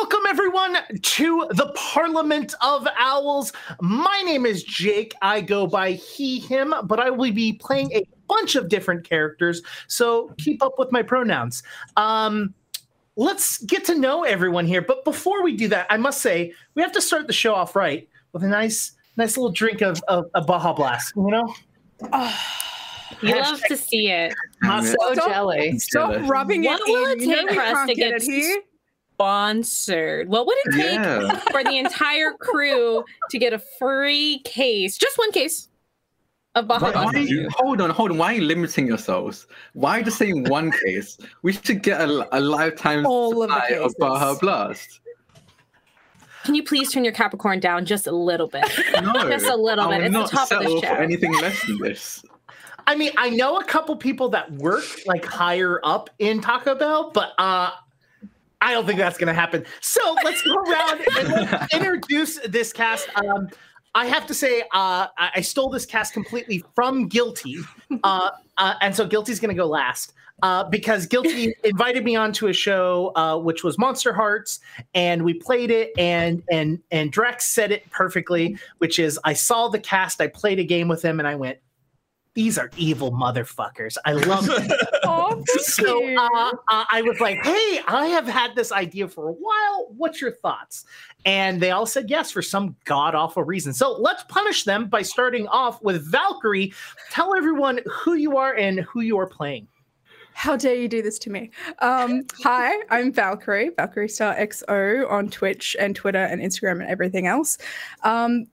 Welcome, everyone, to the Parliament of Owls. My name is Jake. I go by he, him, but I will be playing a bunch of different characters, so keep up with my pronouns. Um, let's get to know everyone here. But before we do that, I must say we have to start the show off right with a nice, nice little drink of, of, of Baja Blast, you know? You love to see it. Not so Stop- jelly. Stop Jealous. rubbing What it will in. it You know take for us to get get it here. Sponsored. What would it take Yeah. for the entire crew to get a free case, just one case of Baja Why, why Blast? you, hold on, hold on. Why are you limiting yourselves? Why are you just saying one case? We should get a, a lifetime All of the supply of cases. Baja Blast. Can you please turn your Capricorn down just a little bit? No, Just a little I bit. will It's the not top of the show. for anything less than this. I mean, I know a couple people that work like higher up in Taco Bell, but uh I don't think that's going to happen. So let's go around and let's introduce this cast. Um, I have to say, uh, I, stole this cast completely from Guilty, uh, uh, and so Guilty's going to go last uh, because Guilty invited me onto a show uh, which was Monsterhearts, and we played it, and and and Drex said it perfectly, which is I saw the cast, I played a game with him, and I went, these are evil motherfuckers. I love them. Oh, so uh, uh, I was like, hey, I have had this idea for a while. What's your thoughts? And they all said yes for some god awful reason. So let's punish them by starting off with Valkyrie. Tell everyone who you are and who you are playing. How dare you do this to me? Um, hi, I'm Valkyrie, Valkyrie Star XO on Twitch and Twitter and Instagram and everything else. Um,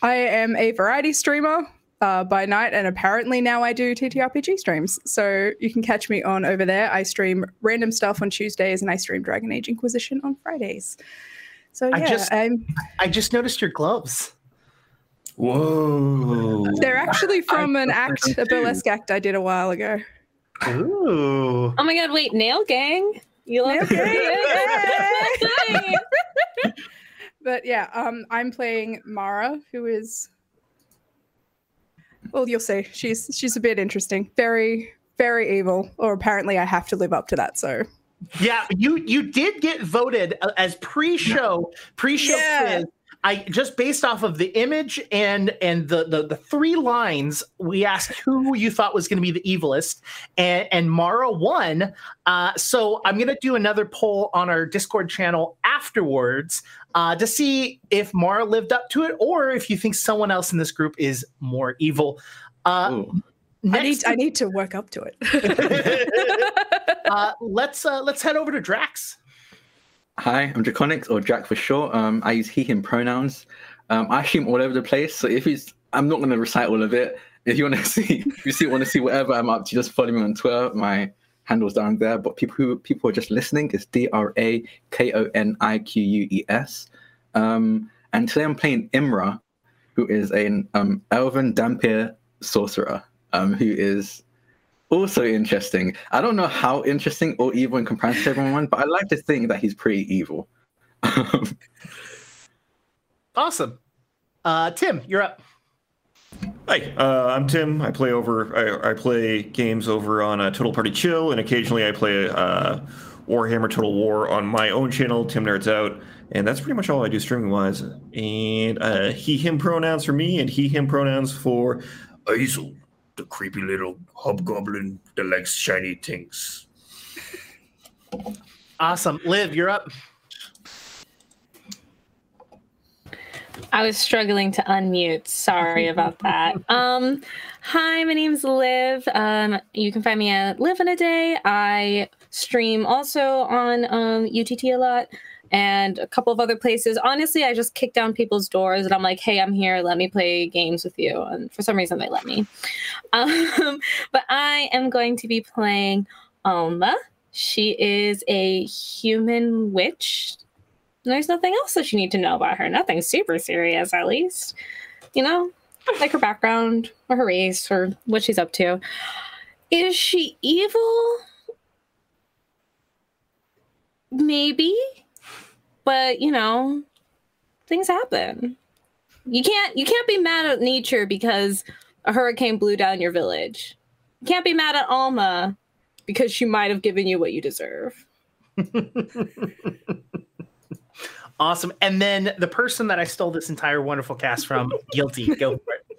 I am a variety streamer uh, by night, and apparently now I do TTRPG streams. So you can catch me on over there. I stream random stuff on Tuesdays, and I stream Dragon Age Inquisition on Fridays. So I yeah, just- I'm, I just noticed your gloves. Whoa. they're actually from an act, a burlesque act I did a while ago. Ooh. Oh my god, wait, Nail Gang? You love Nail But yeah, um, I'm playing Mara, who is well, you'll see. She's she's a bit interesting. Very, very evil. Or apparently I have to live up to that. So Yeah, you you did get voted uh, as pre-show pre-show Yeah. quiz. I just based off of the image and and the the, the three lines, we asked who you thought was going to be the evilest, and and Mara won. Uh, so I'm going to do another poll on our Discord channel afterwards uh, to see if Mara lived up to it, or if you think someone else in this group is more evil. Uh. I need next, I need to work up to it. uh, let's uh, let's head over to Drax. Hi, I'm Drakoniques or Jack for short. Um, I use he, him pronouns. Um, I stream all over the place. So if it's, I'm not going to recite all of it. If you want to see, if you see, want to see whatever I'm up to, just follow me on Twitter. My handle's down there. But people who people are just listening is D R A K O N I Q U E S. Um, and today I'm playing Imra, who is an um, elven dhampir sorcerer, um, who is also interesting. I don't know how interesting or evil in comparison to everyone, but I like to think that he's pretty evil. Awesome. Uh, Tim, you're up. Hi, uh, I'm Tim. I play over. I, I play games over on uh, Total Party Chill, and occasionally I play uh, Warhammer Total War on my own channel, Tim Nerds Out, and that's pretty much all I do streaming wise. And uh, he/him pronouns for me, and he/him pronouns for Azel, the creepy little hobgoblin that likes shiny things. Awesome. Liv, you're up. I was struggling to unmute. Sorry about that. Um, hi, my name's Liv. Um, you can find me at Live in a Day. I stream also on um, UTT a lot and a couple of other places. Honestly, I just kick down people's doors and I'm like, hey, I'm here. Let me play games with you. And for some reason, they let me. Um, but I am going to be playing Alma. She is a human witch there's nothing else that you need to know about her. Nothing super serious, at least. You know, like her background or her race or what she's up to. Is she evil? Maybe. But, you know, things happen. You can't you can't be mad at nature because a hurricane blew down your village. You can't be mad at Alma because she might have given you what you deserve. Awesome. And then the person that I stole this entire wonderful cast from, guilty. Go for it.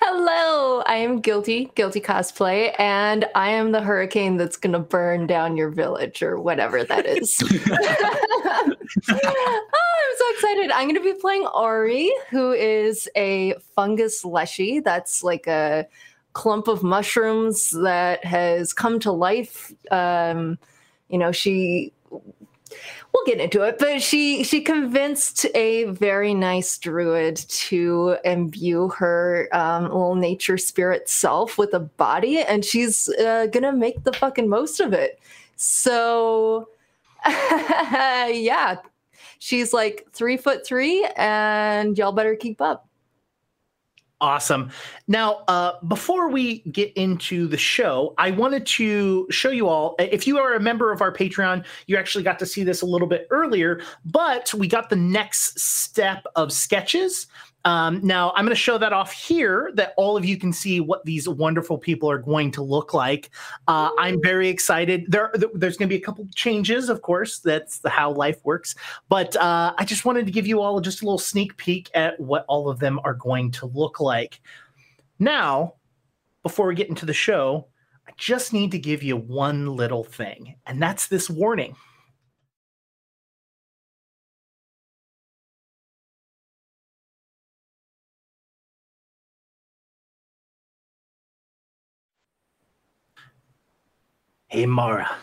Hello, I am Guilty, Guilty Cosplay, and I am the hurricane that's going to burn down your village or whatever that is. oh, I'm so excited. I'm going to be playing Ori, who is a fungus leshy. That's like a clump of mushrooms that has come to life. Um, you know, she we'll get into it but she she convinced a very nice druid to imbue her um, little nature spirit self with a body and she's uh, gonna make the fucking most of it. So yeah she's like three foot three and y'all better keep up Awesome. Now, uh, before we get into the show, I wanted to show you all. If you are a member of our Patreon, you actually got to see this a little bit earlier, but we got the next step of sketches. Um, now, I'm going to show that off here that all of you can see what these wonderful people are going to look like. Uh, I'm very excited. There, there's going to be a couple changes, of course. That's how life works. But uh, I just wanted to give you all just a little sneak peek at what all of them are going to look like. Now, before we get into the show, I just need to give you one little thing, and that's this warning. Hey, Mara.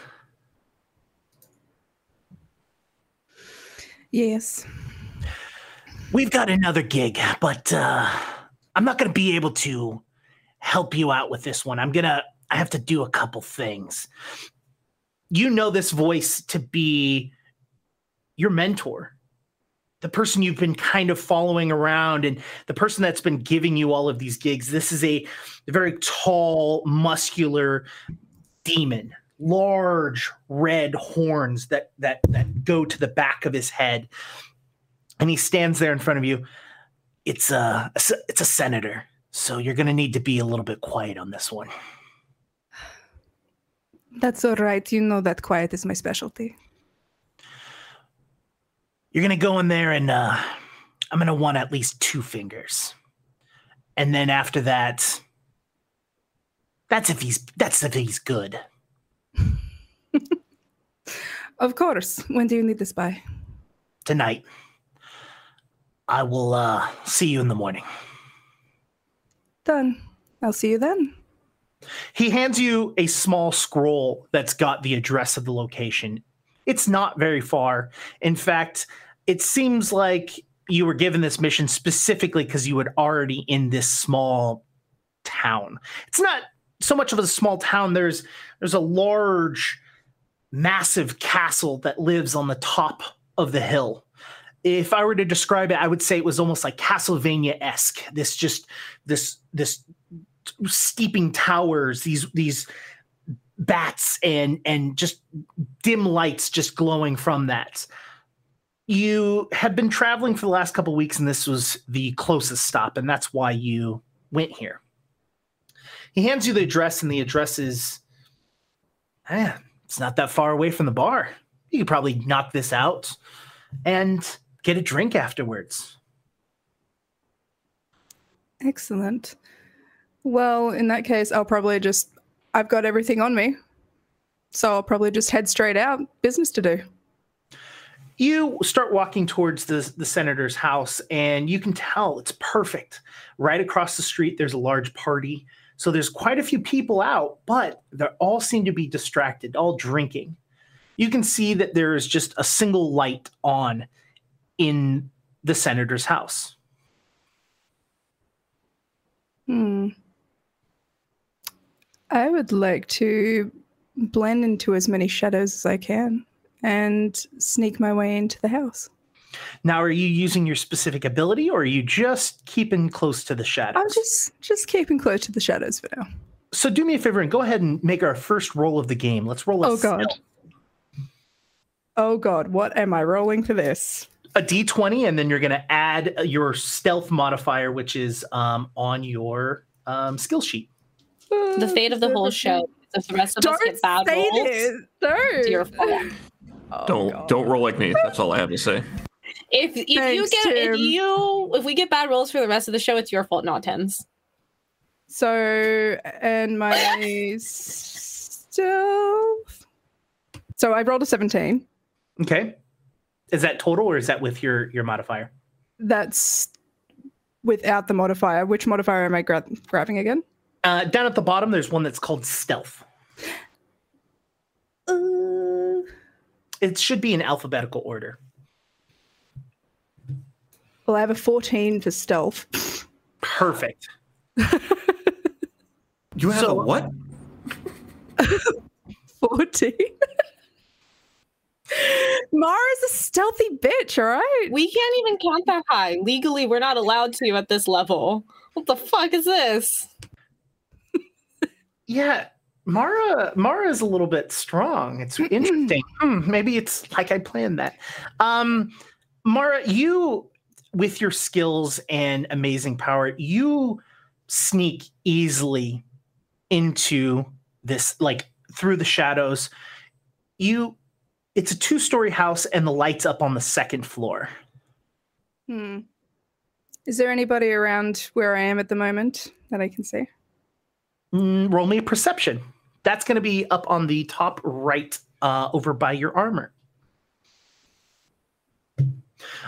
Yes. We've got another gig, but uh, I'm not going to be able to help you out with this one. I'm going to, I have to do a couple things. You know this voice to be your mentor, the person you've been kind of following around, and the person that's been giving you all of these gigs. This is a very tall, muscular demon large red horns that that that go to the back of his head. And he stands there in front of you. It's a it's a senator. So you're going to need to be a little bit quiet on this one. That's all right. You know that quiet is my specialty. you're going to go in there and uh i'm going to want at least two fingers. And then after that that's if he's that's if he's good Of course. When do you need this by? tonight i will uh see you in the morning Done. I'll see you then. He hands you a small scroll that's got the address of the location. It's not very far. In fact, it seems like you were given this mission specifically because you were already in this small town. It's not so much of a small town. There's there's a large, massive castle that lives on the top of the hill. If I were to describe it, I would say it was almost like Castlevania-esque. This just this this steeping towers, these these bats and and just dim lights just glowing from that. You had been traveling for the last couple weeks, and this was the closest stop, and that's why you went here. He hands you the address, and the address is, eh, it's not that far away from the bar. You could probably knock this out and get a drink afterwards. Excellent. Well, in that case, I'll probably just. I've got everything on me. So I'll probably just head straight out. Business to do. you start walking towards the, the senator's house and you can tell it's perfect right across the street there's a large party so there's quite a few people out but they all seem to be distracted all drinking you can see that there is just a single light on in the senator's house Hmm. I would like to blend into as many shadows as I can and sneak my way into the house. Now are you using your specific ability or are you just keeping close to the shadows I'm just just keeping close to the shadows for now. so do me a favor and go ahead and make our first roll of the game let's roll a Oh god. stealth. Oh god, what am I rolling for this? a d20 and then you're going to add your stealth modifier which is um, on your um, skill sheet The fate of the whole show. If the rest of Don't us get bad say rolls, this. Don't. fault. Oh, don't don't roll like me. That's all I have to say. If if you Thanks, get if you if we get bad rolls for the rest of the show, it's your fault, not Tim's. So, and my stealth. So I rolled a 17. Okay. Is that total or is that with your your modifier? That's without the modifier. Which modifier am I gra- grabbing again? Uh, down at the bottom, there's one that's called stealth. Uh, It should be in alphabetical order. Well, I have a 14 for stealth. Perfect. You have So- a what? 14. Mara's a stealthy bitch, all right? We can't even count that high. Legally, we're not allowed to at this level. What the fuck is this? Yeah, Mara Mara is a little bit strong. It's interesting. Hmm, maybe it's like I planned that. Um, Mara, you with your skills and amazing power, you sneak easily into this, like through the shadows. You, it's a two-story house, and the lights up on the second floor. Hmm. Is there anybody around where I am at the moment that I can see? Mm, roll me a perception. That's going to be up on the top right, uh, over by your armor.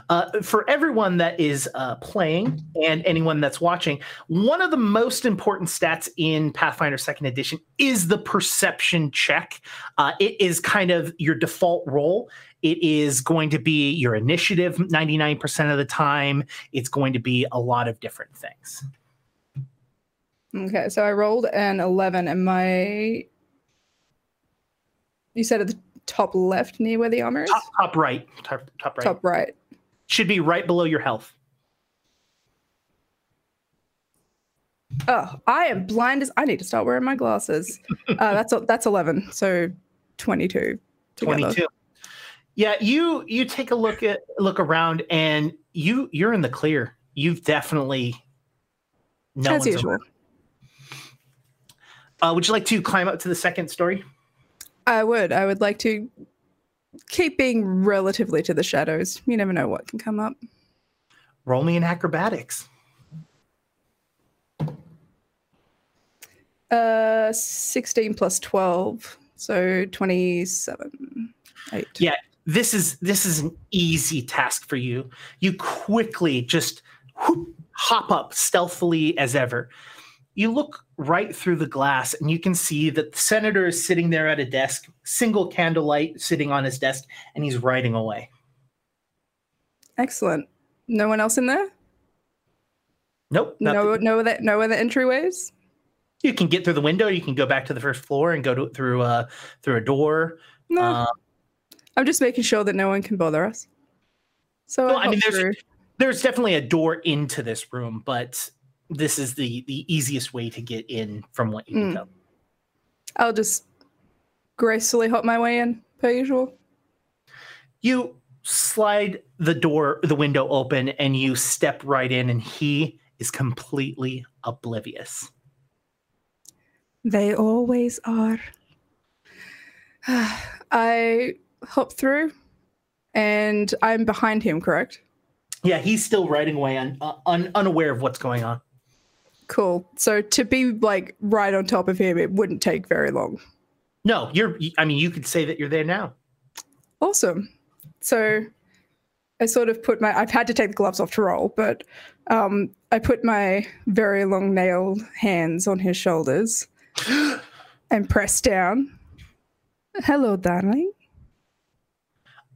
Uh, for everyone that is uh, playing and anyone that's watching, one of the most important stats in Pathfinder Second Edition is the perception check. Uh, it is kind of your default roll. It is going to be your initiative 99% of the time. It's going to be a lot of different things. Okay, so I rolled an 11 and my. You said at the top left near where the armor is? Top, top right. Top, top right. Top right. Should be right below your health. Oh, I am blind as I need to start wearing my glasses. Uh, that's that's 11, so 22. together. 22 yeah you you take a look at look around and you you're in the clear you've definitely no As one's usual. uh, would you like to climb up to the second story I would. I would like to keep being relatively to the shadows. You never know what can come up. roll me in acrobatics Uh, 16 plus 12, so 27. Eight. Yeah. this is this is an easy task for you you quickly just whoop, hop up stealthily as ever you look right through the glass and you can see that the senator is sitting there at a desk single candlelight sitting on his desk and he's writing away Excellent. No one else in there? nope No, nothing. no other, no other entryways. you can get through the window you can go back to the first floor and go to, through uh through a door No, Uh, I'm just making sure that no one can bother us. So Well, I, I mean, there's- through. there's definitely a door into this room but this is the the easiest way to get in from what you can Mm. tell I'll just gracefully hop my way in, per usual. you slide the door the window open and you step right in and he is completely oblivious They always are. I hop through, and I'm behind him. Correct. yeah he's still writing away un, un, unaware of what's going on Cool. So to be like right on top of him, it wouldn't take very long. no you're i mean you could say that you're there now Awesome. So I sort of put my I've had to take the gloves off to roll, but um, I put my very long nailed hands on his shoulders and press down. Hello, darling.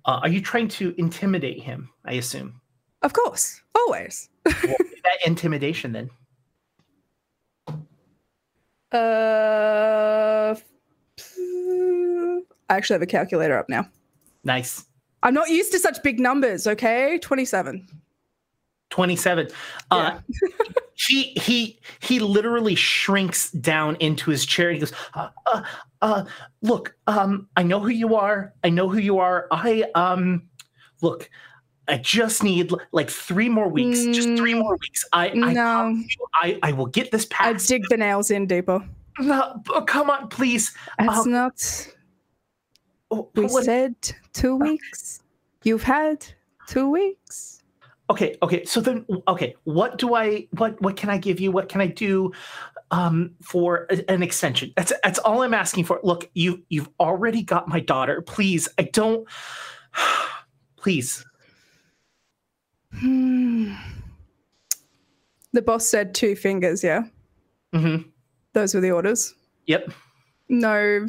uh, are you trying to intimidate him i assume Of course, always. that intimidation then Uh, I actually have a calculator up now. nice I'm not used to such big numbers. Okay, twenty-seven. 27 uh he he he literally shrinks down into his chair and he goes uh, uh uh look um i know who you are i know who you are i um look i just need like three more weeks just three Mm, more weeks i I, no. you, I i will get this I passed dig the nails in deeper. No, but come on please That's Um, not. Oh, We what- said two weeks. You've had two weeks. Okay, okay. So then, okay, what do I what what can I give you? What can I do um, for an extension? That's that's all I'm asking for. Look, you you've already got my daughter. Please, I don't. Please, Hmm. The boss said two fingers, yeah? hmm Those were the orders. Yep. No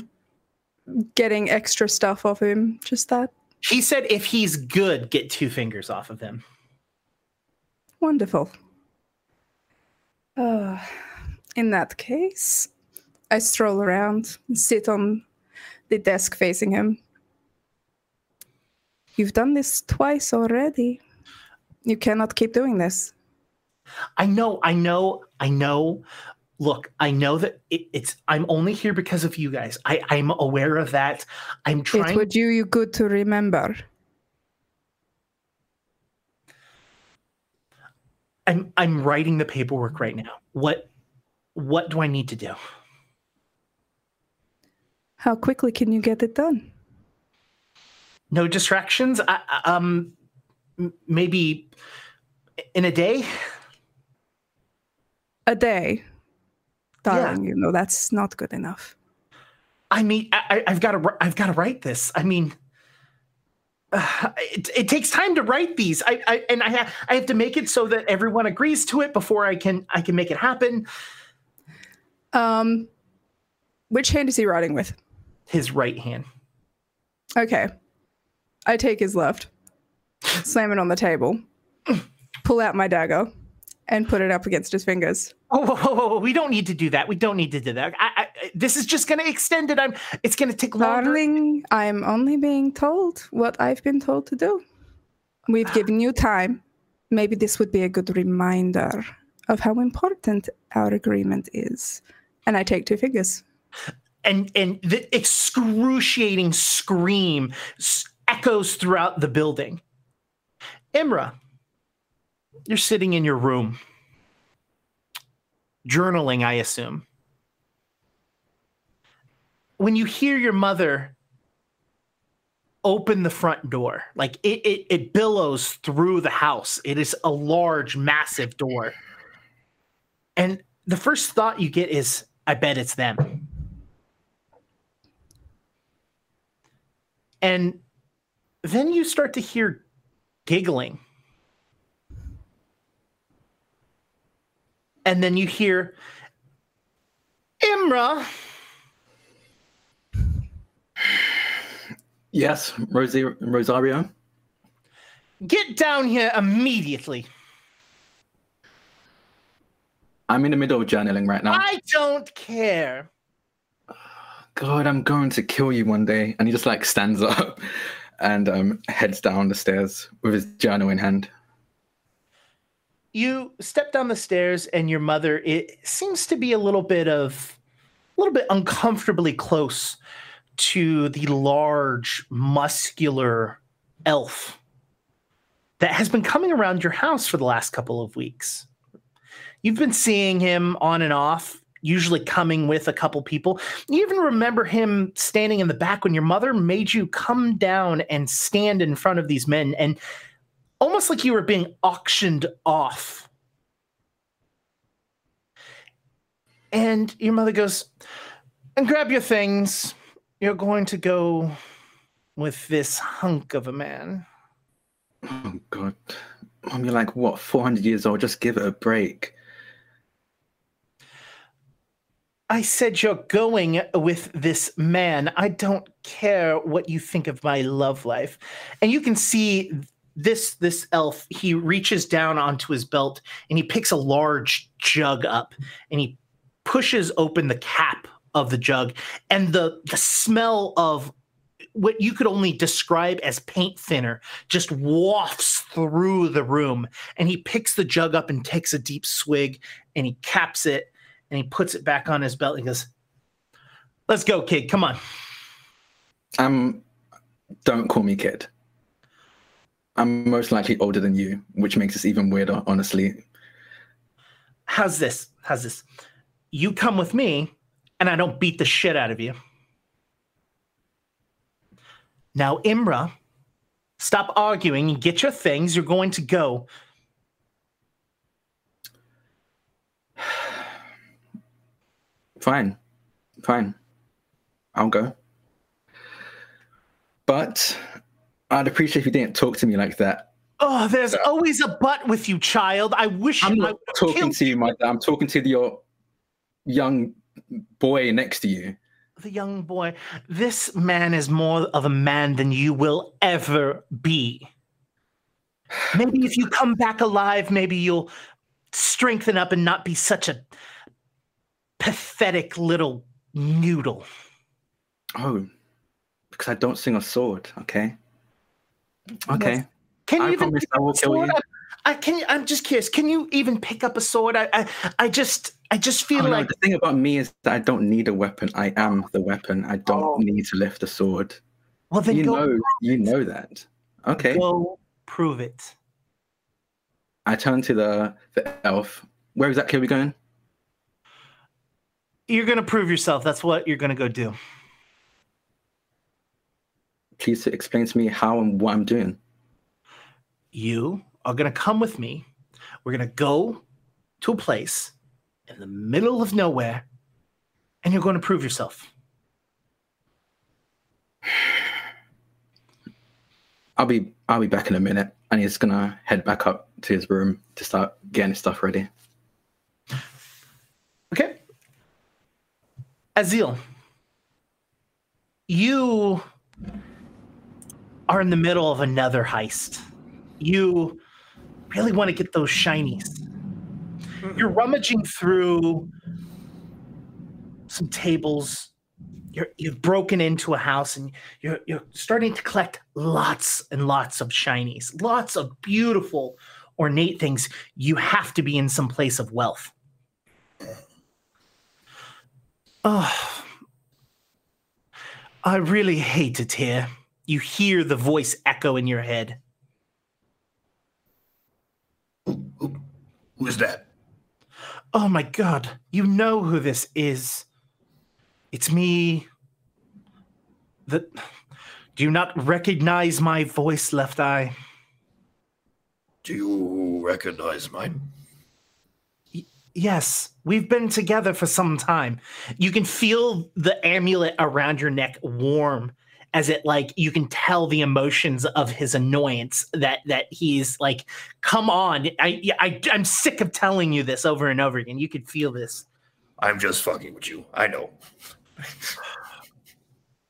getting extra stuff off him, just that. He said if he's good, get two fingers off of him. Wonderful. Uh, in that case, I stroll around, sit on the desk facing him. You've done this twice already. You cannot keep doing this. I know, I know, I know. Look, I know that it, it's. I'm only here because of you guys. I, I'm aware of that. I'm It trying. would do you good to remember. I'm I'm writing the paperwork right now. What what do I need to do? How quickly can you get it done? No distractions. I, um, maybe in a day. A day. Darling, you know that's not good enough. I mean, I, I've got to I've got to write this. I mean, uh, it, it takes time to write these. I, I and I have I have to make it so that everyone agrees to it before I can I can make it happen. Um, which hand is he writing with? His right hand. Okay. I take his left, slam it on the table, pull out my dagger, and put it up against his fingers. Oh, whoa, whoa, whoa, we don't need to do that. We don't need to do that. I, I, this is just going to extend it. I'm. It's going to take longer. Darling, I am only being told what I've been told to do. We've ah. given you time. Maybe this would be a good reminder of how important our agreement is. And I take two fingers. and and the excruciating scream echoes throughout the building. Imra, you're sitting in your room, journaling, I assume. When you hear your mother open the front door, like it, it, it billows through the house. It is a large, massive door. And the first thought you get is, I bet it's them. And then you start to hear giggling. And then you hear Imra. Yes, Rosie, Rosario. Get down here immediately. I'm in the middle of journaling right now. I don't care. God, I'm going to kill you one day. And he just like stands up and um, heads down the stairs with his journal in hand. You step down the stairs, and your mother it seems to be a little bit of a little bit uncomfortably close to the large, muscular elf that has been coming around your house for the last couple of weeks. You've been seeing him on and off, usually coming with a couple people. You even remember him standing in the back when your mother made you come down and stand in front of these men and almost like you were being auctioned off. And your mother goes, and grab your things. You're going to go with this hunk of a man. Oh, God. Mom, you're like, what, 400 years old? Just give it a break. I said you're going with this man. I don't care what you think of my love life. And you can see this this elf, he reaches down onto his belt and he picks a large jug up and he pushes open the cap of the jug and the the smell of what you could only describe as paint thinner just wafts through the room and he picks the jug up and takes a deep swig and he caps it and he puts it back on his belt and goes let's go kid come on Um, don't call me kid. I'm most likely older than you, which makes this even weirder, honestly. how's this how's this you come with me and i don't beat the shit out of you now imra Stop arguing and get your things. You're going to go. Fine. Fine. I'll go. But I'd appreciate if you didn't talk to me like that. Oh, there's always a butt with you, child. I wish I'm not talking to you, my I'm talking to your young boy next to you. the young boy. This man is more of a man than you will ever be. Maybe if you come back alive, maybe you'll strengthen up and not be such a pathetic little noodle. Oh, because I don't sing a sword, okay? Okay. Can you I even promise pick I will kill you. I, can. I'm just curious. Can you even pick up a sword? I, I, I just, I just Oh, feel no, like the thing about me is that I don't need a weapon. I am the weapon. I don't Oh. need to lift a sword. well, then You go, know, you know that. Okay. go prove it. I turn to the the elf. Where exactly are we going? You're gonna prove yourself. That's what you're gonna go do. Please explain to me how and what I'm doing. you are going to come with me. We're going to go to a place in the middle of nowhere and you're going to prove yourself. I'll be I'll be back in a minute, and he's gonna head back up to his room to start getting his stuff ready. Okay. Azil, you are in the middle of another heist. You really want to get those shinies. Mm-hmm. You're rummaging through some tables. You're, you've broken into a house and you're, you're starting to collect lots and lots of shinies, lots of beautiful, ornate things. You have to be in some place of wealth. Oh, I really hate it here. You hear the voice echo in your head. Who is that? Oh my god, you know who this is. It's me. The Do you not recognize my voice, Left Eye? Do you recognize mine? Yes, we've been together for some time. You can feel the amulet around your neck warm as it like you can tell the emotions of his annoyance that that he's like come on I, I i'm sick of telling you this over and over again you could feel this I'm just fucking with you. I know.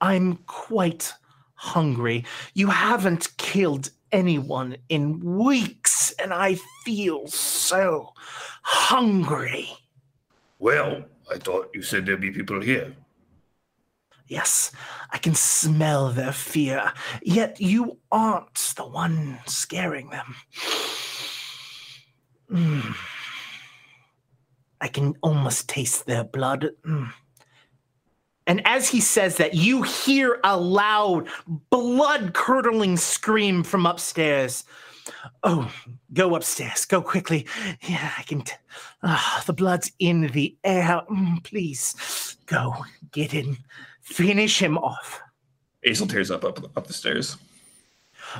i'm quite hungry you haven't killed anyone in weeks and i feel so hungry Well, I thought you said there'd be people here. Yes, I can smell their fear, yet you aren't the one scaring them. Mm. I can almost taste their blood. Mm. And as he says that, you hear a loud, blood curdling scream from upstairs. Oh, go upstairs. Go quickly. Yeah, I can. T- ah, the blood's in the air. Mm, please go get him. Finish him off. Azel tears up, up up the stairs.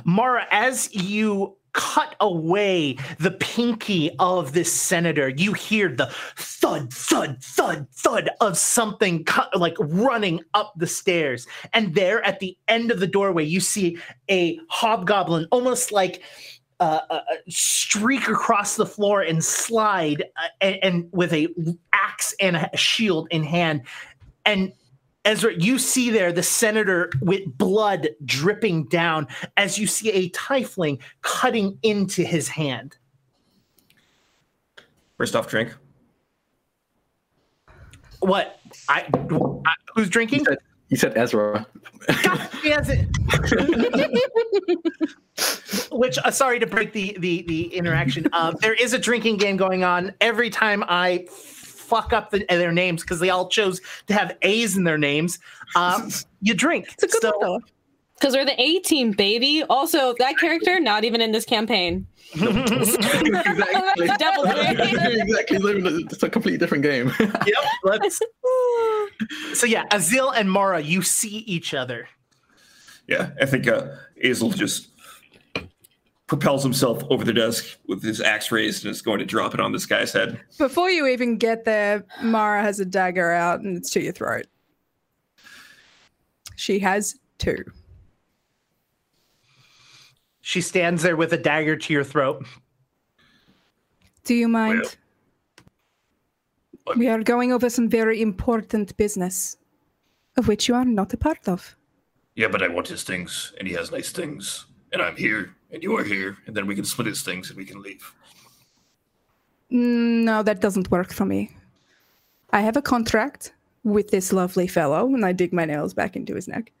Mara, as you cut away the pinky of this senator, you hear the thud, thud, thud, thud of something cut, like running up the stairs. And there at the end of the doorway, you see a hobgoblin, almost like uh, uh, streak across the floor and slide, uh, and, and with a axe and a shield in hand. And Ezra, you see there the senator with blood dripping down as you see a tiefling cutting into his hand. First off, drink. What? I, I who's You drinking? said, you said Ezra. God, he hasn't. Which, uh, sorry to break the the the interaction. Uh, there is a drinking game going on every time I fuck up the, their names because they all chose to have A's in their names. Um, you drink. It's a good So- one, though. Because we're the A team, baby. Also, that character not even in this campaign. exactly. Double exactly. It's a completely different game. Yep. Let's. So yeah, Azil and Mara, you see each other. Yeah, I think uh, Azel just propels himself over the desk with his axe raised and is going to drop it on this guy's head. Before you even get there, Mara has a dagger out and it's to your throat. She has two. She stands there with a dagger to your throat. Do you mind? Well- we are going over some very important business, of which you are not a part of. Yeah, but I want his things, and he has nice things, and I'm here, and you are here, and then we can split his things and we can leave. Mm, No, that doesn't work for me. I have a contract with this lovely fellow, and I dig my nails back into his neck.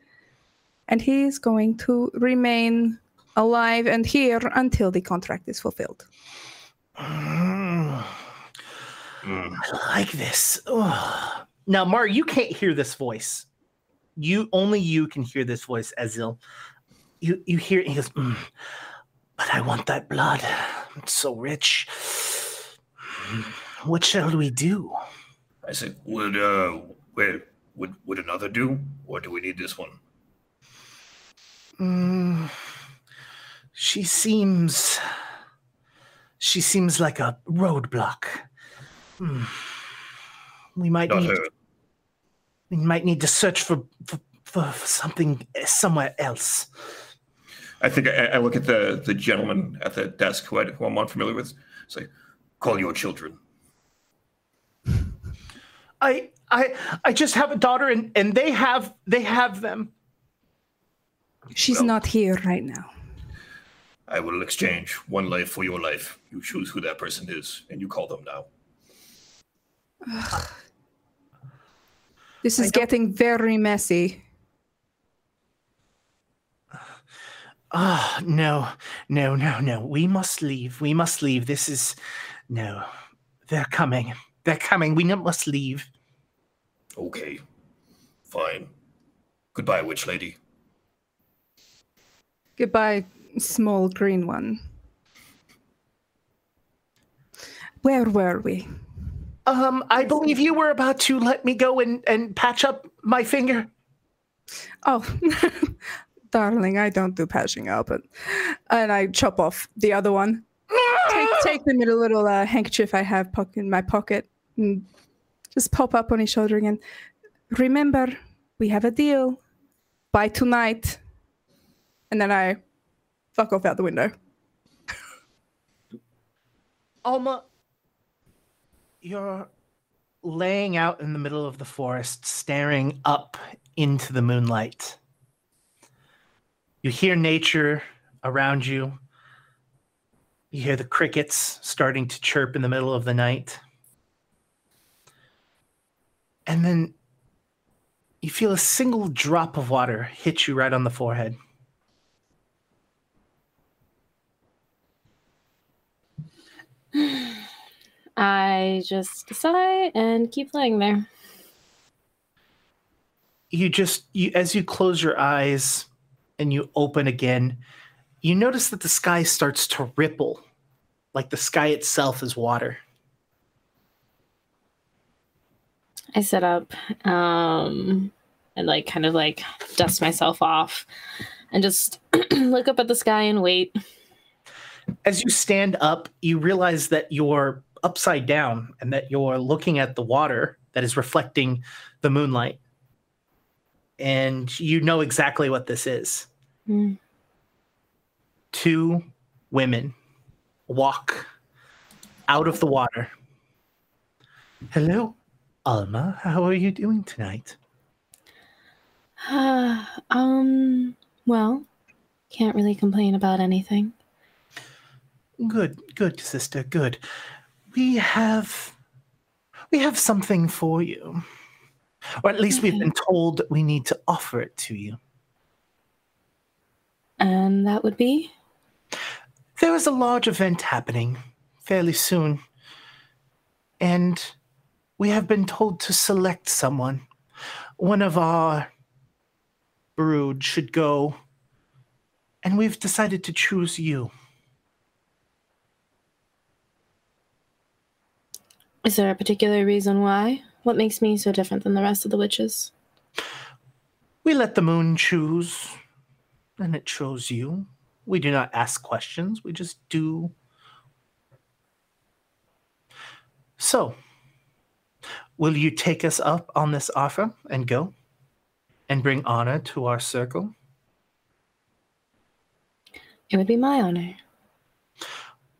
And he is going to remain alive and here until the contract is fulfilled. Mm, Mm. I like this. Ugh. Now, Mar, you can't hear this voice. You only you can hear this voice, Azil. You you hear he goes, "Mm, but I want that blood. It's so rich. What shall we do? I said, would uh, wait, would would another do, or do we need this one? Mm, she seems. She seems like a roadblock. Hmm. We might Not need. her. We might need to search for for, for, for something somewhere else. I think I, I look at the the gentleman at the desk who, I, who I'm unfamiliar with. Say, call your children. I I I just have a daughter and and they have they have them. She's Well- not here right now. I will exchange one life for your life. You choose who that person is, and you call them now. This is getting very messy. Ah, no, no, no, no. We must leave. We must leave. This is no. They're coming. They're coming. We must leave. Okay, fine. Goodbye, witch lady. Goodbye, small green one. Where were we? Um, I believe you were about to let me go and and patch up my finger. Oh, darling, I don't do patching up. And, and I chop off the other one. Take, take the middle little uh, handkerchief I have in my pocket and just pop up on his shoulder again. Remember, we have a deal. By tonight. And then I fuck off out the window. Alma, you're laying out in the middle of the forest, staring up into the moonlight. You hear nature around you. You hear the crickets starting to chirp in the middle of the night. And then you feel a single drop of water hit you right on the forehead. I just sigh and keep laying there. you just you as you close your eyes and you open again you notice that the sky starts to ripple like the sky itself is water I sit up um, and like kind of like dust myself off and just look up at the sky and wait. as you stand up you realize that you're upside down and that you're looking at the water that is reflecting the moonlight and you know exactly what this is Mm. two women walk out of the water hello alma how are you doing tonight um, well, can't really complain about anything. Good, good, sister, good. We have we have something for you. Or at least we've mm-hmm. been told that we need to offer it to you. And that would be? There is a large event happening fairly soon. And we have been told to select someone. One of our brood should go. And we've decided to choose you. Is there a particular reason why? What makes me so different than the rest of the witches? We let the moon choose, and it chose you. We do not ask questions. We just do. So, will you take us up on this offer and go and bring honor to our circle? It would be my honor.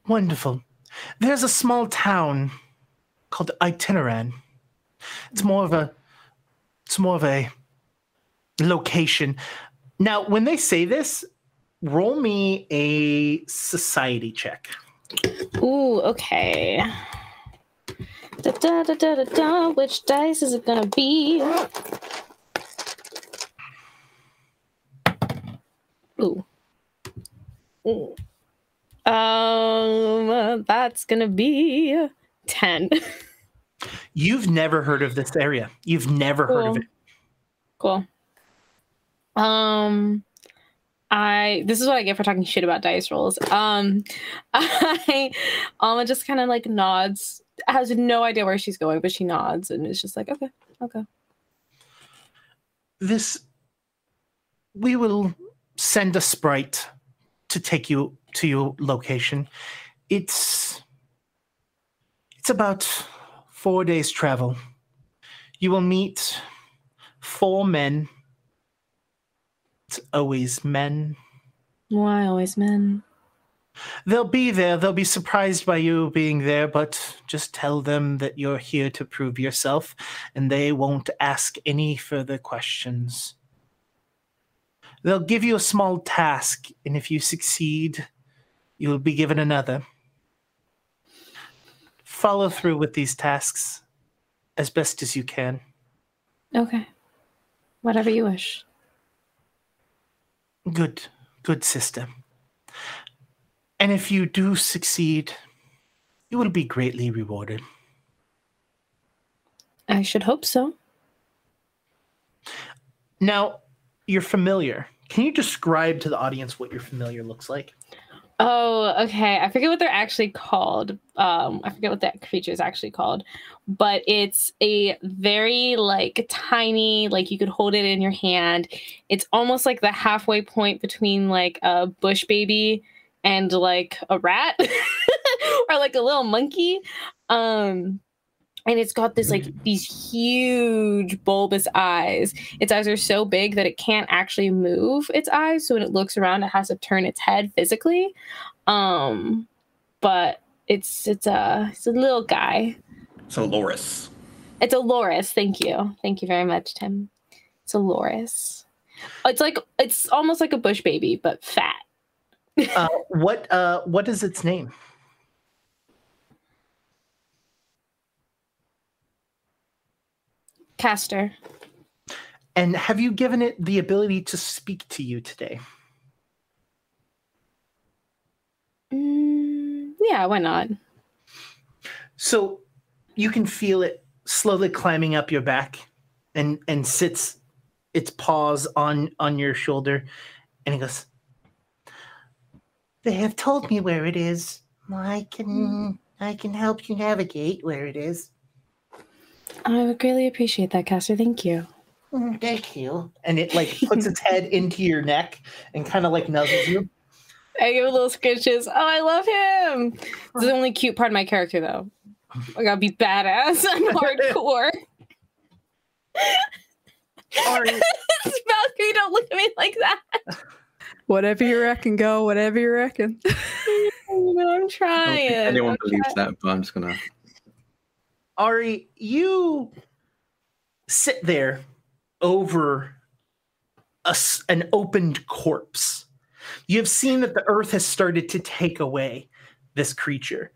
Wonderful. There's a small town called Itineran. It's more of a it's more of a location. Now, when they say this, roll me a society check. Ooh, okay. Da, da, da, da, da, da. Which dice is it gonna be? Ooh. Ooh. Um, that's gonna be ten. You've never heard of this area. You've never heard of it. Cool. Um, I this is what I get for talking shit about dice rolls. Um, I Alma just kind of like nods, has no idea where she's going, but she nods and is just like, okay, okay. This we will send a sprite to take you to your location. It's it's about four days travel. You will meet four men. It's always men. Why always men? They'll be there. They'll be surprised by you being there, but just tell them that you're here to prove yourself, and they won't ask any further questions. They'll give you a small task, and if you succeed, you'll be given another. Follow through with these tasks as best as you can. Okay, whatever you wish. Good, good sister. And if you do succeed, you will be greatly rewarded. I should hope so. Now, you're familiar. Can you describe to the audience what your familiar looks like? Oh, okay. I forget what they're actually called. Um, I forget what that creature is actually called, but it's a very like tiny, like you could hold it in your hand. It's almost like the halfway point between like a bush baby and like a rat or like a little monkey. Um, and it's got this like these huge bulbous eyes. Its eyes are so big that it can't actually move its eyes. So when it looks around, it has to turn its head physically. Um, but it's it's a it's a little guy. It's a Loris. It's a loris. Thank you, thank you very much, Tim. It's a loris. It's like it's almost like a bush baby, but fat. Uh, what uh, what is its name? Castor. And have you given it the ability to speak to you today? Mm, yeah, why not? So you can feel it slowly climbing up your back and and sits its paws on on your shoulder and it goes They have told me where it is. I can I can help you navigate where it is. I would greatly appreciate that, Caster. Thank you. Mm, Thank you. And it like puts its head into your neck and kind of like nuzzles you. I give a little scritches. Oh, I love him. This is the only cute part of my character, though. I gotta be badass. I'm hardcore. Ari, Valkyrie, don't look at me like that. Whatever you reckon, go. Whatever you reckon. I'm I don't trying. think anyone I'm believes that, but I'm just gonna. Ari, you sit there over a an opened corpse. You have seen that the earth has started to take away this creature.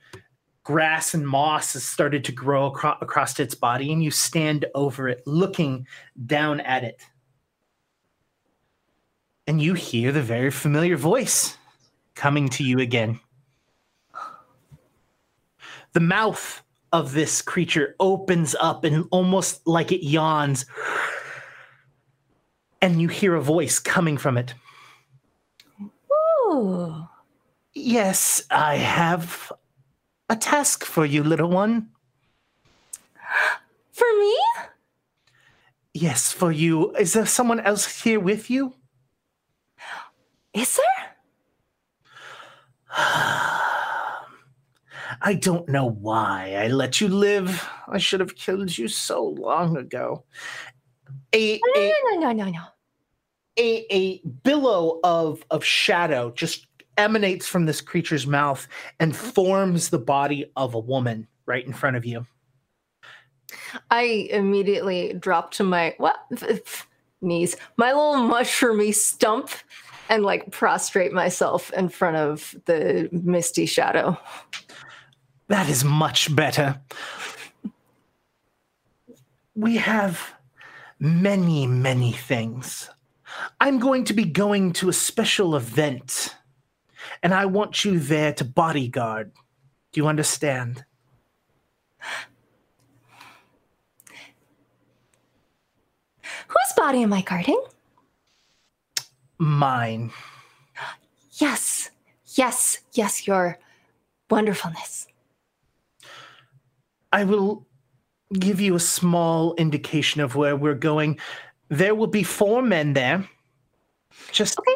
Grass and moss has started to grow acro- across its body, and you stand over it, looking down at it. And you hear the very familiar voice coming to you again. The mouth of this creature opens up and almost like it yawns. And you hear a voice coming from it. Ooh. Yes, I have a task for you, little one. For me? Yes, for you. Is there someone else here with you? Is there? I don't know why I let you live. I should have killed you so long ago. A, No, a, no, no, no, no, no. a, a billow of, of shadow just emanates from this creature's mouth and mm-hmm. forms the body of a woman right in front of you. I immediately drop to my what knees, my little mushroomy stump, and like prostrate myself in front of the misty shadow. That is much better. We have many, many things. I'm going to be going to a special event, and I want you there to bodyguard. Do you understand? Whose body am I guarding? Mine. Yes, yes, yes, your wonderfulness. I will give you a small indication of where we're going. There will be four men there. Just Okay.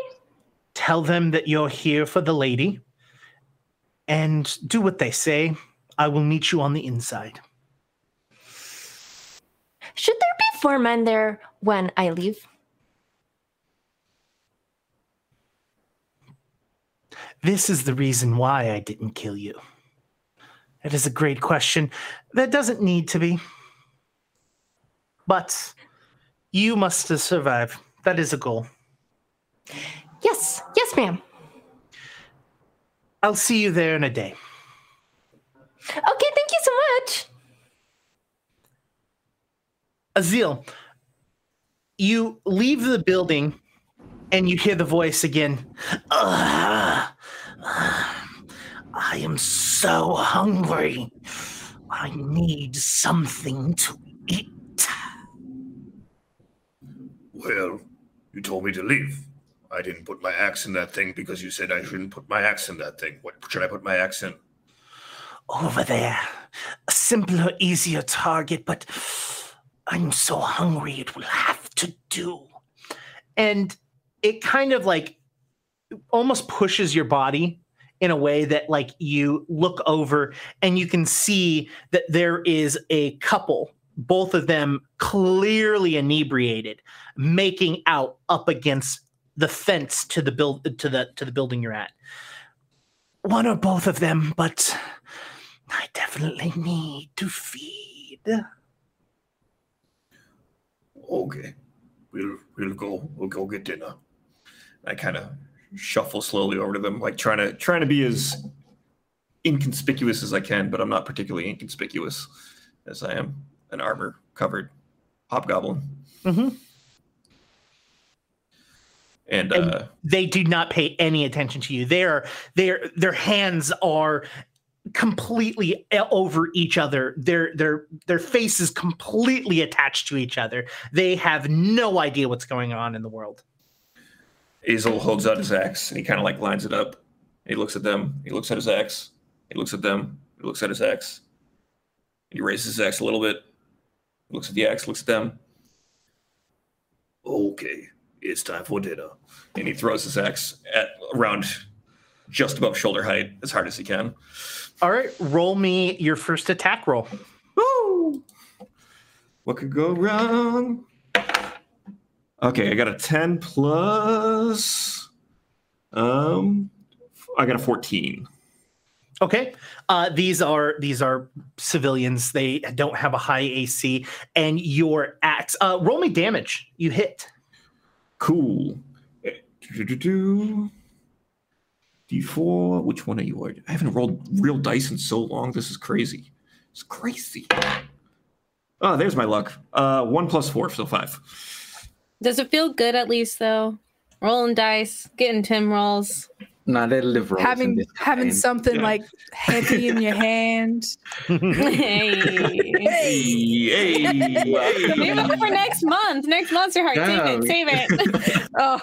tell them that you're here for the lady and do what they say. I will meet you on the inside. Should there be four men there when I leave? This is the reason why I didn't kill you. It is a great question. That doesn't need to be. But you must survive. That is a goal. Yes, yes, ma'am. I'll see you there in a day. Okay, thank you so much. Azil, you leave the building and you hear the voice again. "Ugh. I am so hungry. I need something to eat. Well, you told me to leave. I didn't put my axe in that thing because you said I shouldn't put my axe in that thing. What should I put my axe in? Over there. A simpler, easier target, but I'm so hungry it will have to do. And it kind of like almost pushes your body in a way that like you look over and you can see that there is a couple both of them clearly inebriated making out up against the fence to the build to the to the building you're at one or both of them but i definitely need to feed Okay, we'll we'll go. We'll go get dinner. I kind of shuffle slowly over to them, like trying to trying to be as inconspicuous as I can, but I'm not particularly inconspicuous as I am an armor covered hobgoblin. Mm-hmm. And, And- uh, they do not pay any attention to you. Their their their hands are completely over each other. Their their their faces completely attached to each other. They have no idea what's going on in the world. Azel holds out his axe and he kind of like lines it up. He looks at them. He looks at his axe. He looks at them. He looks at his axe. He raises his axe a little bit. Looks at the axe. Looks at them. Okay, it's time for dinner. And he throws his axe at around just above shoulder height as hard as he can. All right, roll me your first attack roll. Woo! What could go wrong? Okay, I got a 10 plus. Um, I got a 14. Okay. Uh, these are these are civilians. They don't have a high AC, and your axe. Uh, roll me damage. You hit. Cool. Eh. D4. Which one are you? I haven't rolled real dice in so long. This is crazy. It's crazy. Oh, there's my luck. Uh, one plus four, so five. Does it feel good at least though? Rolling dice, getting Tim rolls. Nah, they're live rolls having having campaign. something Yeah. like heavy in your hand. hey. Hey, hey, Save it for next month. Next monster heart. Yeah. Save it. Save it. Oh,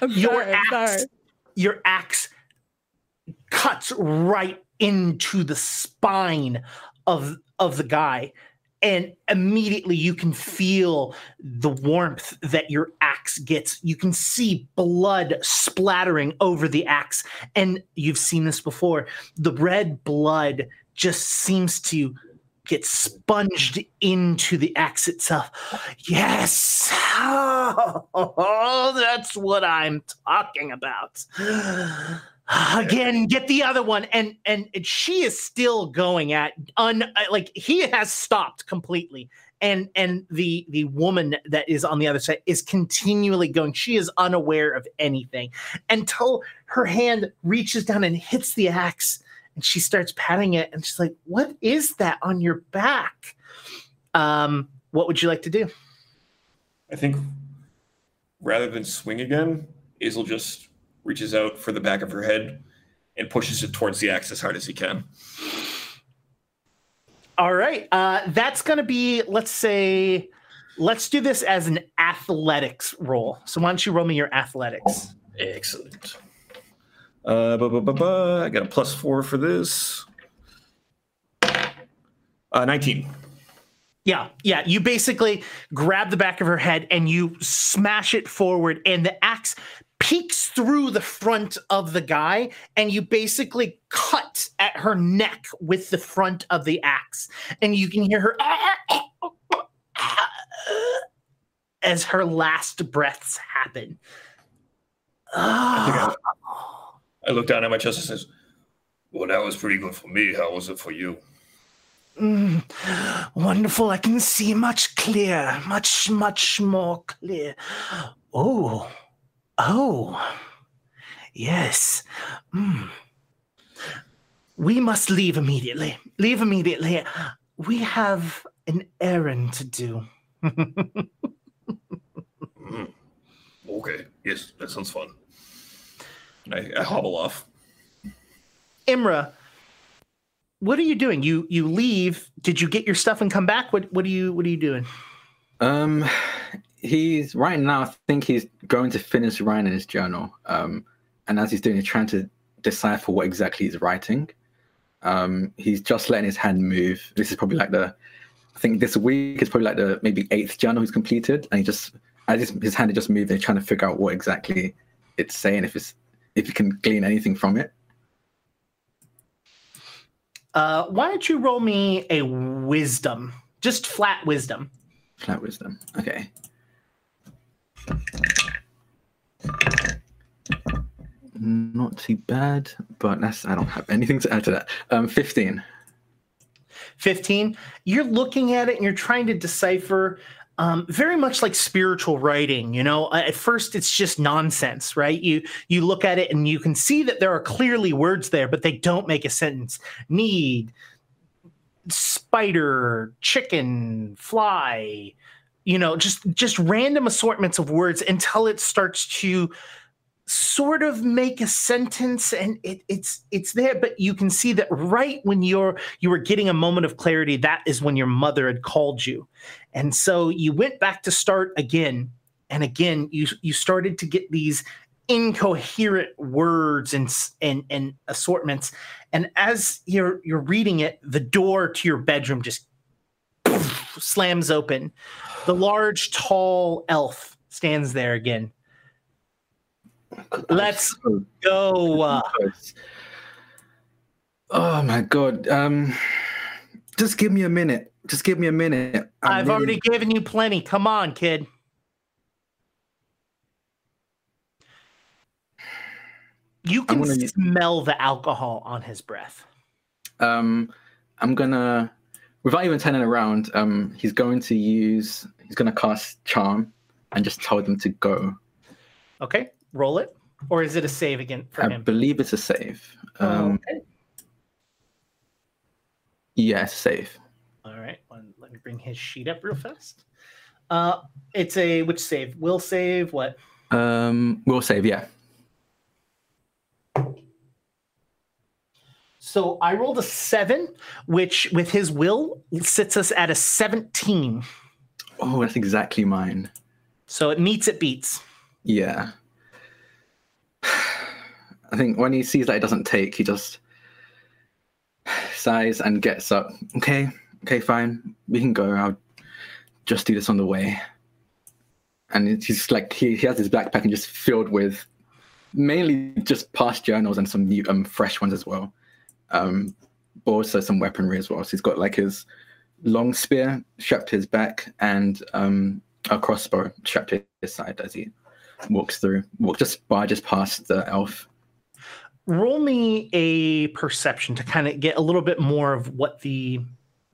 I'm your sorry, axe sorry. your axe cuts right into the spine of of the guy and immediately you can feel the warmth that your axe gets. You can see blood splattering over the axe. And you've seen this before. The red blood just seems to get sponged into the axe itself. Yes. Oh, that's what I'm talking about. Again, get the other one, and and she is still going at un like he has stopped completely, and and the the woman that is on the other side is continually going. She is unaware of anything until her hand reaches down and hits the axe, and she starts patting it, and she's like, "What is that on your back?" Um, what would you like to do? I think rather than swing again, Azel just reaches out for the back of her head and pushes it towards the axe as hard as he can. All right. Uh, that's going to be, let's say, let's do this as an athletics roll. So why don't you roll me your athletics? Excellent. Uh, bu- bu- bu- bu- I got a plus four for this. Uh, 19. Yeah, yeah. You basically grab the back of her head and you smash it forward, and the axe peeks through the front of the guy, and you basically cut at her neck with the front of the axe, and you can hear her as her last breaths happen. I, Ah. I look down at my chest and says, Well, that was pretty good for me. How was it for you? Mm, wonderful. I can see much clearer, much, much more clear. Oh, oh, yes. Mm. We must leave immediately. Leave immediately. We have an errand to do. Mm. Okay. Yes, that sounds fun. I, I hobble off. Imra, what are you doing? You you leave. Did you get your stuff and come back? What what are you what are you doing? Um, he's right now. I think he's going to finish writing his journal. Um, and as he's doing, he's trying to decipher what exactly he's writing. Um, he's just letting his hand move. This is probably like the, I think this week is probably like the maybe eighth journal he's completed, and he just as his, his hand is just moving, they're trying to figure out what exactly it's saying. If it's if you can glean anything from it. Uh, why don't you roll me a wisdom? Just flat wisdom. Flat wisdom. Okay. Not too bad, but that's I don't have anything to add to that. Um, fifteen. 15 you're looking at it and you're trying to decipher um, very much like spiritual writing you know at first it's just nonsense right you you look at it and you can see that there are clearly words there but they don't make a sentence need spider chicken fly you know just just random assortments of words until it starts to sort of make a sentence and it, it's it's there. But you can see that right when you're you were getting a moment of clarity that is when your mother had called you. And so you went back to start again. And again you you started to get these incoherent words and and and assortments. And as you're you're reading it the door to your bedroom just slams open the large tall elf stands there again Let's go. Oh my god. Um, just give me a minute. Just give me a minute. I'm I've really- already given you plenty. Come on, kid. You can gonna- smell the alcohol on his breath. Um, I'm gonna, without even turning around, um, he's going to use, he's gonna cast charm, and just tell them to go. Okay, roll it. Or is it a save again for I him? I believe it's a save. Oh, Um, okay. yeah, save. All right. One, let me bring his sheet up real fast. Uh, it's a which save? Will save what? Um, we'll save. Yeah. So I rolled a seven, which with his will sits us at a 17. Oh, that's exactly mine. So it meets, it beats. Yeah. I think when he sees that it doesn't take, he just sighs and gets up. Okay, okay, fine, we can go. I'll just do this on the way. And he's like, he, he has his backpack and just filled with mainly just past journals and some new, um, fresh ones as well. Um, but also some weaponry as well. So he's got like his long spear strapped to his back and um, a crossbow strapped to his side as he walks through, walk just barges past the elf. roll me a perception to kind of get a little bit more of what the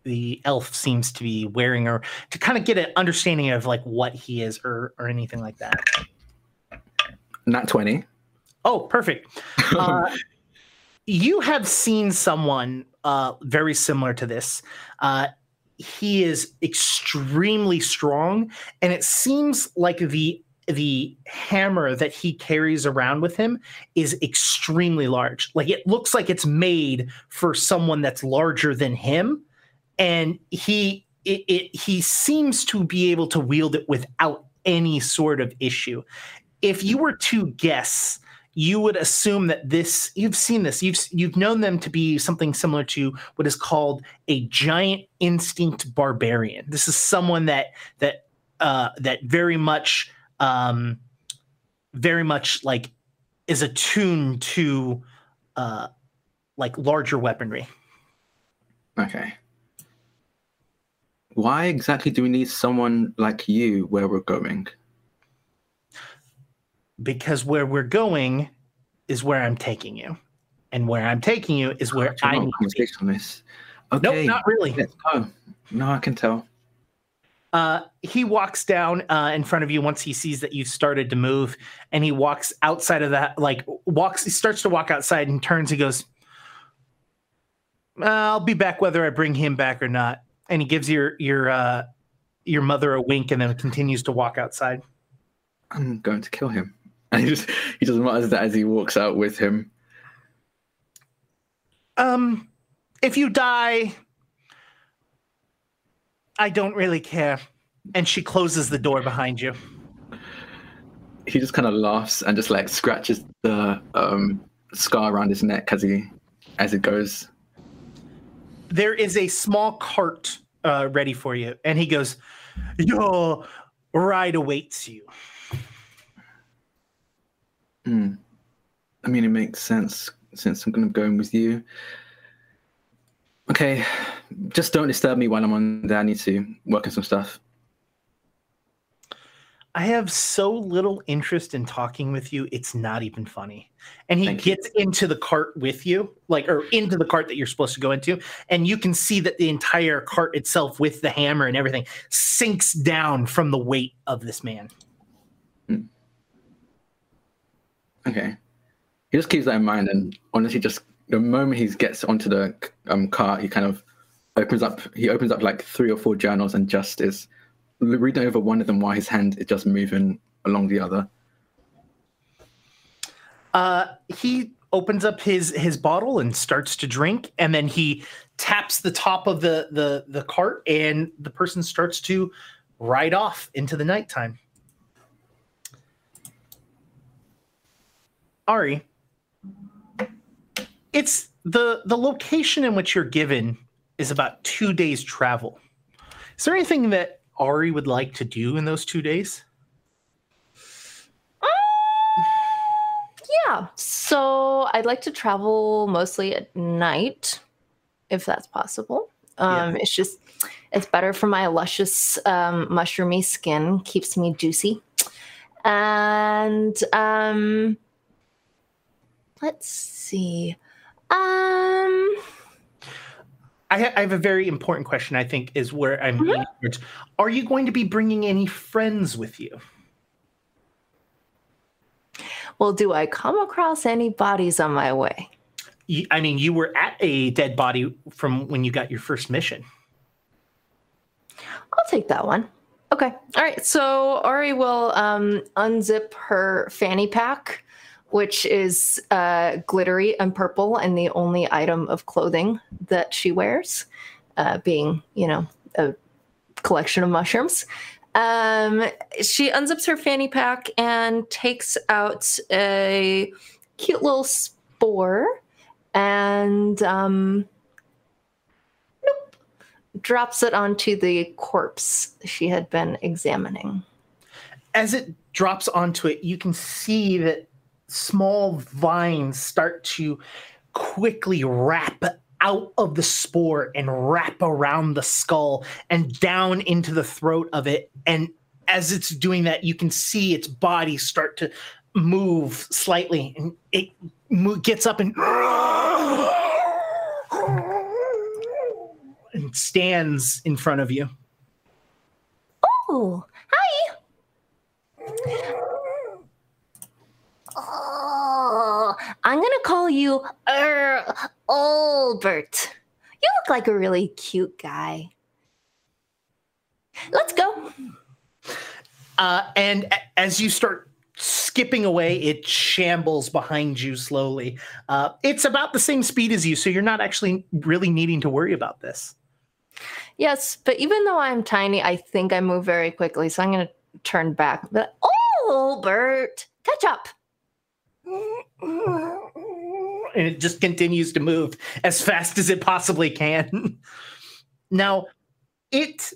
the elf seems to be wearing or to kind of get an understanding of like what he is or or anything like that not 20. oh perfect uh, you have seen someone uh, very similar to this uh, he is extremely strong and it seems like the the hammer that he carries around with him is extremely large. Like it looks like it's made for someone that's larger than him, and he it, it he seems to be able to wield it without any sort of issue. If you were to guess, you would assume that this you've seen this you've you've known them to be something similar to what is called a giant instinct barbarian. This is someone that that uh, that very much um, very much like is attuned to uh, like larger weaponry. Okay. Why exactly do we need someone like you where we're going? Because where we're going is where I'm taking you, and where I'm taking you is where Do I want need a to conversation on this? Nope, not really. Let's. No, I can tell. Uh, he walks down uh, in front of you once he sees that you've started to move, and he walks outside of that. Like walks, he starts to walk outside and turns. He goes, "I'll be back whether I bring him back or not." And he gives your your uh, your mother a wink, and then continues to walk outside. I'm going to kill him. And he just he just mutters that as he walks out with him. Um, if you die, I don't really care. And she closes the door behind you. He just kind of laughs and just like scratches the um, scar around his neck as he as it goes. there is a small cart uh, ready for you. And he goes, Your ride awaits you. Hmm. I mean, it makes sense since I'm going to go in with you. Okay, just don't disturb me while I'm on there. I need to work on some stuff. I have so little interest in talking with you, it's not even funny. And he Thank you. gets into the cart with you, like, or into the cart that you're supposed to go into. And you can see that the entire cart itself, with the hammer and everything, sinks down from the weight of this man. Okay. He just keeps that in mind, and honestly, just the moment he gets onto the um, car, he kind of opens up. He opens up like three or four journals and just is reading over one of them while his hand is just moving along the other. Uh, he opens up his his bottle and starts to drink, and then he taps the top of the the the cart, and the person starts to ride off into the nighttime. Ari, it's the the location in which you're given is about two days travel. Is there anything that Ari would like to do in those two days? Yeah. So I'd like to travel mostly at night, if that's possible. Um, It's just, it's better for my luscious, um, mushroomy skin, keeps me juicy. And um, let's see. Um, I, ha- I have a very important question. I think is where I'm. Mhm. leaning. Are you going to be bringing any friends with you? well, do I come across any bodies on my way? You- I mean, you were at a dead body from when you got your first mission. I'll take that one. Okay. All right. So Ari will um, unzip her fanny pack, which is uh, glittery and purple, and the only item of clothing that she wears, uh, being, you know, a collection of mushrooms. Um, she unzips her fanny pack and takes out a cute little spore and um, drops it onto the corpse she had been examining. As it drops onto it, you can see that small vines start to quickly wrap out of the spore and wrap around the skull and down into the throat of it. And as it's doing that, you can see its body start to move slightly and it gets up and and stands in front of you. Oh, hi. Oh, I'm gonna call you er, Albert. You look like a really cute guy. Let's go. Uh, and as you start skipping away, it shambles behind you slowly. Uh, it's about the same speed as you, so you're not actually really needing to worry about this. Yes, but even though I'm tiny, I think I move very quickly, so I'm gonna turn back. But oh, Albert, catch up. And it just continues to move as fast as it possibly can. now, it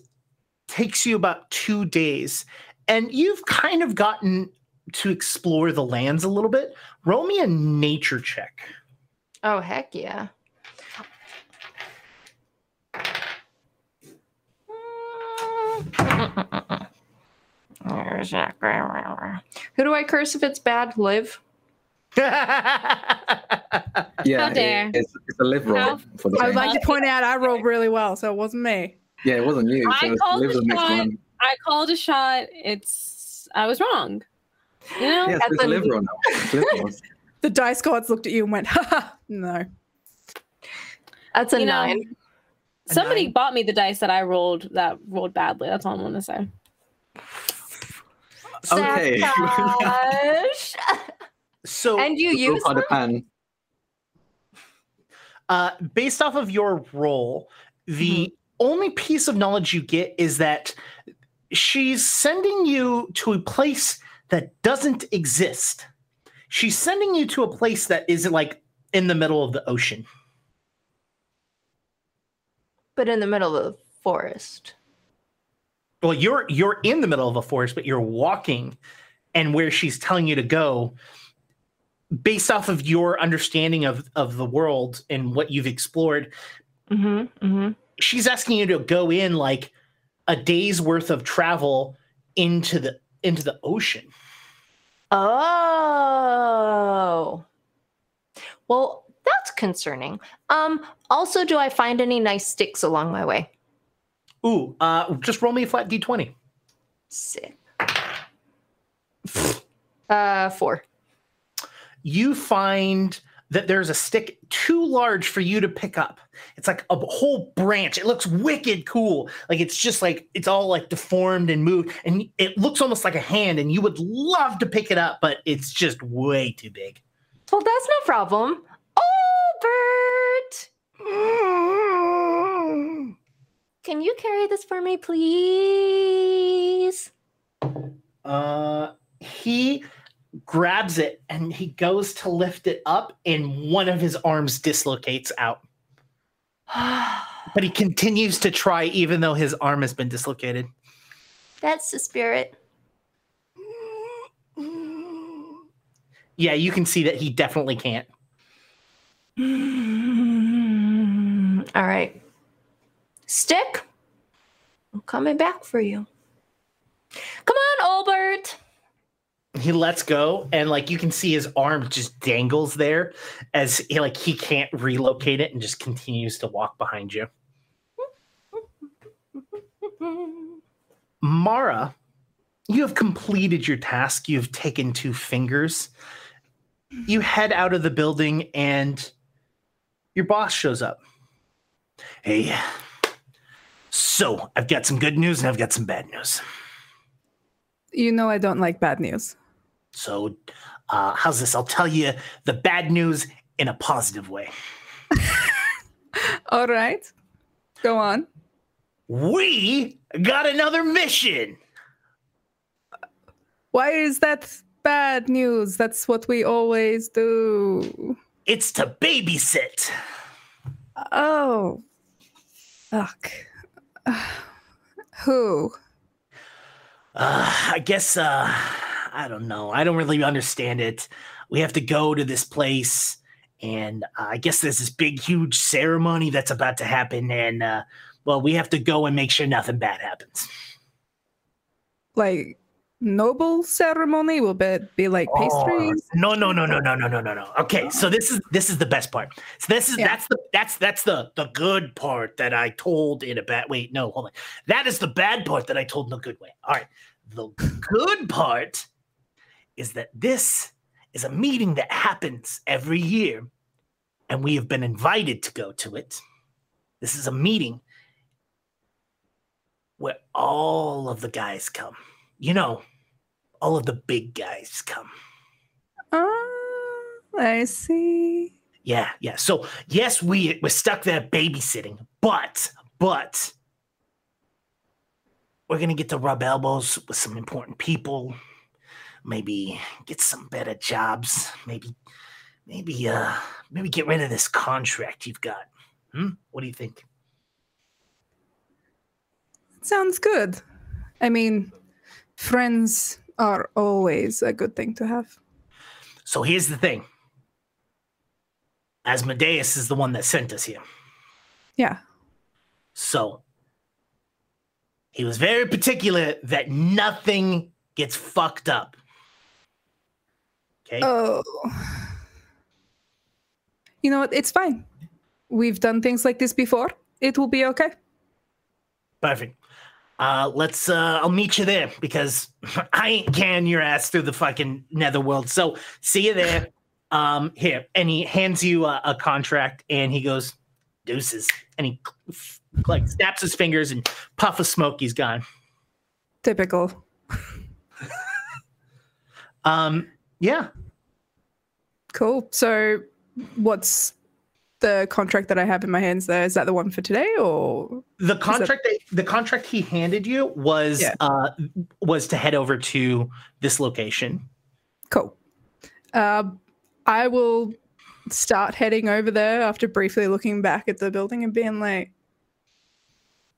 takes you about two days, and you've kind of gotten to explore the lands a little bit. Roll me a nature check. Oh heck yeah. Who do I curse if it's bad? Live. Yeah, How dare. it- it's, it's a live roll How- for the I would like to point out I rolled really well, so it wasn't me. Yeah, it wasn't you. I So it's called live the the next shot. I called a shot. It's I was wrong. You know? Yes, it's a a- live roll now. It's live rolls. The dice gods looked at you and went, ha no. That's a You know, nine. A Somebody nine. bought me the dice that I rolled that rolled badly. That's all I'm gonna say. Okay. Sabotage. so and you use part of pan. Uh, based off of your role, the Mm-hmm. only piece of knowledge you get is that she's sending you to a place that doesn't exist. She's sending you to a place that isn't like in the middle of the ocean. but in the middle of the forest. Well, you're you're in the middle of a forest, but you're walking, and where she's telling you to go, based off of your understanding of of the world and what you've explored, Mm-hmm. Mm-hmm. she's asking you to go in like a day's worth of travel into the into the ocean. Oh. Well, that's concerning. Um, also, do I find any nice sticks along my way? Ooh, uh, just roll me a flat d20. Sick. Uh, four. You find that there's a stick too large for you to pick up. It's like a whole branch. It looks wicked cool. Like it's just like it's all like deformed and moved, and it looks almost like a hand. And you would love to pick it up, but it's just way too big. Well, that's no problem. Albert! Can you carry this for me, please? Uh, he grabs it and he goes to lift it up, and one of his arms dislocates out. But he continues to try, even though his arm has been dislocated. That's the spirit. Yeah, you can see that he definitely can't. All right. Stick. I'm coming back for you. Come on, Albert. He lets go, and like you can see his arm just dangles there as he like he can't relocate it and just continues to walk behind you. Mara, you have completed your task. You have taken two fingers. You head out of the building, and your boss shows up. Hey, so I've got some good news and I've got some bad news. You know I don't like bad news. So, uh, how's this? I'll tell you the bad news in a positive way. All right. Go on. We got another mission. Why is that bad news? That's what we always do. It's to babysit. Oh. Fuck. Who? Uh, I guess uh, I don't know. I don't really understand it. We have to go to this place, and uh, I guess there's this big, huge ceremony that's about to happen, and uh, well, we have to go and make sure nothing bad happens. Like noble ceremony? Will it be like Oh, pastries? no, no, no, no, no, no, no, no, no. Okay, so this is this is the best part. So this is Yeah. that's the that's that's the the good part that I told in a bad. Wait, no, hold on. That is the bad part that I told in a good way. All right, the good part is that this is a meeting that happens every year, and we have been invited to go to it. This is a meeting where all of the guys come. You know, all of the big guys come. Oh, I see. Yeah, yeah. So yes, we we're stuck there babysitting, but but we're gonna get to rub elbows with some important people. Maybe get some better jobs. Maybe maybe uh maybe get rid of this contract you've got. Hmm? What do you think? Sounds good. I mean, friends are always a good thing to have. So here's the thing. Asmodeus is the one that sent us here. Yeah. So he was very particular that nothing gets fucked up. Okay. Oh. You know what? It's fine. We've done things like this before. It will be okay. Perfect. Uh, let's. Uh, I'll meet you there because I ain't can your ass through the fucking netherworld. So see you there. Um, here, and he hands you a, a contract, and he goes, "Deuces," and he like snaps his fingers, and puff of smoke, he's gone. Typical. Um, yeah. Cool. So, what's the contract that I have in my hands there? Is that the one for today or? The contract that, the contract he handed you was Yeah. uh was to head over to this location. Cool. Uh, I will start heading over there after briefly looking back at the building and being like,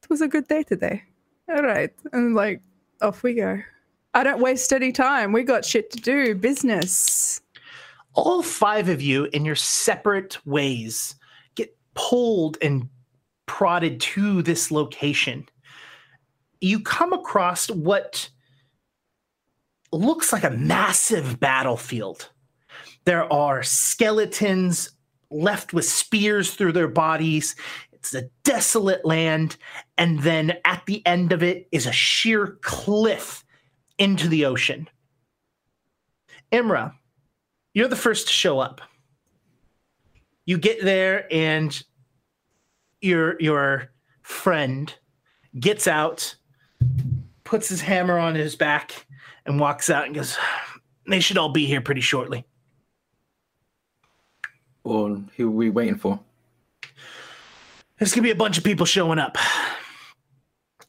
it was a good day today. All right. And like, off we go. I don't waste any time. We got shit to do, business. All five of you in your separate ways get pulled and prodded to this location. You come across what looks like a massive battlefield. There are skeletons left with spears through their bodies. It's a desolate land. And then at the end of it is a sheer cliff into the ocean. Imra, you're the first to show up. You get there and your your friend gets out, puts his hammer on his back, and walks out and goes, They should all be here pretty shortly. Well, who are we waiting for? There's gonna be a bunch of people showing up.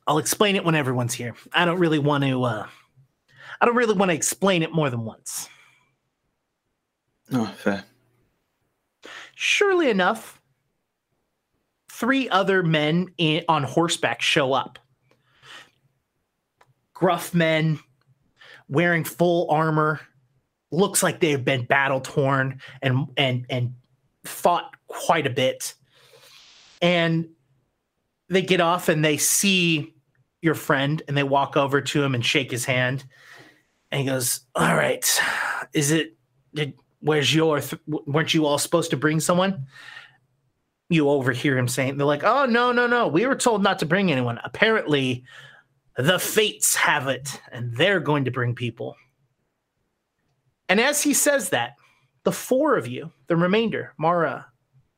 I'll explain it when everyone's here. I don't really want to uh I don't really want to explain it more than once. Oh, fair. Surely enough, three other men in, on horseback show up. Gruff men wearing full armor, looks like they've been battle torn and and and fought quite a bit. And they get off and they see your friend and they walk over to him and shake his hand. And he goes, "All right, is it? Did, where's your? Th- weren't you all supposed to bring someone?" You overhear him saying, "They're like, oh no, no, no. We were told not to bring anyone. Apparently, the fates have it, and they're going to bring people." And as he says that, the four of you, the remainder, Mara,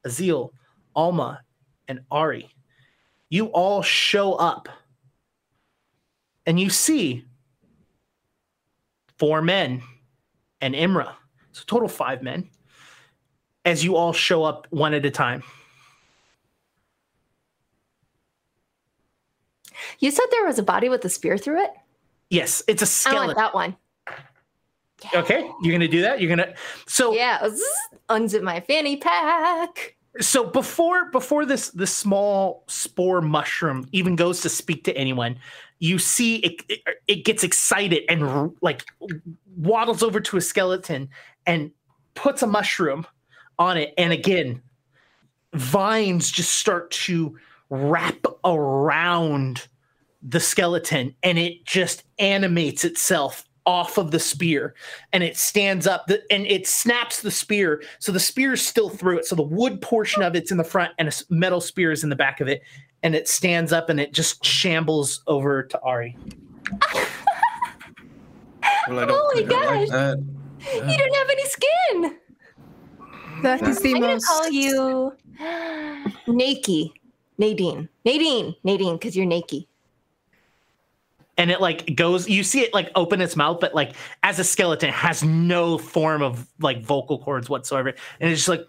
Azil, Alma, and Ari, you all show up. And you see four men and Imra. So total five men. As you all show up one at a time. You said there was a body with a spear through it? Yes, it's a skeleton. want that one. Okay, you're gonna do that. You're gonna. So Yeah. Unzip my fanny pack. so before before this this small spore mushroom even goes to speak to anyone you see it it, gets excited and like waddles over to a skeleton and puts a mushroom on it. And again vines just start to wrap around the skeleton and it just animates itself off of the spear and it stands up the, and it snaps the spear so the spear is still through it so the wood portion of it's in the front and a metal spear is in the back of it and it stands up and it just shambles over to Ari. Well, I Oh my think I like gosh. that. You don't have any skin. That is the I'm gonna most. call you Nakey. Nadine. Nadine. Nadine, because you're Nakey. And it like goes you see it like open its mouth but like as a skeleton it has no form of like vocal cords whatsoever and it's just like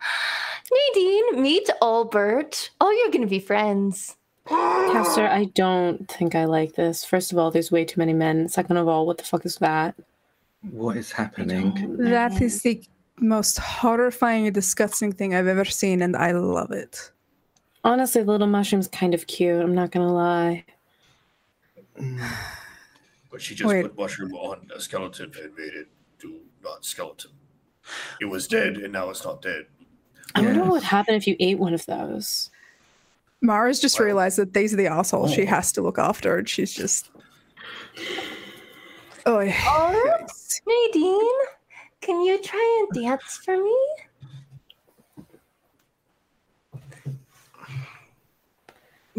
Nadine, meet Albert. Oh, you're gonna be friends. Caster, I don't think I like this. First of all, there's way too many men. Second of all, what the fuck is that? What is happening? That is the most horrifying and disgusting thing I've ever seen, and I love it. Honestly, the little mushroom's kind of cute. I'm not gonna lie. But she just Wait. put mushroom on a skeleton and made it do not skeleton. It was dead and now it's not dead. I wonder what would happen if you ate one of those. Mara's just Wow. realized that these are the assholes she Oh. has to look after, and she's just. Oh, Albert, Nadine, can you try and dance for me?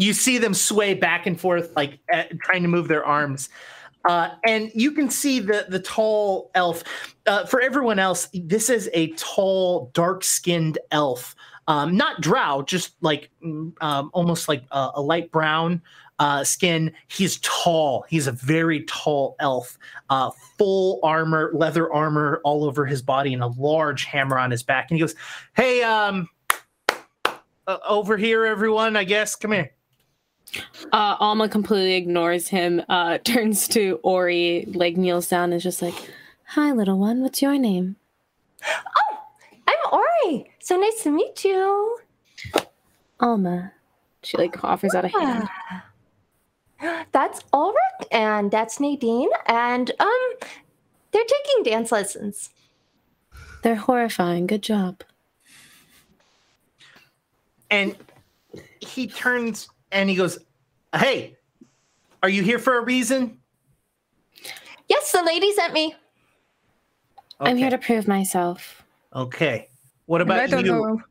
You see them sway back and forth like uh, trying to move their arms. Uh, and you can see the the tall elf. Uh, for everyone else this is a tall dark skinned elf. Um, not drow just like mm, um, almost like a, a light brown uh, skin. He's tall. He's a very tall elf. Uh, full armor leather armor all over his body and a large hammer on his back. And he goes hey um over here everyone i guess. Come here Uh, Alma completely ignores him, uh, turns to Ori, like kneels down and is just like, Hi, little one, what's your name? Oh, I'm Ori. So nice to meet you. Alma. She like offers out a hand. That's Ulrich and that's Nadine. And um they're taking dance lessons. They're horrifying. Good job. and he turns and he goes, "Hey, are you here for a reason?" Yes, the lady sent me. I'm here to prove myself. Okay. What And I about don't you? know.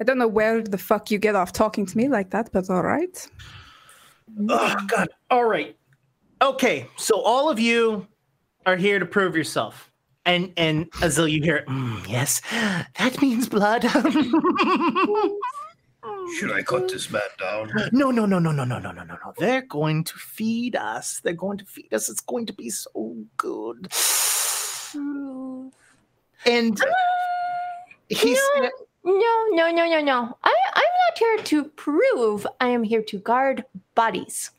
I don't know where the fuck you get off talking to me like that, but all right. Oh God! All right. Okay. So all of you are here to prove yourself, and and Azil, you hear, "Mm, yes, that means blood. Should I cut this man down? no, no, no, no, no, no, no, no, no, no. They're going to feed us. They're going to feed us. It's going to be so good. And he said, No, no, no, no, no. I, I'm not here to prove. I am here to guard bodies.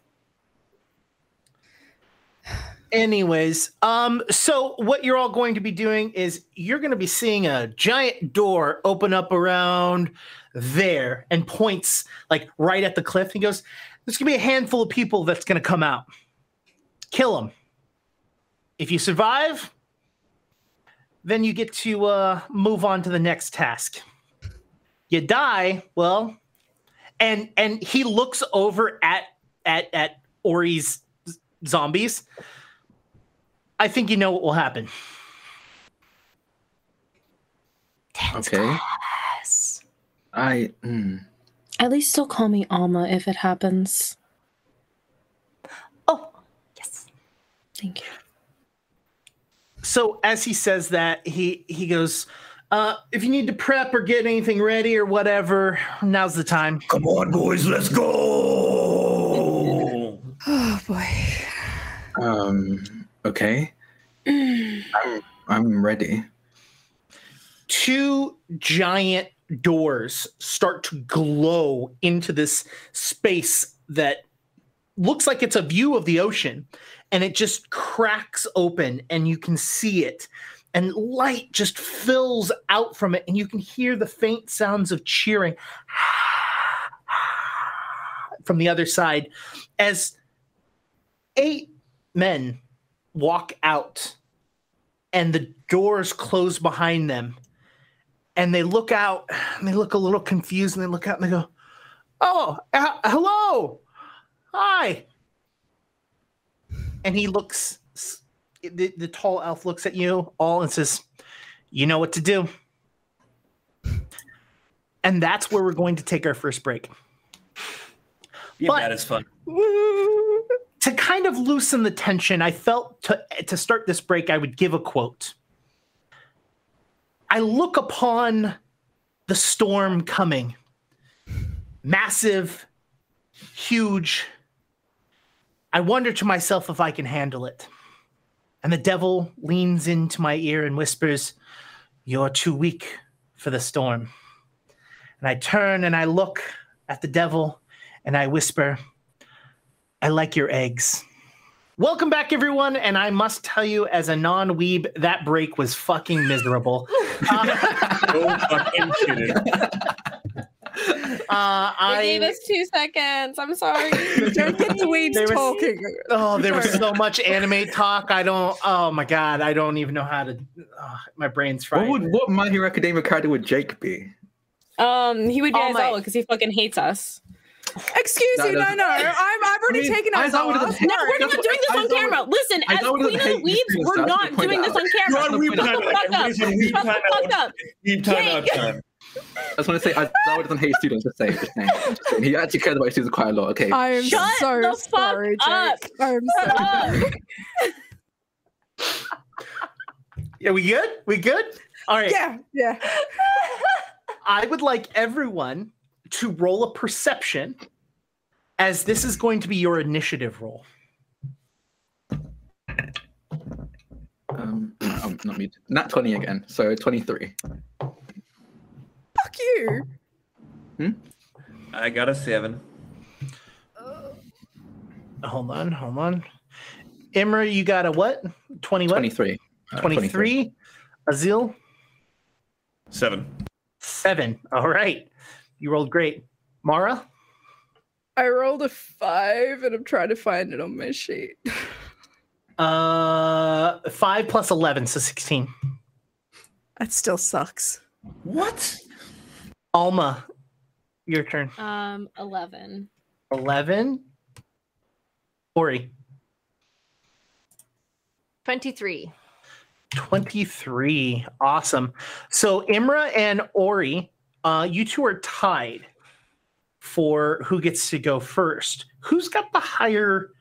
Anyways, um, so what you're all going to be doing is you're going to be seeing a giant door open up around there and points like right at the cliff. He goes, There's going to be a handful of people that's going to come out. Kill them. If you survive, then you get to uh, move on to the next task. You die, well, and and he looks over at at at Ori's zombies. I think you know what will happen. Dance Okay. class. I. Mm, At least still call me Alma if it happens. Oh, yes. Thank you. So as he says that, he he goes, uh, if you need to prep or get anything ready or whatever, now's the time. Come on, boys, let's go. Oh boy. um. Okay. I'm. I'm ready. Two giant doors start to glow into this space that looks like it's a view of the ocean and it just cracks open and you can see it and light just fills out from it, and you can hear the faint sounds of cheering from the other side as eight men walk out and the doors close behind them and they look out and they look a little confused and they look out and they go oh uh, hello! Hi! And he looks the, the tall elf looks at you all and says you know what to do. And that's where we're going to take our first break. Yeah, But- that is fun. to kind of loosen the tension, I felt to to start this break, I would give a quote. I look upon the storm coming, massive, huge. I wonder to myself if I can handle it. And the devil leans into my ear and whispers, You're too weak for the storm. And I turn and I look at the devil and I whisper, I like your eggs. Welcome back, everyone. And I must tell you, as a non weeb, that break was fucking miserable. Uh, No fucking kidding. uh, They gave I, us two seconds. I'm sorry. Don't get the weeds There was- talking. oh, there was so much anime talk. I don't, oh my God, I don't even know how to, oh, my brain's fried. What would what My Hero Academia character would Jake be? um, he would be All Might. Aizawa because he fucking hates us. Excuse That you, no, doesn't- no. I'm, I've already I mean, taken Aizawa Aizawa. doesn't- No, we're That's not what- doing this on Aizawa- camera. Listen, as Queen of the hate Weebs, we're not doing this on camera. You're on weeb Shut time. the fuck up. Everybody's on weeb Shut the time fuck up. Weeb timeout time. I just want to say Aizawa doesn't hate students. Just saying, just saying. Just saying. He actually cares about students quite a lot. Okay. I am Shut so the fuck sorry, up. Jake. I'm Shut so up. Yeah, we good? We good? All right. Yeah, yeah. I would like everyone to roll a perception as this is going to be your initiative roll. Um, no, I'm not 20 again. So 23. Fuck you. Hmm. I got a seven. Hold on, hold on. Imra, you got a what? 20 what? 23. Uh, 23. Azil, Seven. seven. All right. You rolled great. Mara, I rolled a five and I'm trying to find it on my sheet. uh, five plus 11, so 16. That still sucks. What? Alma, your turn. Um, eleven. 11. Ori, 23. 23. Awesome. So Imra and Ori, uh, you two are tied for who gets to go first. Who's got the higher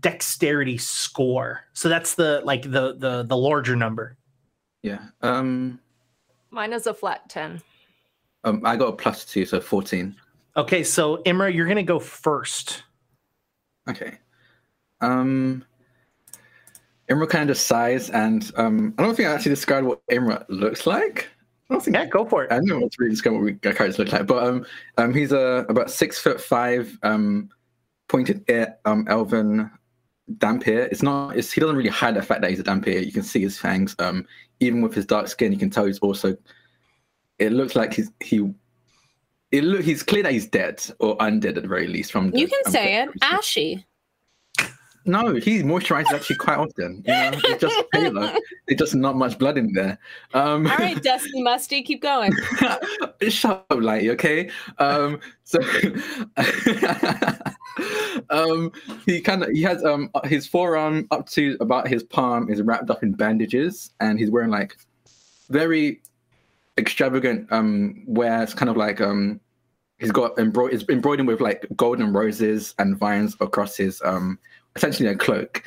dexterity score? So that's the like the the the larger number. Yeah. Um, Mine is a flat 10. um, I got a plus two, so 14. Okay, so Imra, you're gonna go first. Okay. Um, Imra kind of just sighs, and um, I don't think I actually described what Imra looks like. I don't think Yeah, go for it. I don't know what to really describe what we, our characters look like, but um, um, he's a about six foot five, um, pointed ear, um, elven dhampir. It's not. It's, he doesn't really hide the fact that he's a dhampir. You can see his fangs. Um, even with his dark skin, you can tell he's also. It looks like he's he. It look. He's clear that he's dead or undead at the very least. From the, You can um, say it. Ashy. No, he moisturizes actually quite often. You know, it's just paler. There's just not much blood in there. Um, All right, Dusty Musty, keep going. Shut up, Lighty, okay? Um, so um, he kind of he has um his forearm up to about his palm is wrapped up in bandages, and he's wearing like very extravagant um wear. It's kind of like um he's got embroidered embroidered with like golden roses and vines across his um essentially a cloak.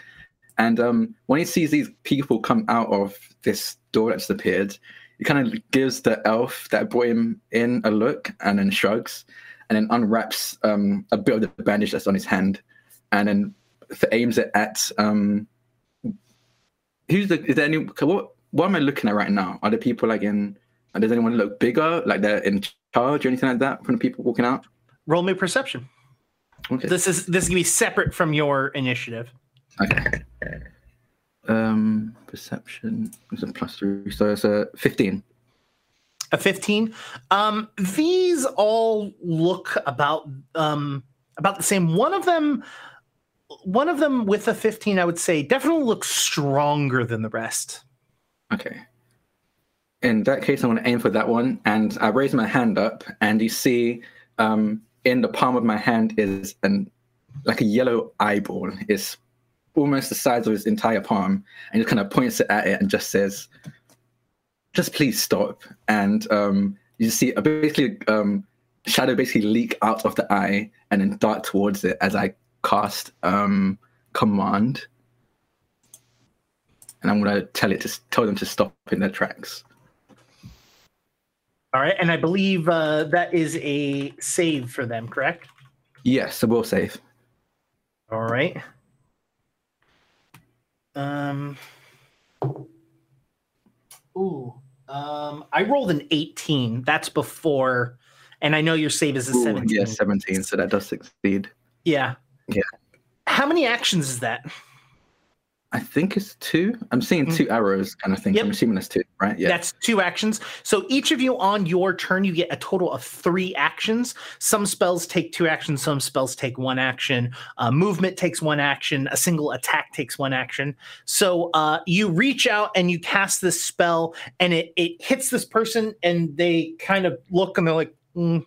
And um, when he sees these people come out of this door that's appeared, he kind of gives the elf that brought him in a look and then shrugs and then unwraps um, a bit of the bandage that's on his hand and then aims it at um, who's the is there any what what am I looking at right now? Are the people like in does anyone look bigger like they're in charge or anything like that from the people walking out? Roll me perception. Okay. This is this is gonna be separate from your initiative. Okay. Um, perception is a plus three, so it's a fifteen. A 15. Um, these all look about um about the same. One of them one of them with a 15, I would say, definitely looks stronger than the rest. Okay. In that case, I'm going to aim for that one, and I raise my hand up, and you see, um, in the palm of my hand is an like a yellow eyeball. It's almost the size of his entire palm, and just kind of points it at it and just says, "Just please stop." And um, you see, a basically, um, shadow basically leak out of the eye and then dart towards it as I cast um, command, and I'm gonna tell it to tell them to stop in their tracks. All right, and I believe uh, that is a save for them, correct? Yes, so we'll save. All right. Um. Ooh. Um. I rolled an 18. That's before, and I know your save is a Ooh, 17. yeah, 17, so that does succeed. Yeah. Yeah. How many actions is that? I think it's two. I'm seeing two arrows kind of thing. Yep. I'm assuming it's two, right? Yeah. That's two actions. So each of you on your turn, you get a total of three actions. Some spells take two actions, some spells take one action. Uh, movement takes one action. A single attack takes one action. So uh, you reach out and you cast this spell, and it it hits this person, and they kind of look and they're like, "Mm."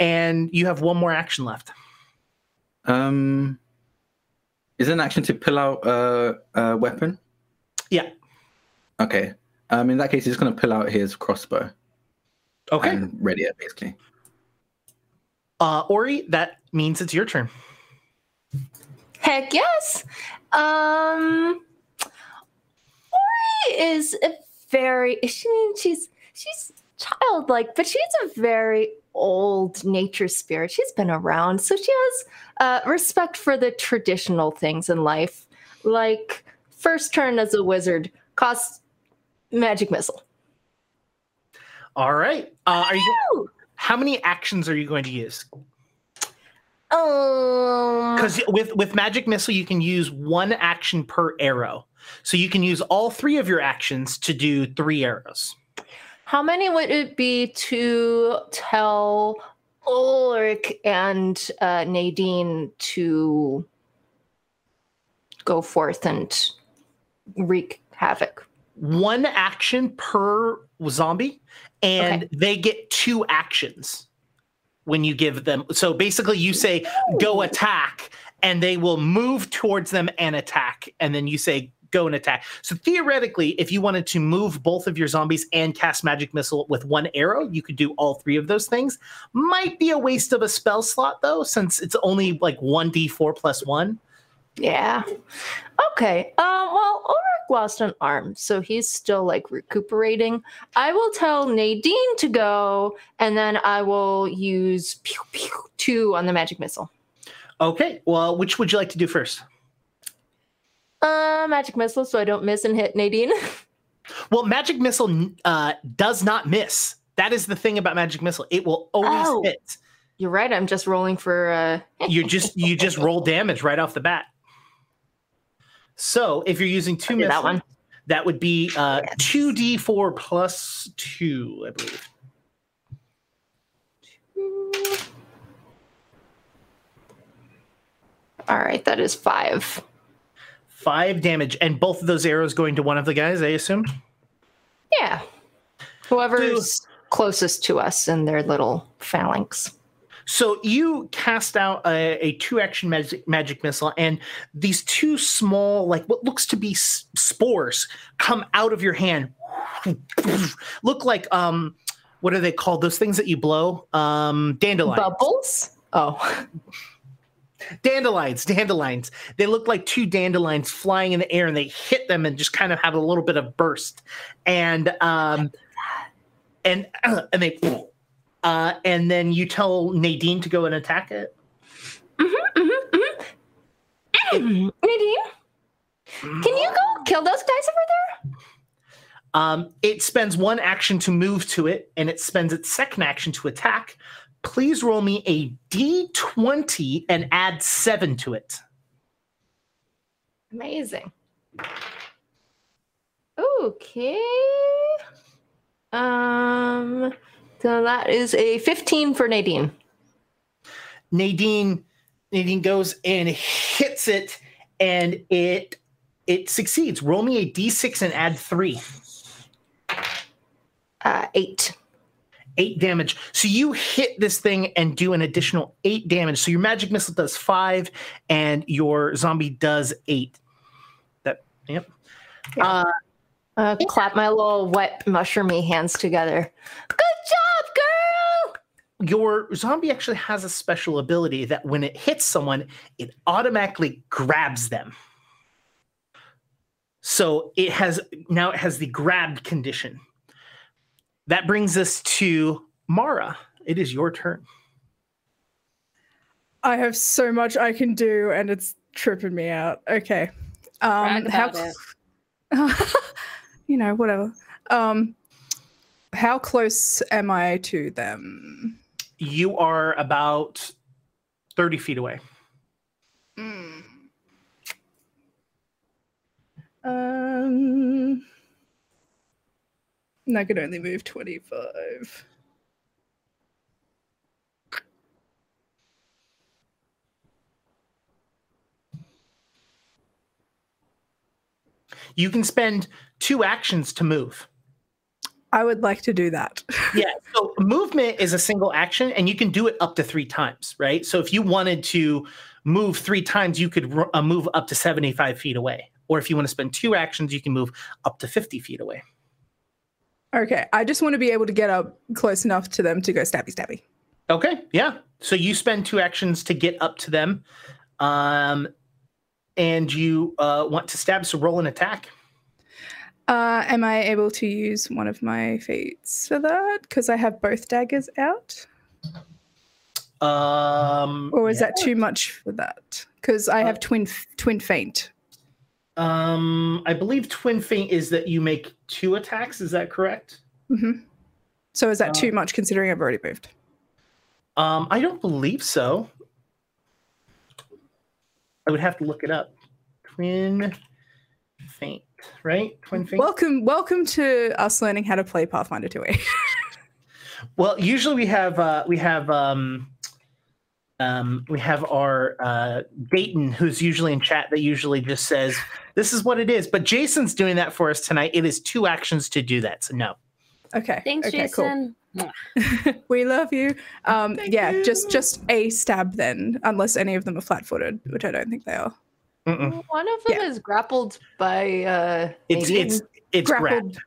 and you have one more action left. Um, is an action to pull out uh, a weapon? Yeah. Okay. Um, in that case, he's going to pull out his crossbow Okay. and ready it, basically. Uh, Ori, that means it's your turn. Heck yes. Um Ori is a very she she's she's childlike, but she's a very old nature spirit. She's been around, so she has uh, respect for the traditional things in life, like first turn as a wizard costs magic missile. All right. Uh, are you? How many actions are you going to use? Um, Because with with magic missile, you can use one action per arrow. So you can use all three of your actions to do three arrows. How many would it be to tell Ulrich and uh, Nadine to go forth and wreak havoc? One action per zombie, and Okay. they get two actions when you give them. So basically, you say go attack, and they will move towards them and attack, and then you say go and attack. So theoretically, if you wanted to move both of your zombies and cast magic missile with one arrow, you could do all three of those things. Might be a waste of a spell slot though, since it's only like one d4 plus one. Yeah. Okay. Uh, well, Ulrich lost an arm, so he's still like recuperating. I will tell Nadine to go, and then I will use pew, pew, two on the magic missile. Okay, well, which would you like to do first? Uh, magic missile, so I don't miss and hit Nadine. Well, magic missile uh, does not miss. That is the thing about magic missile; it will always Oh. hit. You're right. I'm just rolling for. Uh, You just you just roll damage right off the bat. So if you're using two missiles, that one. that would be uh, Yes. two d four plus two, I believe. All right, that is five. Five damage, and both of those arrows going to one of the guys. I assume. Yeah. Whoever's closest to us in their little phalanx. So you cast out a, a two action magic, magic missile, and these two small, like what looks to be s- spores, come out of your hand. Look like um, what are they called? Those things that you blow? Um, dandelions. Bubbles? Oh. dandelions. Dandelions. They look like two dandelions flying in the air, and they hit them and just kind of have a little bit of burst, and um, and uh, and they. Uh, and then you tell Nadine to go and attack it. Nadine, can you go kill those guys over there? Um, it spends one action to move to it, and it spends its second action to attack. Please roll me a d20 and add seven to it. Amazing. Okay. Um, so that is a 15 for Nadine. Nadine Nadine goes and hits it, and it it succeeds. Roll me a d6 and add three. Uh, eight. Eight damage. So you hit this thing and do an additional eight damage. So your magic missile does five, and your zombie does eight. That yep. Uh, Uh, clap my little wet mushroomy hands together. Good job, girl! your zombie actually has a special ability that when it hits someone, it automatically grabs them. So it has now it has the grabbed condition. That brings us to Mara. It is your turn. I have so much I can do, and it's tripping me out. Okay. Um, Brag how? you know, whatever. Um, how close am I to them? You are about 30 feet away. Mm. Um, and I can only move 25. You can spend two actions to move. I would like to do that. yeah. So movement is a single action, and you can do it up to three times, right? So if you wanted to move three times, you could uh, move up to 75 feet away. Or if you want to spend two actions, you can move up to 50 feet away. Okay, I just want to be able to get up close enough to them to go stabby stabby. Okay. Yeah. So you spend two actions to get up to them. Um, and you uh, want to stab, so roll an attack. Uh, am I able to use one of my fates for that? Because I have both daggers out. Um, Or is yeah. that too much for that? Because I have Uh, twin twin feint. Um, I believe twin Feint is that you make two attacks. Is that correct? Mm-hmm. So is that Uh, too much considering I've already moved? Um, I don't believe so. I would have to look it up. Twin Feint, right? Twin feint. Welcome, welcome to us learning how to play Pathfinder 2e. Well, usually we have uh, we have um, um, we have our uh, Dayton, who's usually in chat, that usually just says this is what it is. But Jason's doing that for us tonight. It is two actions to do that. So no. okay. Thanks, okay, cool. Jason. we love you. Um, yeah, just just a stab then, unless any of them are flat-footed, which I don't think they are. Mm-mm. One of them Yeah. is grappled by uh, It's it's it's Grappled. grabbed.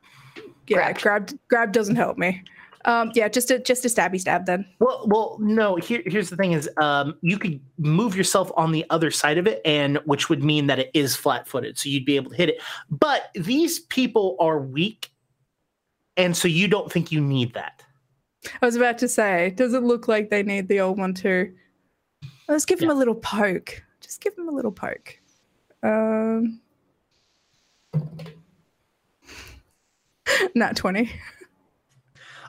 Yeah, Grabbed. grabbed. Grab doesn't help me. Um, yeah, just a just a stabby stab then. Well, well, no. Here, here's the thing: is um, you could move yourself on the other side of it, and which would mean that it is flat-footed, so you'd be able to hit it. But these people are weak, and so you don't think you need that. I was about to say, does it look like they need the old one too? Let's give them a little poke. Just give them a little poke. Um, not twenty.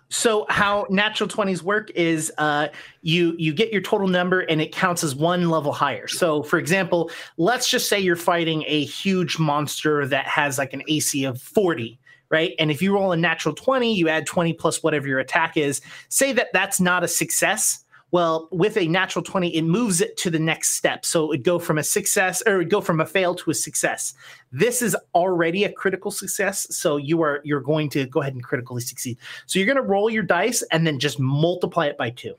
So how natural 20s work is uh, you you get your total number and it counts as one level higher. So for example, let's just say you're fighting a huge monster that has like an AC of 40, right? And if you roll a natural 20, you add 20 plus whatever your attack is. Say that that's not a success. Well, with a natural 20, it moves it to the next step. So it would go from a success or it would go from a fail to a success. This is already a critical success. So you are you're going to go ahead and critically succeed. So you're going to roll your dice and then just multiply it by two.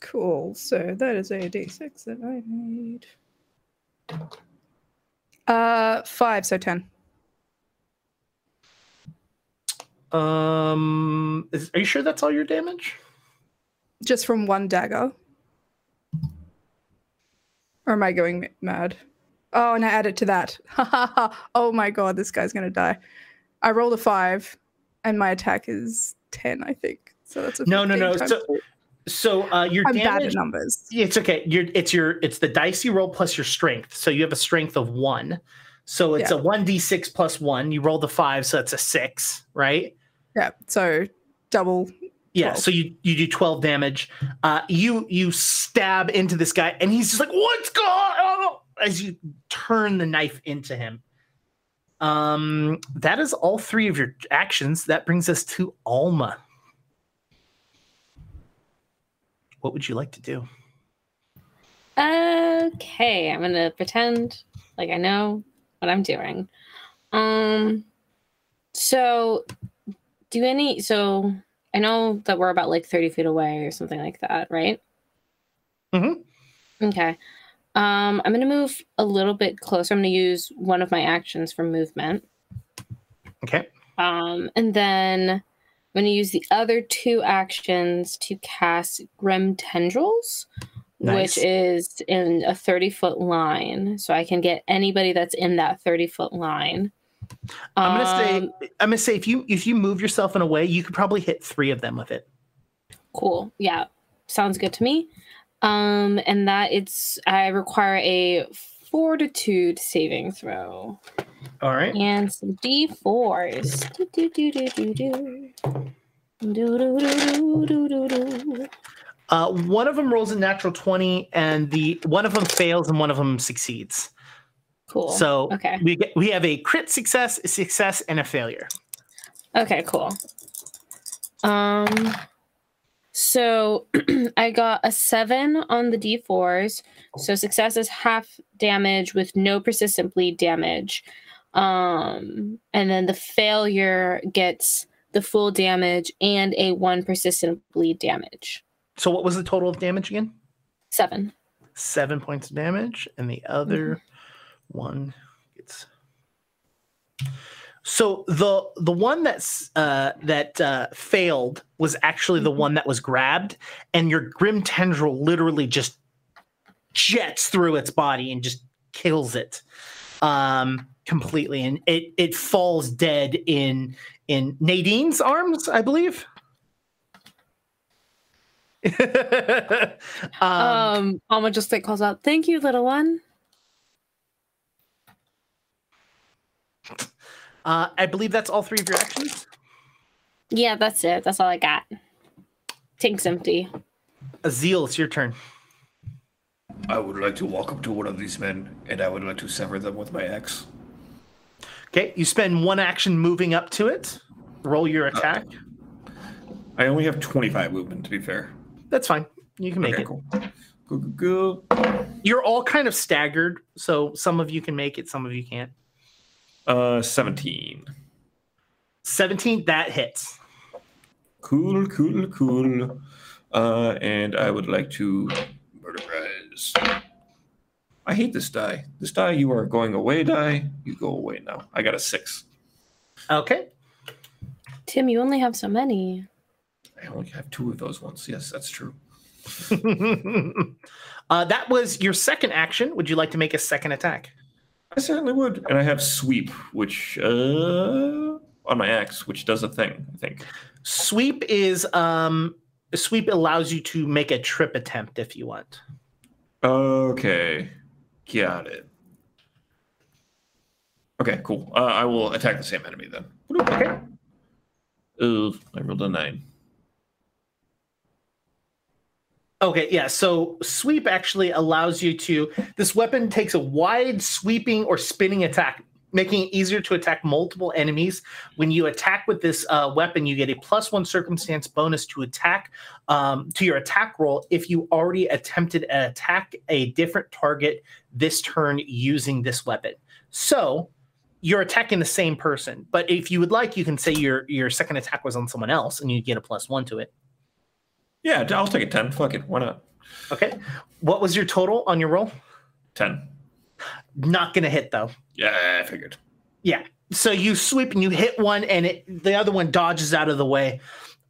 Cool. So that is a d6 that I need. Uh, five. So ten. Um, is, are you sure that's all your damage? Just from one dagger. Or am I going mad? Oh, and I added to that. oh my god, this guy's gonna die. I rolled a five, and my attack is ten, I think. So that's a No, no, no. So, four. so uh, your I'm bad damage. at numbers. It's okay. You're it's your it's the dice you roll plus your strength. So you have a strength of one. So it's Yeah. a one d six plus one. You roll the five, so it's a six, right? Yeah. So double. Yeah. 12. So you you do twelve damage. Uh, you you stab into this guy, and he's just like, "What's going on?" As you turn the knife into him, Um, that is all three of your actions. That brings us to Alma. What would you like to do? Okay, I'm gonna pretend like I know what I'm doing. Um, so do any? So I know that we're about like 30 feet away or something like that, right? Mhm. Okay. Um, I'm gonna move a little bit closer. I'm gonna use one of my actions for movement. Okay. Um, and then I'm going to use the other two actions to cast Grim Tendrils, Nice. which is in a 30 foot line. So I can get anybody that's in that 30 foot line. I'm gonna Um, say I'm gonna say if you if you move yourself in a way, you could probably hit three of them with it. Cool. Yeah. Sounds good to me. Um, and that it's, I require a fortitude saving throw All right. and some d4s. Do, do, do, do, do, do. Do, do, do, do, do, do. Uh, one of them rolls a natural twenty, and the one of them fails, and one of them succeeds. Cool. So okay. we get we have a crit success, a success, and a failure. Okay, cool. Um so I got a 7 on the d4s. So success is half damage with no persistent bleed damage. Um and then the failure gets the full damage and a 1 persistent bleed damage. So what was the total of damage again? 7. Seven points of damage, and the other Mm-hmm. One gets. So the the one that's uh, that uh, failed was actually the Mhm. one that was grabbed, and your grim tendril literally just jets through its body and just kills it um, completely, and it it falls dead in in Nadine's arms, I believe. um, Um Alma just like calls out, "Thank you, little one." Uh, I believe that's all three of your actions. Yeah, that's it. That's all I got. Tank's empty. Azil, it's your turn. I would like to walk up to one of these men, and I would like to sever them with my axe. Okay, you spend one action moving up to it. Roll your attack. I only have 25 movement, to be fair. That's fine. You can make okay, it. cool. Go, go, go. You're all kind of staggered, so some of you can make it, some of you can't. Uh, 17. 17, that hits. Cool, cool, cool. Uh, and I would like to murderize. I hate this die. This die, you are going away die. You go away now. I got a six. Okay. Tim, you only have so many. I only have two of those ones. Yes, that's true. uh, that was your second action. Would you like to make a second attack? I certainly would. And I have sweep, which uh on my axe, which does a thing, I think. Sweep is um sweep allows you to make a trip attempt if you want. Okay. Got it. Okay, cool. Uh, I will attack the same enemy then. Okay. Ooh, I rolled a nine. Okay, yeah. So sweep actually allows you to. This weapon takes a wide sweeping or spinning attack, making it easier to attack multiple enemies. When you attack with this uh, weapon, you get a plus one circumstance bonus to attack um, to your attack roll if you already attempted an attack a different target this turn using this weapon. So you're attacking the same person, but if you would like, you can say your your second attack was on someone else, and you get a plus one to it. Yeah, I'll take a 10. Fuck it. Why not? Okay. What was your total on your roll? 10. Not gonna hit though. Yeah, I figured. Yeah. So you sweep and you hit one, and it, the other one dodges out of the way.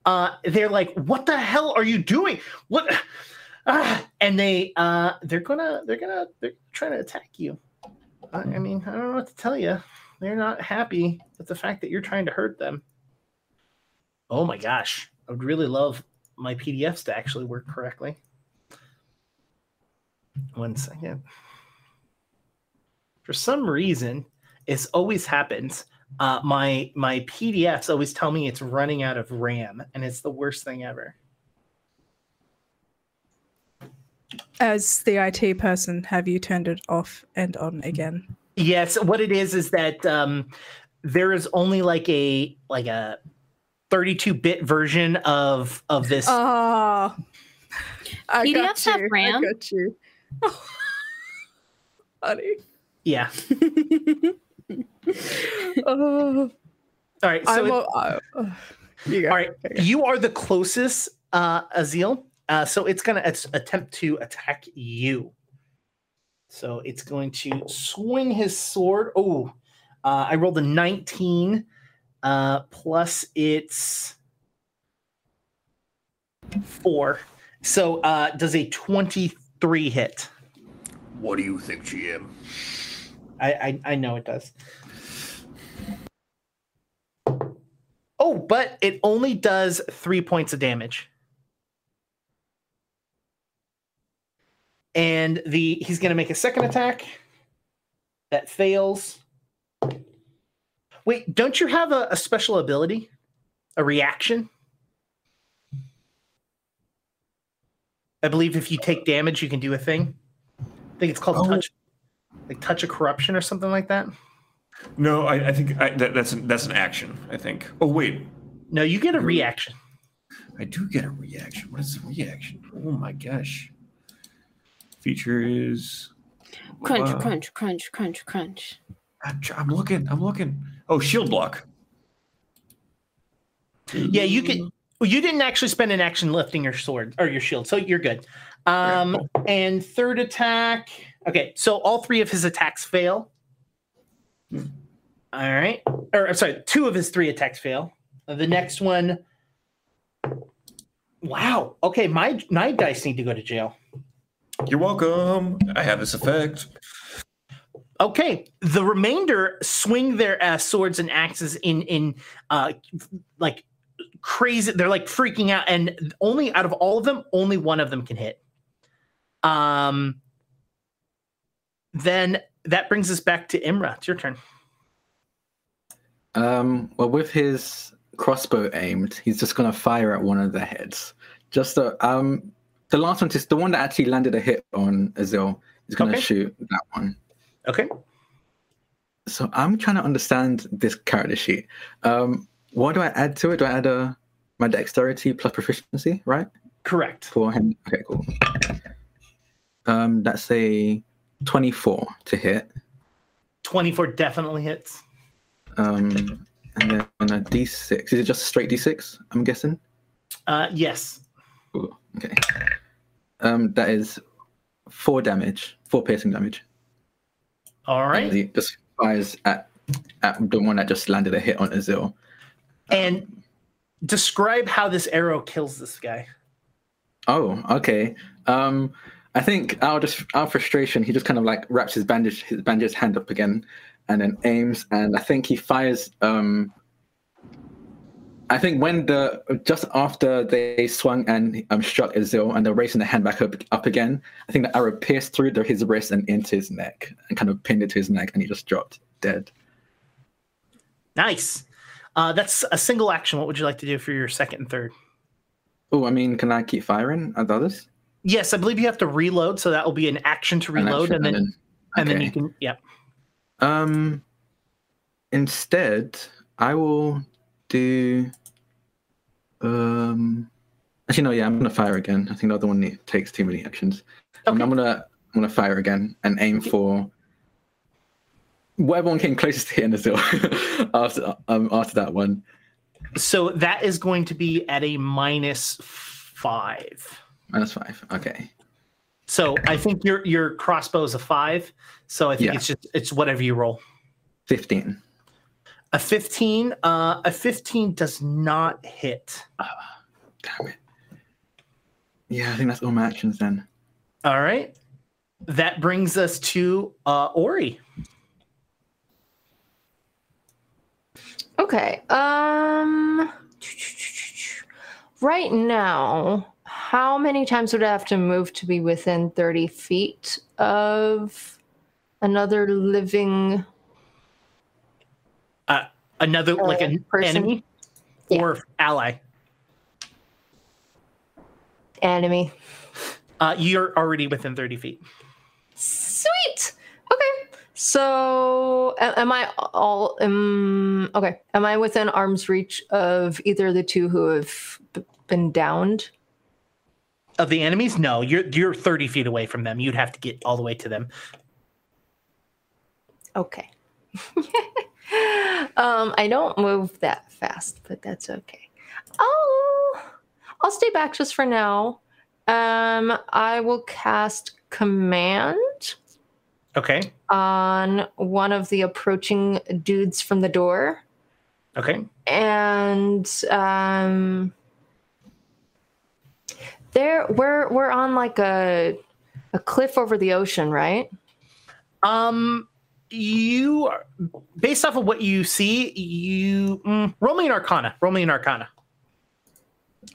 Uh, they're like, "What the hell are you doing? What?" Ah, and they uh, they're gonna they're gonna they're trying to attack you. I, I mean, I don't know what to tell you. They're not happy with the fact that you're trying to hurt them. Oh my gosh, I would really love my PDFs to actually work correctly. One second. For some reason, it's always happens. Uh, my my PDFs always tell me it's running out of RAM, and it's the worst thing ever. As the IT person, have you turned it off and on again? Yes, what it is is that um, there is only like a like a 32-bit version of of this. Oh, I PDFs got have you. RAM? I got you. Honey. yeah. Oh, All right. So I'm. it- a- I- uh, you go. all right, you are the closest, uh, Azil. Uh, so it's gonna attempt to attack you. So it's going to swing his sword. Oh, uh, I rolled a 19 uh, plus it's four. So uh, does a 23 hit? What do you think, GM? I, I I know it does. Oh, but it only does three points of damage. And the he's gonna make a second attack. That fails. Wait, don't you have a, a special ability? A reaction? I believe if you take damage, you can do a thing. I think it's called Oh. touch like touch of corruption or something like that. No, I, I think I, that, that's an, that's an action. I think. Oh wait, No, you get a reaction. I do get a reaction. What is the reaction? Oh my gosh. Feature is. crunch, Wow. crunch, crunch, crunch, crunch. I'm, tr- I'm looking. I'm looking. Oh, shield block. Yeah, you can. Well, you didn't actually spend an action lifting your sword or your shield, so you're good. Um, and third attack. Okay, so all three of his attacks fail. All right, or I'm sorry, two of his three attacks fail. Uh, The next one. Wow. Okay, my my dice need to go to jail. You're welcome. I have this effect. Okay, the remainder swing their uh, swords and axes in in uh like crazy. They're like freaking out, and only out of all of them, only one of them can hit. Um. Then that brings us back to Imra. It's your turn. Um, well, with his crossbow aimed, he's just gonna fire at one of the heads. Just the um, the last one, just the one that actually landed a hit on Azil. He's gonna Okay. shoot that one. Okay. So I'm trying to understand this character sheet. Um, what do I add to it? Do I add a my dexterity plus proficiency, right? Correct. For him. Okay, cool. Um, that's a 24 to hit. Twenty-four definitely hits. Um, and then a D6. Is it just a straight D6? I'm guessing. Uh, yes. Ooh, okay. Um, that is four damage, four piercing damage. All right. he just fires at at the one that just landed a hit on Azil. And describe how this arrow kills this guy. Oh, okay. Um, I think out of just out of frustration, he just kind of like wraps his bandage his bandaged hand up again, and then aims, and I think he fires. Um, I think when the just after they swung and um, struck Azil, and they're raising the hand back up up again, I think the arrow pierced through the, his wrist and into his neck, and kind of pinned it to his neck, and he just dropped dead. Nice. Uh, that's a single action. What would you like to do for your second and third? Oh, I mean, can I keep firing at the others? Yes, I believe you have to reload, so that will be an action to An reload, action, and then and then you can yeah. Um, instead, I will do. Um, actually, no. Yeah, I'm gonna fire again. I think the other one takes too many actions. Okay. I'm gonna I'm gonna fire again and aim for whatever one came closest to hitting Azil after um after that one. So that is going to be at a minus five. Minus five. Okay. So I think your your crossbow is a five. So I think Yeah. it's just it's whatever you roll. Fifteen. A fifteen. Uh, a fifteen does not hit. Damn it. Yeah, I think that's all my actions then. All right. That brings us to uh, Ori. Okay. Um right now, how many times would I have to move to be within 30 feet of another living Another like Uh, an person? enemy Yeah. or ally. enemy? Uh, you're already within thirty feet. Sweet. Okay. So, am I all? Um, okay, am I within arm's reach of either of the two who have been downed? Of the enemies, no, you're you're 30 feet away from them. You'd have to get all the way to them. Okay. um, I don't move that fast, but that's okay. Oh, I'll stay back just for now. Um, I will cast command Okay. on one of the approaching dudes from the door, Okay. and um, there we're we're on like a a cliff over the ocean, right? Um, you are- based off of what you see, you mm, roll me an Arcana. Roll me an Arcana.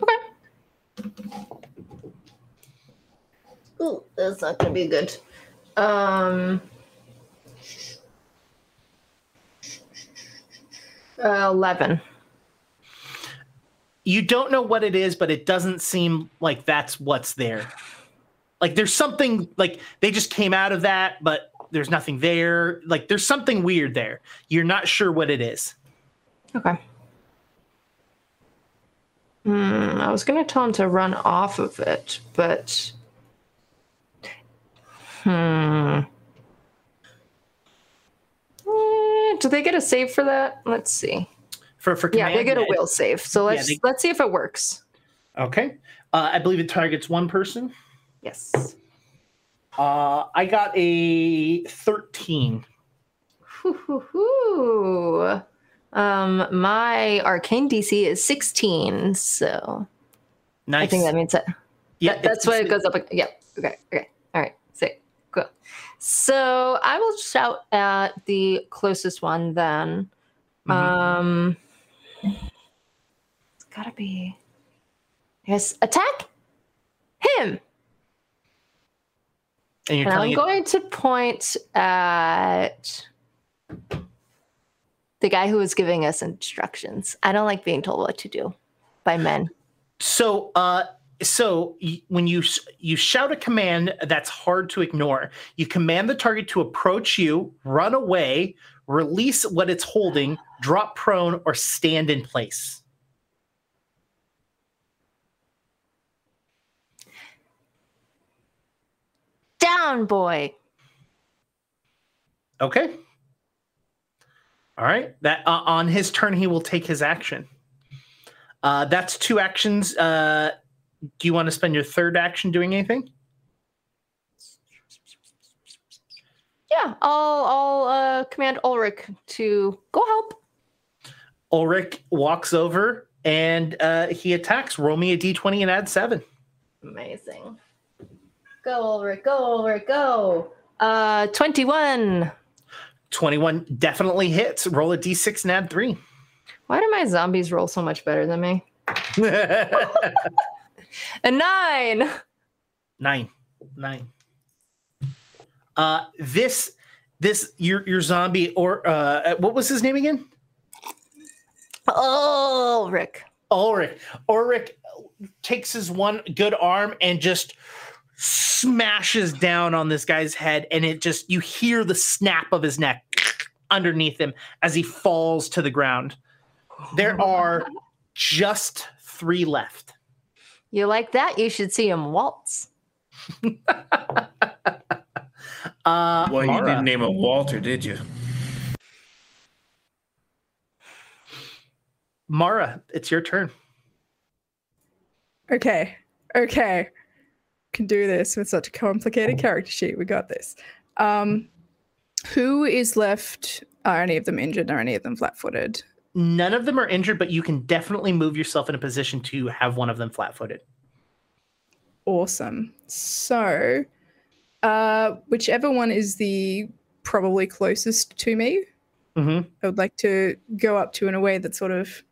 Okay. Ooh, that's not gonna be good. Um, uh, eleven. You don't know what it is, but it doesn't seem like that's what's there. Like there's something like they just came out of that, but there's nothing there. Like there's something weird there. You're not sure what it is. Okay. Hmm, I was gonna tell him to run off of it, but hmm. Eh, Do they get a save for that? Let's see. For for Yeah, they get a will save. So let's they- let's see if it works. Okay. Uh, I believe it targets one person. Yes. Uh, I got a 13. Hoo-hoo-hoo. Um, my arcane DC is 16, so Nice. I think that means that. yeah, that- that's what it goes up. Yeah. Okay. Okay. All right. Sick. Cool. So I will shout at the closest one then. Mhm. Um, it's gotta be. Yes. Attack him. And you're And I'm going to point at the guy who was giving us instructions. I don't like being told what to do by men. so uh so when you you shout a command that's hard to ignore you command the target to approach you run away release what it's holding drop prone or stand in place Boy. okay. All right. That uh, on his turn he will take his action. Uh that's two actions. Uh do you want to spend your third action doing anything? Yeah, I'll I'll uh, command Ulrich to go help. ulrich walks over and uh he attacks. Roll me a d20 and add seven. Amazing. Go Ulrich, go Ulrich, go. Uh, twenty-one. 21 definitely hits. Roll a d6 and add three. Why do my zombies roll so much better than me? A nine. Nine. Nine. Uh this this your your zombie or uh what was his name again? Ulrich. Ulrich. Ulrich takes his one good arm and just smashes down on this guy's head and it just you hear the snap of his neck underneath him as he falls to the ground. There are just 3 left. You like that? You should see him waltz. Uh Well, you Mara. didn't name it Walter, did you? Mara, it's your turn. Okay. Okay. Can do this with such a complicated character sheet. We got this. Um who is left? Are any of them injured? Are any of them flat footed? None of them are injured, but you can definitely move yourself in a position to have one of them flat footed. Awesome. So uh whichever one is the probably closest to me, Mm-hmm. I would like to go up to in a way that sort of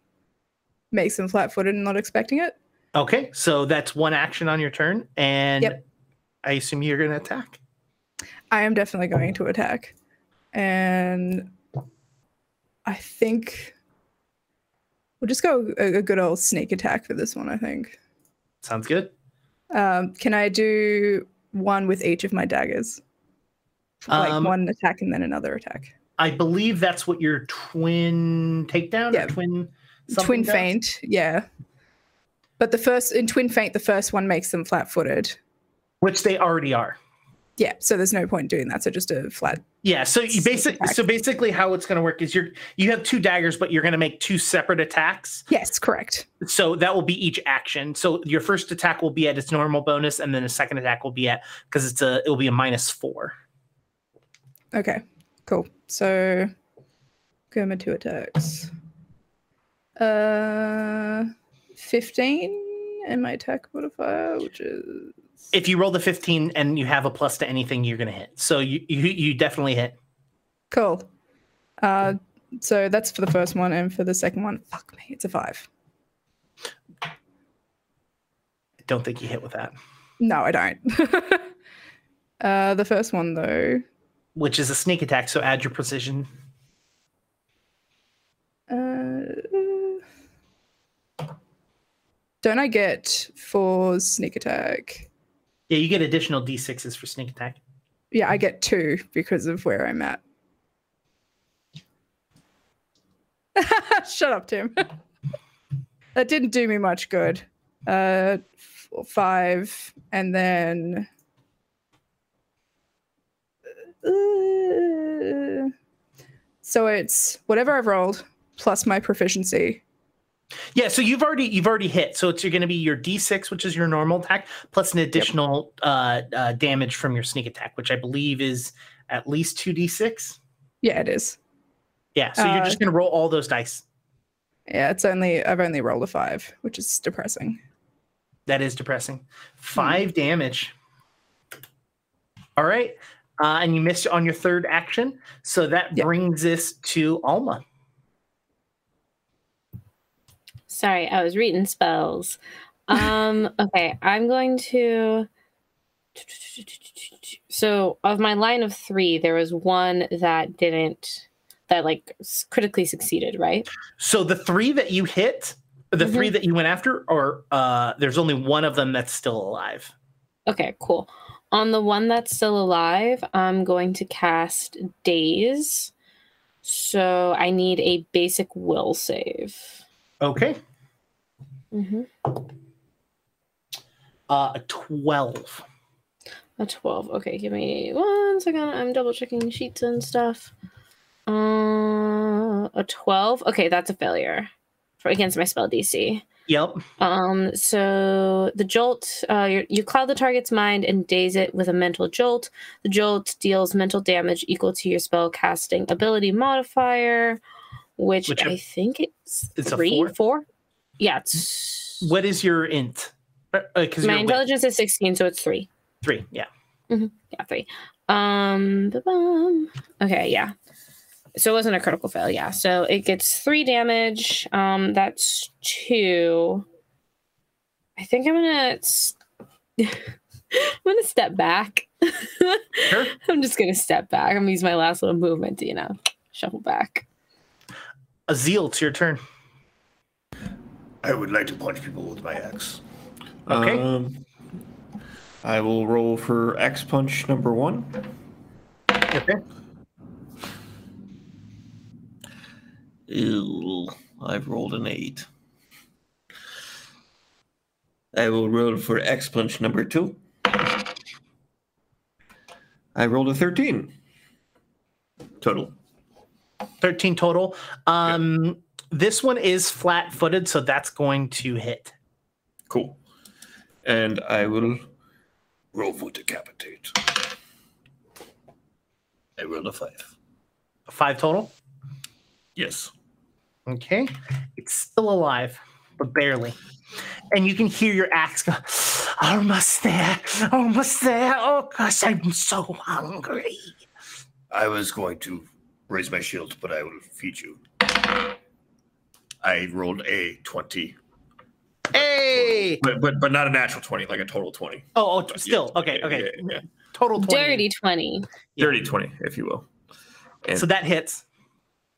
makes them flat footed and not expecting it. Okay, so that's one action on your turn, and Yep. I assume you're going to attack. I am definitely going to attack. And I think we'll just go a, a good old sneak attack for this one, I think. Sounds good. Um, can I do one with each of my daggers? like Um, one attack and then another attack. I believe that's what your twin takedown Yeah. or twin Twin does? feint, yeah. But the first in twin feint, the first one makes them flat-footed. which they already are. Yeah, so there's no point doing that. So just a flat. Yeah, so you Sneak basic attack. so basically how it's going to work is you're you have two daggers, but you're going to make two separate attacks. Yes, correct. So that will be each action. So your first attack will be at its normal bonus, and then the second attack will be at because it's a it will be a minus four. Okay, cool. So go my two attacks. Uh, fifteen and my attack modifier, which is If you roll the fifteen and you have a plus to anything, you're going to hit. So you you you definitely hit. cool. Uh, so that's for the first one, and for the second one, fuck me, it's a five. I don't think you hit with that, No, I don't. uh, the first one though. which is a sneak attack. So add your precision. Uh, don't I get for sneak attack? Yeah, you get additional d6s for sneak attack. Yeah, I get two because of where I'm at. Shut up, Tim. that didn't do me much good. Uh, f- five, and then. Uh, so it's whatever I've rolled plus my proficiency. Yeah, so you've already you've already hit. So it's you're going to be your d6, which is your normal attack, plus an additional uh, uh, damage from your sneak attack, which I believe is at least two d6. Yeah, it is. Yeah, so you're Uh, just going to roll all those dice. Yeah, it's only I've only rolled a five, which is depressing. That is depressing. Five damage. All right, uh, and you missed on your third action, so that Yeah. brings us to Alma. Sorry, I was reading spells. Um, okay, I'm going to. So, of my line of three, there was one that didn't, that like critically succeeded, right? So the three that you hit, the three that you went after, or uh, there's only one of them that's still alive. Okay, cool. On the one that's still alive, I'm going to cast Daze. So, I need a basic will save. Okay, Mm-hmm. uh, a twelve. A 12. Okay, give me one second. I'm double checking sheets and stuff. Uh, a 12. Okay, that's a failure for against my spell DC. Yep. Um, so the jolt, uh, you you cloud the target's mind and daze it with a mental jolt. The jolt deals mental damage equal to your spell casting ability modifier, which, Which I- think it's, It's a three, four? four. Yeah, it's What is your int? Because my you're intelligence is 16, so it's three. three. Yeah. Yeah, three. Um, ba-bum. okay, yeah. So it wasn't a critical fail, yeah. So it gets three damage. Um, that's two. I think I'm gonna. I'm gonna step back. Sure. I'm just gonna step back. I'm gonna use my last little movement to, you know, shuffle back. Azil, it's your turn. I would like to punch people with my axe. Okay. Um, I will roll for X punch number one. Okay. Ew, I've rolled an eight. I will roll for X punch number two. I rolled a 13 total. 13 total. Um, This one is flat footed, so that's going to hit. Cool. And I will Roll for decapitate. I rolled a five. A Five total. Yes. Okay. It's still alive, but barely. And you can hear your axe go, almost there, almost there. Oh gosh, I'm so hungry. I was going to raise my shield, but I will feed you. I rolled a 20. Hey! But but but not a natural 20, like a total 20. Oh, oh still. Okay, Yeah, okay. yeah, yeah. Total 20. Dirty 20. Dirty 20, if you will. And So that hits.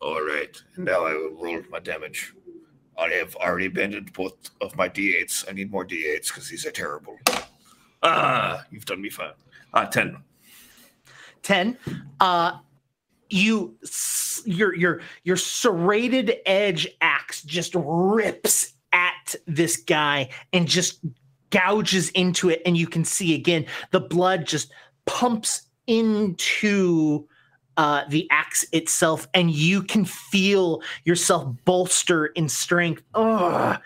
All right. Now I will roll my damage. I have already bended both of my d8s. I need more d8s because these are terrible. Ah, you've done me fine. Ah, 10. 10. Uh, you your your your serrated edge axe just rips at this guy and just gouges into it and you can see again the blood just pumps into uh, the axe itself and you can feel yourself bolster in strength Ugh.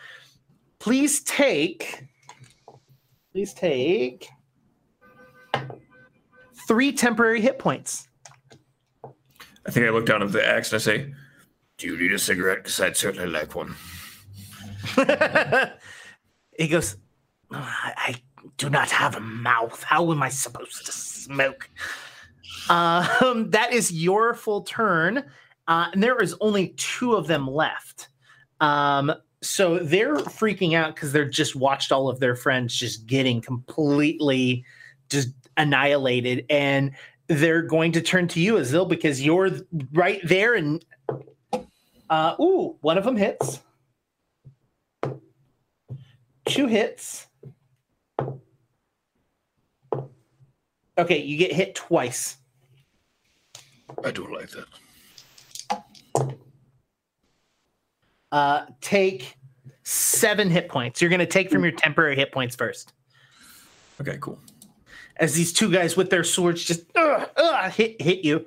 please take please take three temporary hit points I think I look down at the axe and I say, Do you need a cigarette? Because I'd certainly like one. he goes, I, do not have a mouth. How am I supposed to smoke? Um, that is your full turn. Uh, and there is only two of them left. Um, so they're freaking out because they're just watched all of their friends just getting completely just annihilated. And they're going to turn to you, Azil, because you're right there. And uh, ooh, one of them hits two hits. Okay, you get hit twice. I don't like that. Uh, take seven hit points. You're going to take from your temporary hit points first. okay, cool. As these two guys with their swords just uh, uh, hit hit you.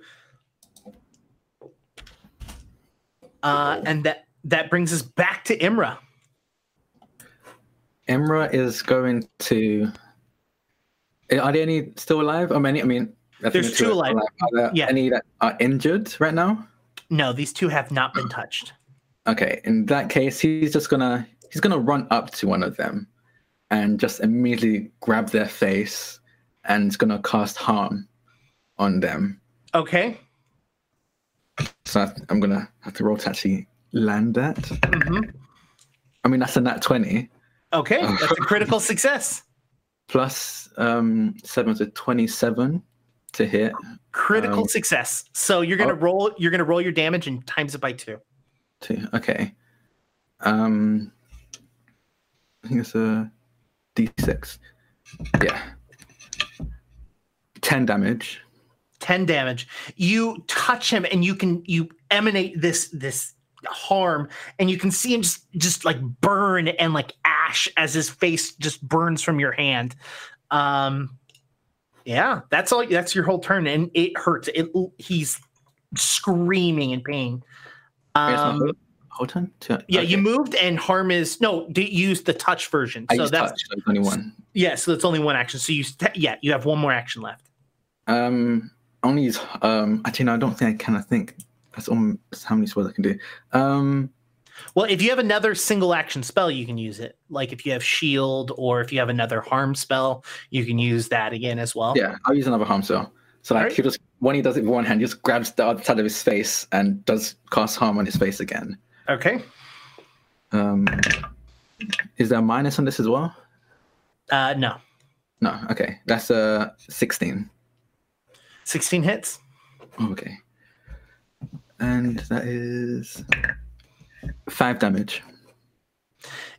Uh, and that that brings us back to Imra. Imra is going to. Are there any still alive? I mean, I mean, I There's two are alive. Are there Yeah. any that are injured right now? No, these two have not been touched. Okay, in that case, he's just gonna he's gonna run up to one of them, and just immediately grab their face, and it's gonna cast harm on them. Okay. So I'm gonna have to roll to actually land that. hmm I mean, that's a nat twenty Okay, that's a critical success. plus um seven to twenty-seven to hit. Critical Um, success. So you're gonna oh. roll. You're gonna roll your damage and times it by two. Two. Okay. Um, I think it's a d6. Yeah. Ten damage. 10 damage. You touch him and you can you emanate this this harm and you can see him just just like burn and like ash as his face just burns from your hand. Um yeah that's all that's your whole turn and it hurts. It he's screaming in pain. Wait, it's not um turn? Two- yeah you moved and harm is no use the touch version. I so used that's touch, so only one. yeah so that's only one action. So you yeah you have one more action left Um, only use, um, actually, no, I don't think I can. I think that's almost how many spells I can do. Um, Well, if you have another single action spell, you can use it. Like if you have shield or if you have another harm spell, you can use that again as well. yeah, I'll use another harm spell. So like Alright. he just when he does it with one hand, he just grabs the other side of his face and does cast harm on his face again. Okay. Um, is there a minus on this as well? Uh no. No. Okay, that's a uh, sixteen. 16 hits. Okay. And that is five damage.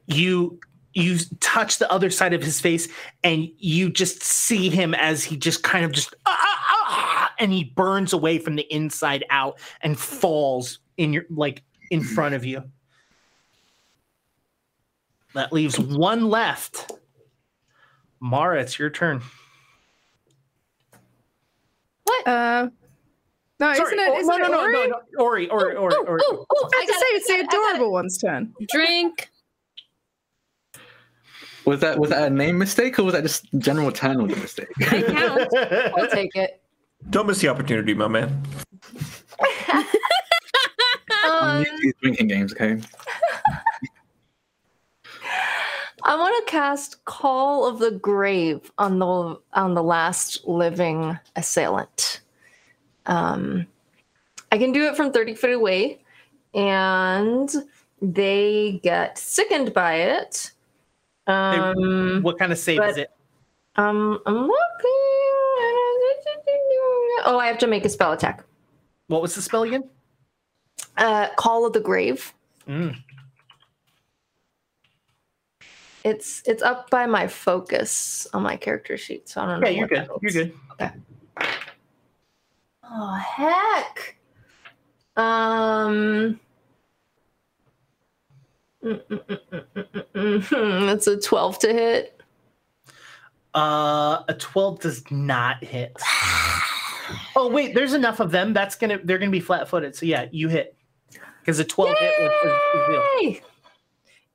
You you touch the other side of his face and you just see him as he just kind of just ah, ah, ah, and he burns away from the inside out and falls in your like in front of you. That leaves one left. Mara, it's your turn. What? Uh, no, Sorry. isn't it? Oh, Isn't no, it no, no, Ori? no, no. Ori, Ori, Ori, Ooh, Ori. ooh, ooh, I I have to say, it, it's the got it, I it. adorable one's turn. Drink. Was that was that a name mistake or was that just general turn order mistake? It counts. I'll take it. Don't miss the opportunity, my man. I'm Um, new to these drinking games, okay? I want to cast Call of the Grave on the on the last living assailant. Um, I can do it from thirty feet away, and they get sickened by it. Um, what kind of save but- is it? um, I'm looking. Oh, I have to make a spell attack. What was the spell again? Uh, Call of the Grave. Mm. It's it's up by my focus on my character sheet, so I don't know. Yeah, you're good. You're good. Okay. Oh heck. Um. mm, mm, mm. That's a twelve to hit. Uh, a 12 does not hit. oh wait, there's enough of them. That's gonna they're gonna be flat footed. So yeah, you hit because a 12 hit was, was, was real. Yay!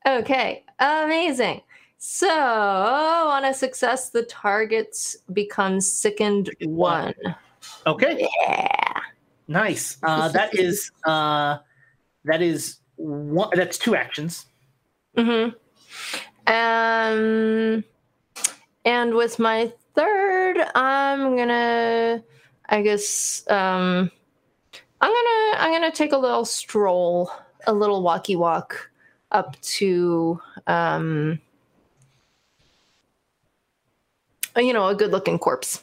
Okay, amazing. So on a success, the targets become sickened one. Okay, Yeah. nice. Uh, that is uh, that is one. That's two actions. Mm-hmm. Um, and with my third, I'm gonna, I guess, um, I'm gonna, I'm gonna take a little stroll, a little walkie walk up to, um, you know, a good looking corpse.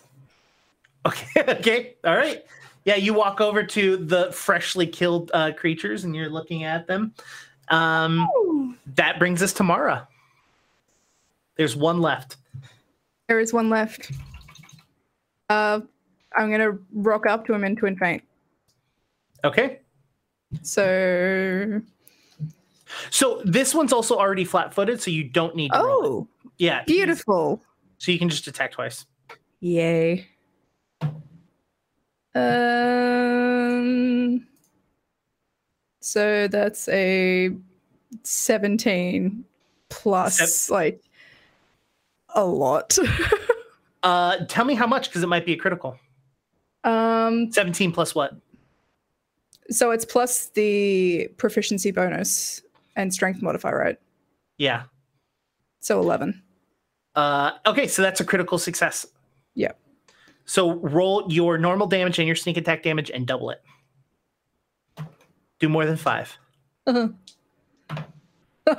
Okay, okay, all right. Yeah, you walk over to the freshly killed uh, creatures and you're looking at them. Um, that brings us to Mara. There's one left. There is one left. Uh, I'm gonna rock up to him and twin feint. Okay. So, So this one's also already flat-footed, so you don't need to roll it. oh, Yeah. beautiful! So you can just attack twice. Yay. Um. So that's a 17 plus Sev- like a lot. Uh, tell me how much, because it might be a critical. um. 17 plus what? So it's plus the proficiency bonus and strength modifier, right? Yeah. So 11. Uh, okay, so that's a critical success. Yeah. So roll your normal damage and your sneak attack damage and double it. Do more than five. uh-huh.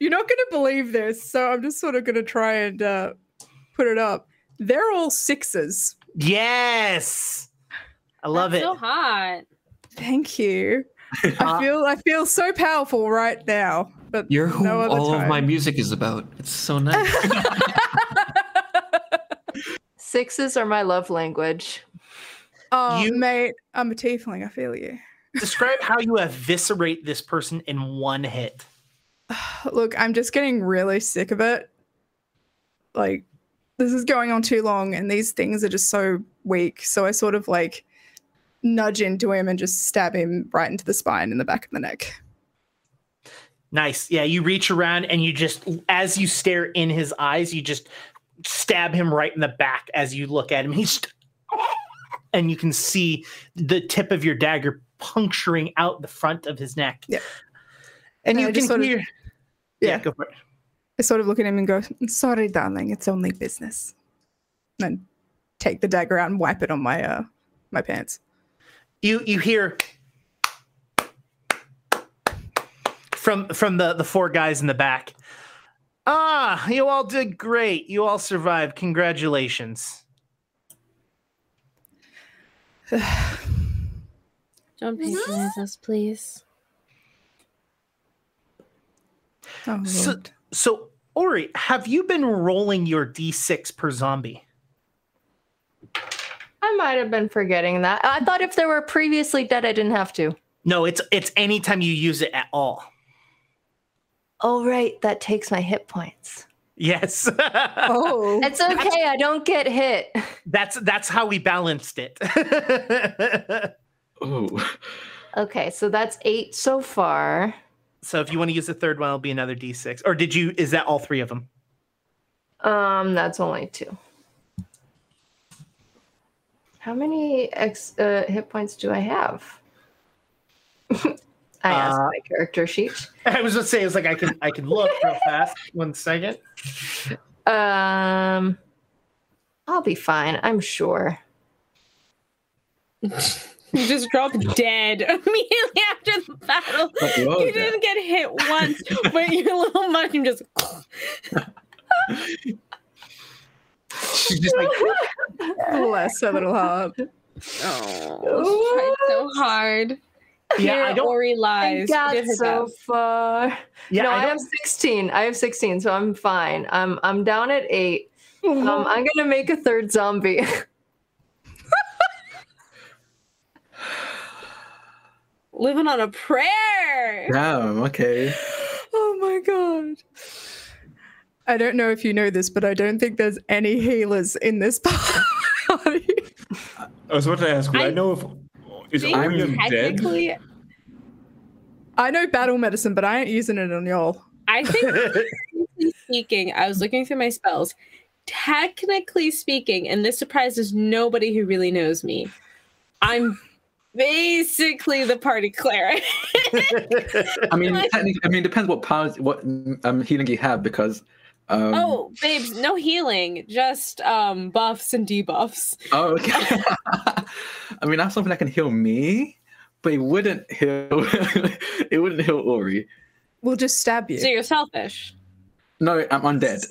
You're not going to believe this, so I'm just sort of going to try and uh, put it up. They're all sixes. Yes. I love That's it. So hot. Thank you. I feel I feel so powerful right now, but You're who no other all of my music is about. It's so nice. Sixes are my love language. oh, You- mate, I'm a tiefling. I feel you. Describe how you eviscerate this person in one hit. Look, I'm just getting really sick of it. Like, this is going on too long, and these things are just so weak. So I sort of like nudge into him and just stab him right into the spine in the back of the neck. Nice. Yeah, you reach around and you just, as you stare in his eyes, you just stab him right in the back as you look at him. He's, and you can see the tip of your dagger puncturing out the front of his neck. Yeah. And And you I can sort of- hear. yeah, yeah. go for it. I sort of look at him and go, "Sorry, darling, it's only business." And then take the dagger out and wipe it on my uh my pants. You you hear from from the the four guys in the back. Ah, you all did great. You all survived. Congratulations. Don't patronize us, please. Oh, So, so Ori, have you been rolling your d6 per zombie? I might have been forgetting that. I thought if there were previously dead, I didn't have to. No, it's it's anytime you use it at all. Oh, right. That takes my hit points. Yes. oh, It's okay. I don't get hit. that's that's how we balanced it. Oh, Okay, so that's eight so far. so if you want to use the third one, it'll be another d6. Or did you is that all three of them? Um, that's only two. How many ex uh, hit points do I have? I asked Uh, my character sheet. I was just saying, it's like I can I can look real fast. One second. Um, I'll be fine. I'm sure. You just dropped dead immediately after the battle. You are You dead. didn't get hit once, but your little mushroom just. She's just like, bless her little heart. Oh, tried so hard. Yeah, Here I don't, Ori lies. I got so far. Yeah, no, I, I 16. I have 16, so I'm fine. I'm I'm down at eight. Um, mm-hmm. Um, I'm gonna make a third zombie. Living on a prayer. Damn. Okay. Oh my god. I don't know if you know this, but I don't think there's any healers in this party. I was about to ask, I, I know if is think Orion dead? technically, I know battle medicine, but I ain't using it on y'all. I think speaking, I was looking through my spells. Technically speaking, and this surprises nobody who really knows me, I'm basically the party cleric. I mean, technically, I mean, it depends what powers, what um healing you have, because. Um, oh, babes, no healing, just um buffs and debuffs. Oh, okay. I mean, that's something that can heal me, but it wouldn't heal. it wouldn't heal Ori. We'll just stab you. So you're selfish. No, I'm undead.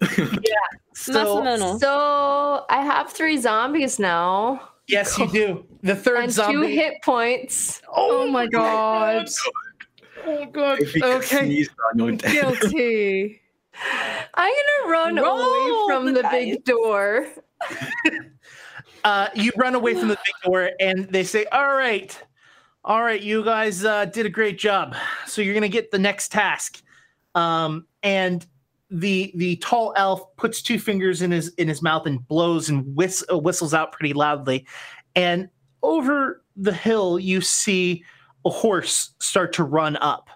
yeah. So. So I have three zombies now yes, you do. The third and two hit points. oh my god. Oh god. if you could Okay. sneeze on your dead. Guilty. I'm gonna run Roll away from the the, big door. Uh, you run away from the big door, and they say, "All right, all right, you guys uh, did a great job. So you're gonna get the next task." Um, and the the tall elf puts two fingers in his in his mouth and blows and whist- uh, whistles out pretty loudly. And over the hill, you see a horse start to run up,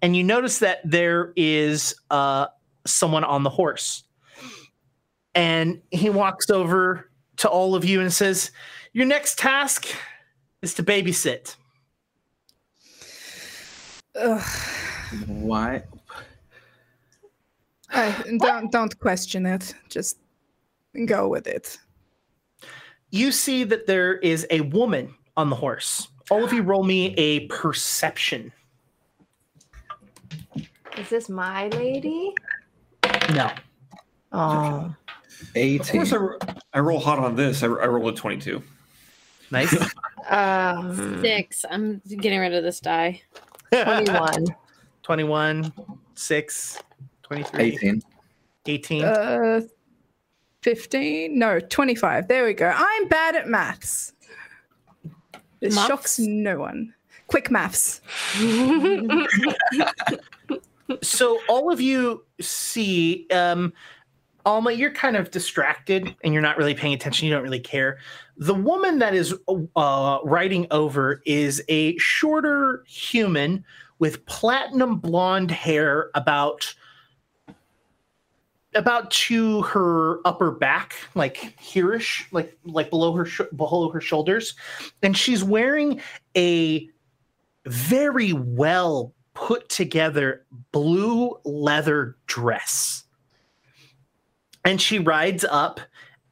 and you notice that there is uh, someone on the horse. And he walks over to all of you and says, Your next task is to babysit. Ugh. Why? I, don't don't question it. Just go with it. You see that there is a woman on the horse. All of you roll me a perception. Is this my lady? No. Oh. 18. Of 18. course, I, I roll hot on this. I, I roll a 22. Nice. Um, Six. I'm getting rid of this die. 21. 21, 6, 23, 18. 18. Uh, 15? No, 25. There we go. I'm bad at maths. This Maths? shocks no one. Quick maths. so all of you see um alma you're kind of distracted and you're not really paying attention you don't really care the woman that is uh riding over is a shorter human with platinum blonde hair about about to her upper back like hereish like like below her sh- below her shoulders and she's wearing a very well put together blue leather dress. And she rides up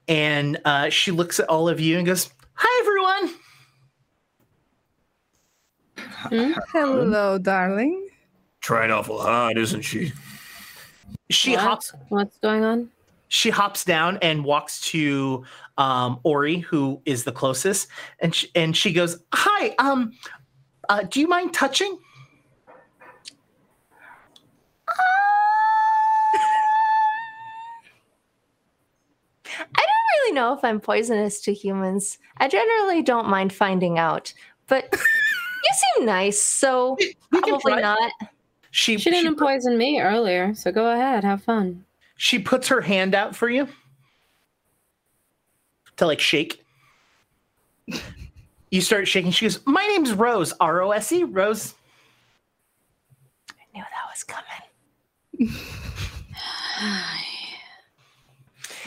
and uh, she looks at all of you and goes, Hi, everyone. Hello, darling. Trying awful hard, isn't she? She What? hops What's going on? she hops down and walks to um, Ori, who is the closest, and she, and she goes, "Hi, um, uh, do you mind touching?" I don't really know if I'm poisonous to humans. I generally don't mind finding out, but you seem nice, so We can probably not. She She didn't poison me earlier, so go ahead, have fun. she puts her hand out for you to like shake. You start shaking. She goes, "My name's Rose. R O S E. Rose." I knew that was coming.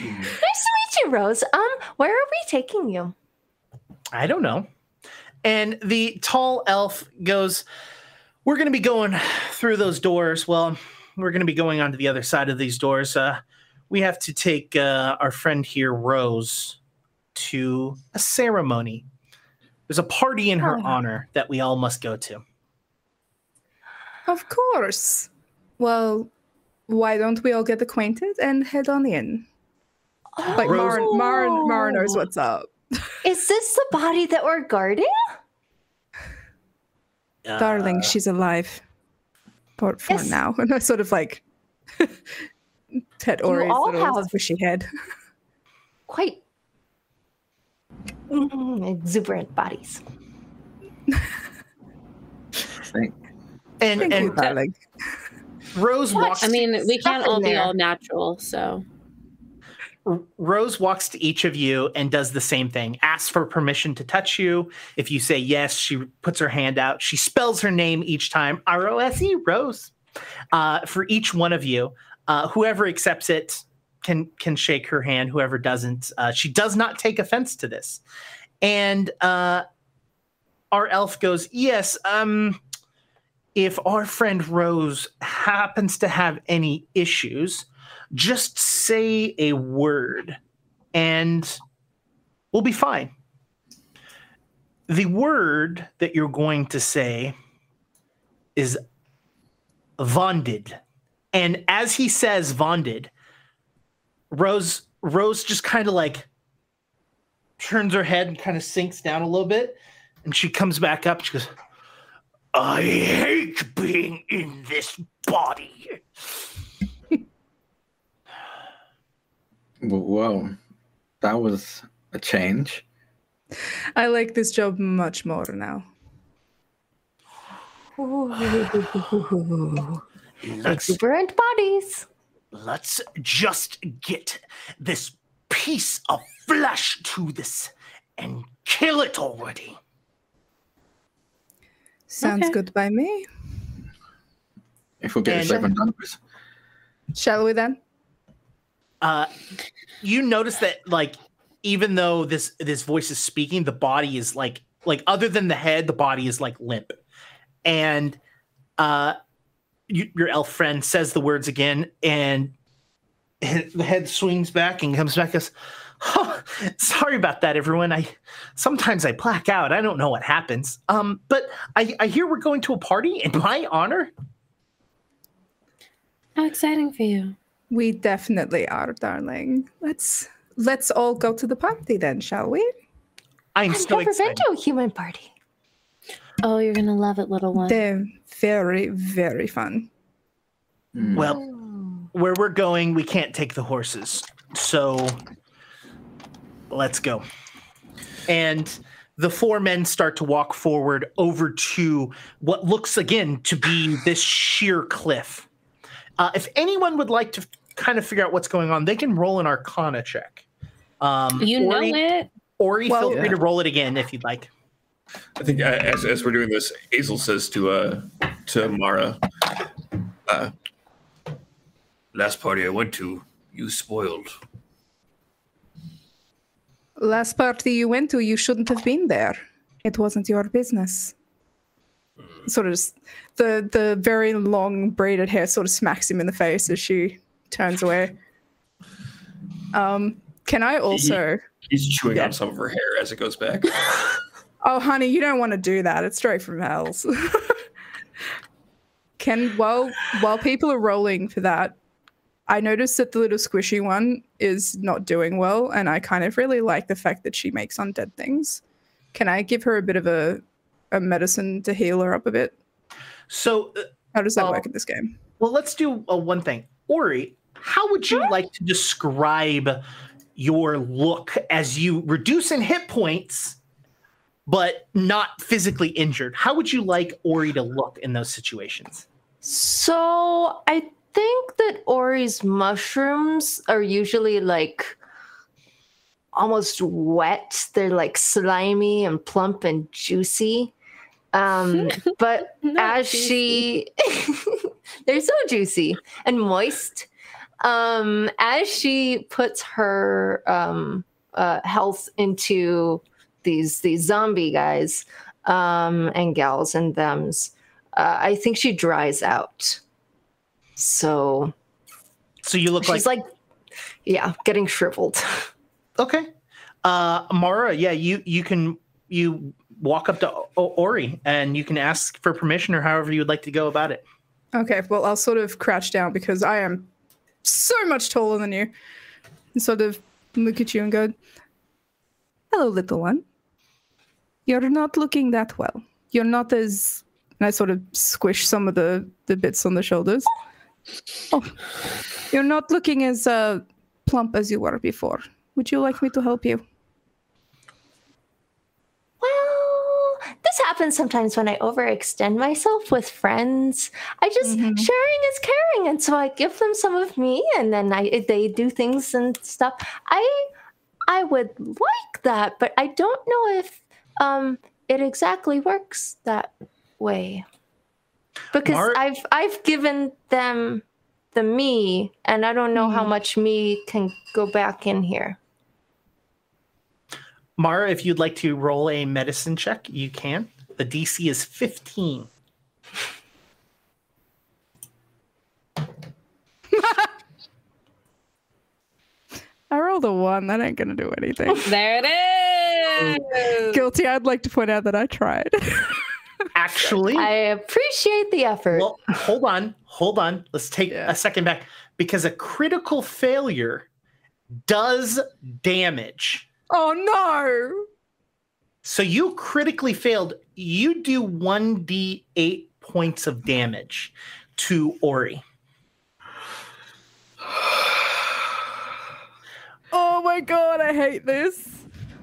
Nice to meet you, Rose. Um, where are we taking you? I don't know. And the tall elf goes, We're going to be going through those doors. Well, we're going to be going onto the other side of these doors. Uh, we have to take uh, our friend here, Rose, to a ceremony. There's a party in her Oh. honor that we all must go to. Of course. Well, why don't we all get acquainted and head on in? Like Rose- Mara, Mara, Mara knows what's up. Is this the body that we're guarding? Uh, Darling, she's alive. For, for Yes. now. And I sort of like Ted You Ori's all little have- squishy head. Quite mm, exuberant bodies. Thank- And Thank you, darling. Rose What? I mean, we can't all be there. all natural, so Rose walks to each of you and does the same thing. Asks for permission to touch you. If you say yes, she puts her hand out. She spells her name each time R O S E, Rose. Uh, for each one of you, uh, whoever accepts it can can shake her hand. Whoever doesn't, uh, she does not take offense to this. And uh, our elf goes, "Yes, um, if our friend Rose happens to have any issues." Just say a word and we'll be fine. The word that you're going to say is vonded. And as he says vonded, Rose Rose just kind of like turns her head and kind of sinks down a little bit and she comes back up she goes I hate being in this body. Whoa, that was a change. I like this job much more now. Let's Exuberant bodies. let's just get this piece of flesh to this and kill it already. Sounds Okay. good by me. If we get And- this over done. Shall we then? Uh, you notice that like even though this this voice is speaking, the body is like like other than the head, the body is like limp, and uh, you, your elf friend says the words again, and the head swings back and comes back as. Sorry about that, everyone. I sometimes I black out. I don't know what happens. Um, but I, I hear we're going to a party in my honor. how exciting for you. We definitely are, darling. Let's let's all go to the party then, shall we? I'm I've so never excited. been to a human party. Oh, you're gonna love it, little one. They're very, very fun. Mm. Well, where we're going, we can't take the horses. So let's go. And the four men start to walk forward over to what looks again to be this sheer cliff. Uh, if anyone would like to kind of figure out what's going on, they can roll an arcana check. Um, You know Ori, it. Ori, Well- feel free to roll it again if you'd like. I think uh, as, as we're doing this, Azel says to uh to Mara, uh, Last party I went to, you spoiled. Last party you went to, you shouldn't have been there. It wasn't your business. Sort of the the very long braided hair sort of smacks him in the face as she turns away. Um, can I also? he's chewing Yeah. on some of her hair as it goes back. Oh, honey, you don't want to do that. It's straight from hell's. Can while while people are rolling for that, I noticed that the little squishy one is not doing well, and I kind of really like the fact that she makes undead things. Can I give her a bit of a a medicine to heal her up a bit? So, uh, How does that Well- work in this game? well, let's do uh, one thing. Ori, how would you like to describe your look as you reduce in hit points, but not physically injured? How would you like Ori to look in those situations? So I think that Ori's mushrooms are usually like almost wet. They're like slimy and plump and juicy. Um, but Not as she they're so juicy and moist. Um, as she puts her um, uh, health into these these zombie guys um, and gals and them's, uh, I think she dries out. So So you look like, she's like, yeah, getting shriveled. okay, uh, Mara. Yeah, you you can you walk up to Ori and you can ask for permission or however you would like to go about it. Okay, well, I'll sort of crouch down because I am so much taller than you. And sort of look at you and go, Hello, little one. You're not looking that well. You're not as. And I sort of squish some of the, the bits on the shoulders. Oh, you're not looking as uh, plump as you were before. Would you like me to help you? Well, this happens sometimes when I overextend myself with friends. I just Mhm. sharing is caring, and so I give them some of me, and then I they do things and stuff. I I would like that, but I don't know if um it exactly works that way because Mar- I've I've given them the me, and I don't know how Mhm. much me can go back in here. Mara, if you'd like to roll a medicine check, you can. The DC is 15. I rolled a one. That ain't gonna do anything. There it is. Guilty. I'd like to point out that I tried. Actually, I appreciate the effort. well, hold on, hold on. Let's take Yeah. a second back because a critical failure does damage. Oh no! So you critically failed. You do 1d8 points of damage to Ori. Oh my god! I hate this.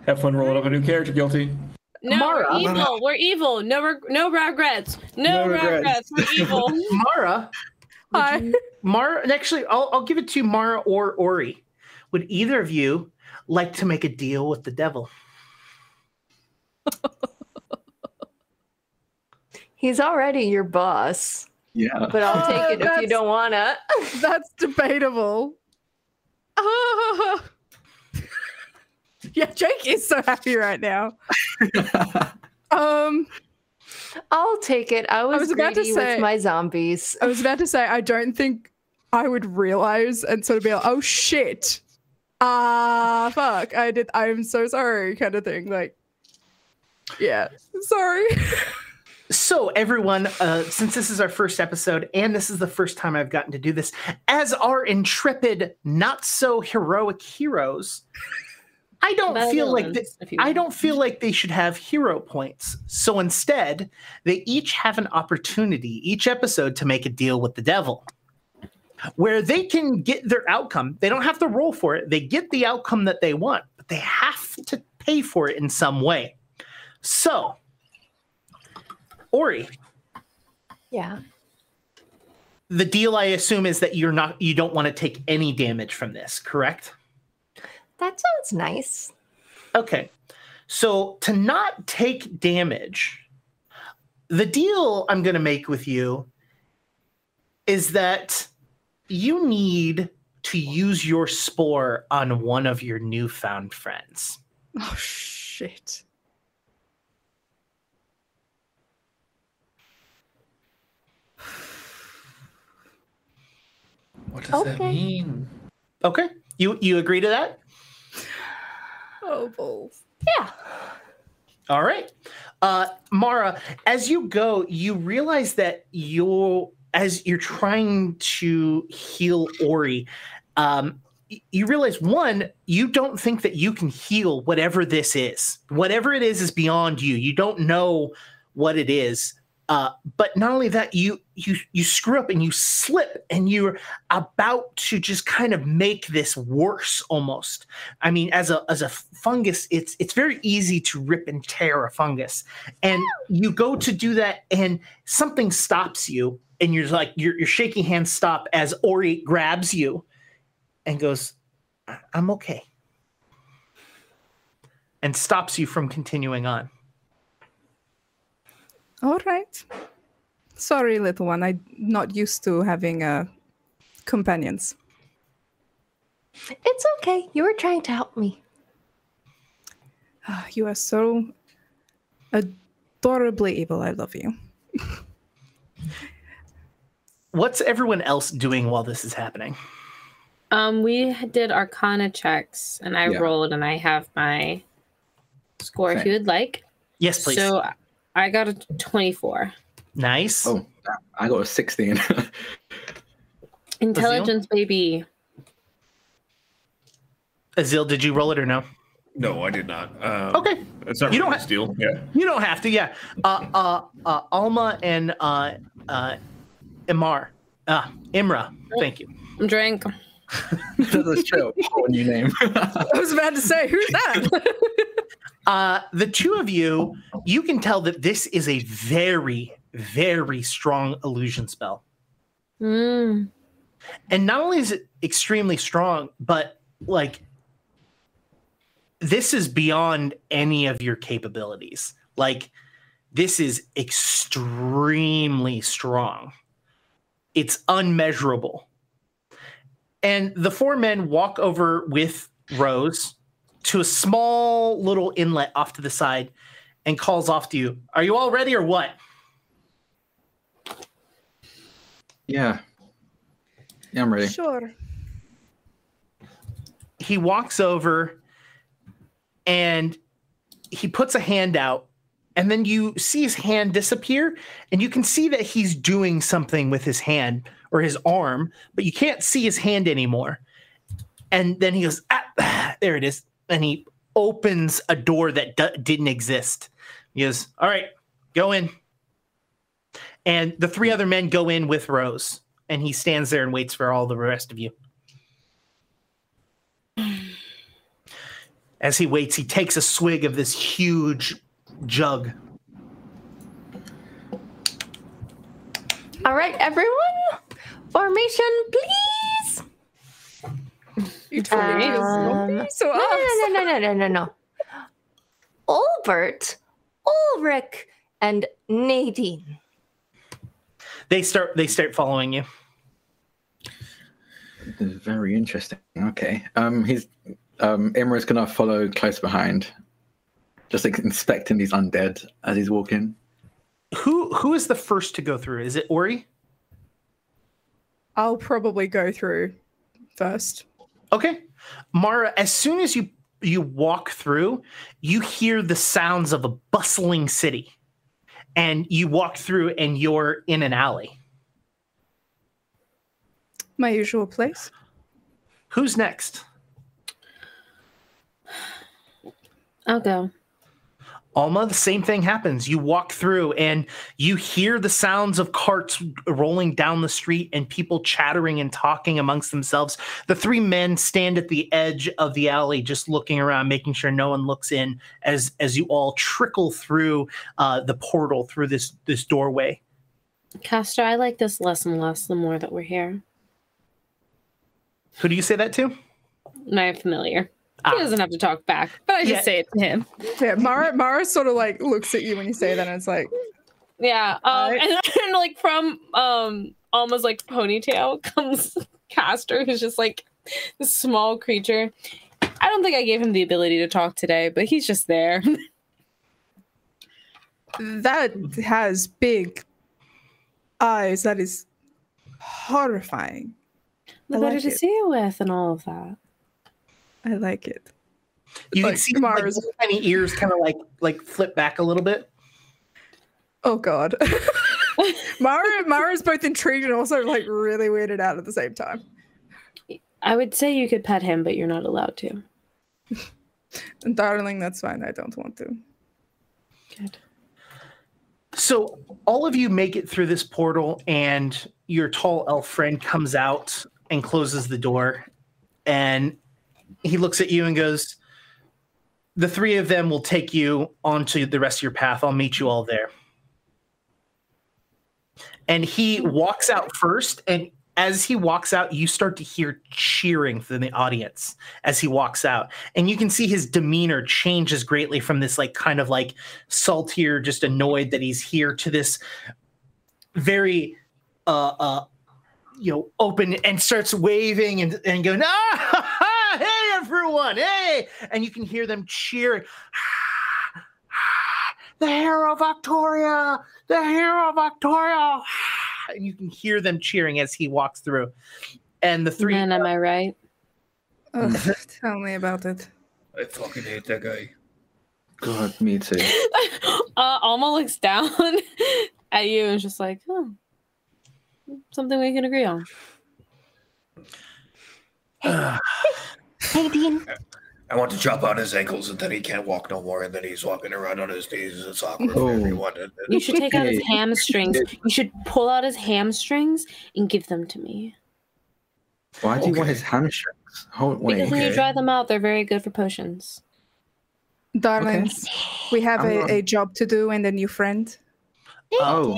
Have fun rolling up a new character, guilty. No, Mara. we're evil. We're evil. No, reg- no regrets. No, No regrets. regrets. We're evil. Mara, Hi. you- Mara, and actually, I'll, I'll give it to Mara or Ori. Would either of you like to make a deal with the devil? He's already your boss, Yeah. but I'll take it if you don't wanna. That's debatable. Ah. yeah, Jake is so happy right now. Um, I'll take it. I was, was about to say- with my zombies. I was about to say I don't think I would realize and sort of be like, "Oh shit, ah, fuck, I did. I'm so sorry," kind of thing. Like, yeah, sorry. So, everyone, uh, since this is our first episode and this is the first time I've gotten to do this, as our intrepid, not so heroic heroes, I don't feel like th- Villains, if you I don't feel like they should have hero points. So instead, they each have an opportunity each episode to make a deal with the devil. Where they can get their outcome. They don't have to roll for it. They get the outcome that they want, but they have to pay for it in some way. So, Ori, Yeah. the deal I assume is that you're not you don't want to take any damage from this, correct? That sounds nice. Okay. So to not take damage, the deal I'm going to make with you is that you need to use your spore on one of your newfound friends. Oh shit. What does that mean? Okay? You you agree to that? Oh balls. Yeah. All right. Uh, Mara, as you go, you realize that you're, as you're trying to heal Ori, um, you realize one, you don't think that you can heal whatever this is. Whatever it is is beyond you. You don't know what it is. Uh, but not only that, you you you screw up and you slip, and you're about to just kind of make this worse almost. I mean, as a as a fungus, it's it's very easy to rip and tear a fungus, and you go to do that, and something stops you, and you're like your your shaking hands stop as Ori grabs you, and goes, "I- "I'm okay," and stops you from continuing on. All right. Sorry, little one. I'm not used to having uh, companions. It's okay. You were trying to help me. Ah, you are so adorably evil. I love you. What's everyone else doing while this is happening? Um, we did Arcana checks, and I Yeah. rolled, and I have my score if you would like. Yes, please. So I got a twenty-four. nice. Oh, I got a 16. Intelligence, baby. Azil, did you roll it or no? No, I did not. Um, Okay. It's not You don't a have- deal. Yeah. You don't have to, yeah. Uh, uh, uh, Alma and uh, uh, Imar. Uh, Imra. Thank you. Drink. That's a show. What new name? I was about to say, who's that? Uh, the two of you, you can tell that this is a very, very strong illusion spell. Mm. And not only is it extremely strong, but like this is beyond any of your capabilities. Like this is extremely strong. It's unmeasurable. And the four men walk over with Rose to a small little inlet off to the side and calls off to you. Are you all ready or what? Yeah. Yeah, I'm ready. Sure. he walks over and he puts a hand out and then you see his hand disappear and you can see that he's doing something with his hand or his arm but you can't see his hand anymore. And then he goes ah, there it is. And he opens a door that d- didn't exist. He goes all right go in. And the three other men go in with rose and he stands there and waits for all the rest of you. As he waits, he takes a swig of this huge jug. All right, everyone, formation, please. You told me Um, so No, no, no, no, no, no, no. Albert, Ulrich, and Nadine. They start they start following you. This is very interesting. Okay. Um, he's um, Imra's gonna follow close behind, just like inspecting these undead as he's walking. Who who is the first to go through? Is it Ori? I'll probably go through first. Okay. Mara, as soon as you you walk through, you hear the sounds of a bustling city. And you walk through and you're in an alley. My usual place. Who's next? I'll go. Alma, the same thing happens. You walk through and you hear the sounds of carts rolling down the street and people chattering and talking amongst themselves. The three men stand at the edge of the alley, just looking around, making sure no one looks in as as you all trickle through uh, the portal through this this doorway. Castor, I like this less and less the more that we're here. Who do you say that to? My familiar. Ah. He doesn't have to talk back, but I just Yeah. say it to him. Yeah, Mara Mara sort of like looks at you when you say that and it's like, Yeah. Um, Right. and then like from um almost like ponytail comes Castor, who's just like this small creature. I don't think I gave him the ability to talk today, but he's just there. that has big eyes. That is horrifying. the I better like to it. see you with and all of that. I like it. You can see his, like, Mara's- tiny ears kind of like like flip back a little bit. Oh god. Mara Mara's both intrigued and also like really weirded out at the same time. I would say you could pet him, but you're not allowed to. And darling, that's fine. I don't want to. Good. So all of you make it through this portal, and your tall elf friend comes out and closes the door, and he looks at you and goes, "The three of them will take you onto the rest of your path. I'll meet you all there." And he walks out first, and as he walks out, you start to hear cheering from the audience as he walks out, and you can see his demeanor changes greatly from this like kind of like saltier, just annoyed that he's here to this very uh uh you know open and starts waving and, and going ah hey everyone hey and you can hear them cheering the hero of victoria the hero of victoria and you can hear them cheering as he walks through and the three Man, am I right? Ugh, tell me about it. I fucking hate that guy. God, me too. uh, Alma looks down at you and is just like, oh, something we can agree on. Nadine. I want to chop out his ankles and then he can't walk no more and then he's walking around on his knees. It's awkward Oh. for everyone. And- and- You should take out his hamstrings. You should pull out his hamstrings and give them to me. Why do you want his hamstrings? Hold, wait. Because when you dry them out, they're very good for potions. Darlings, we have a, a job to do and a new friend. Oh,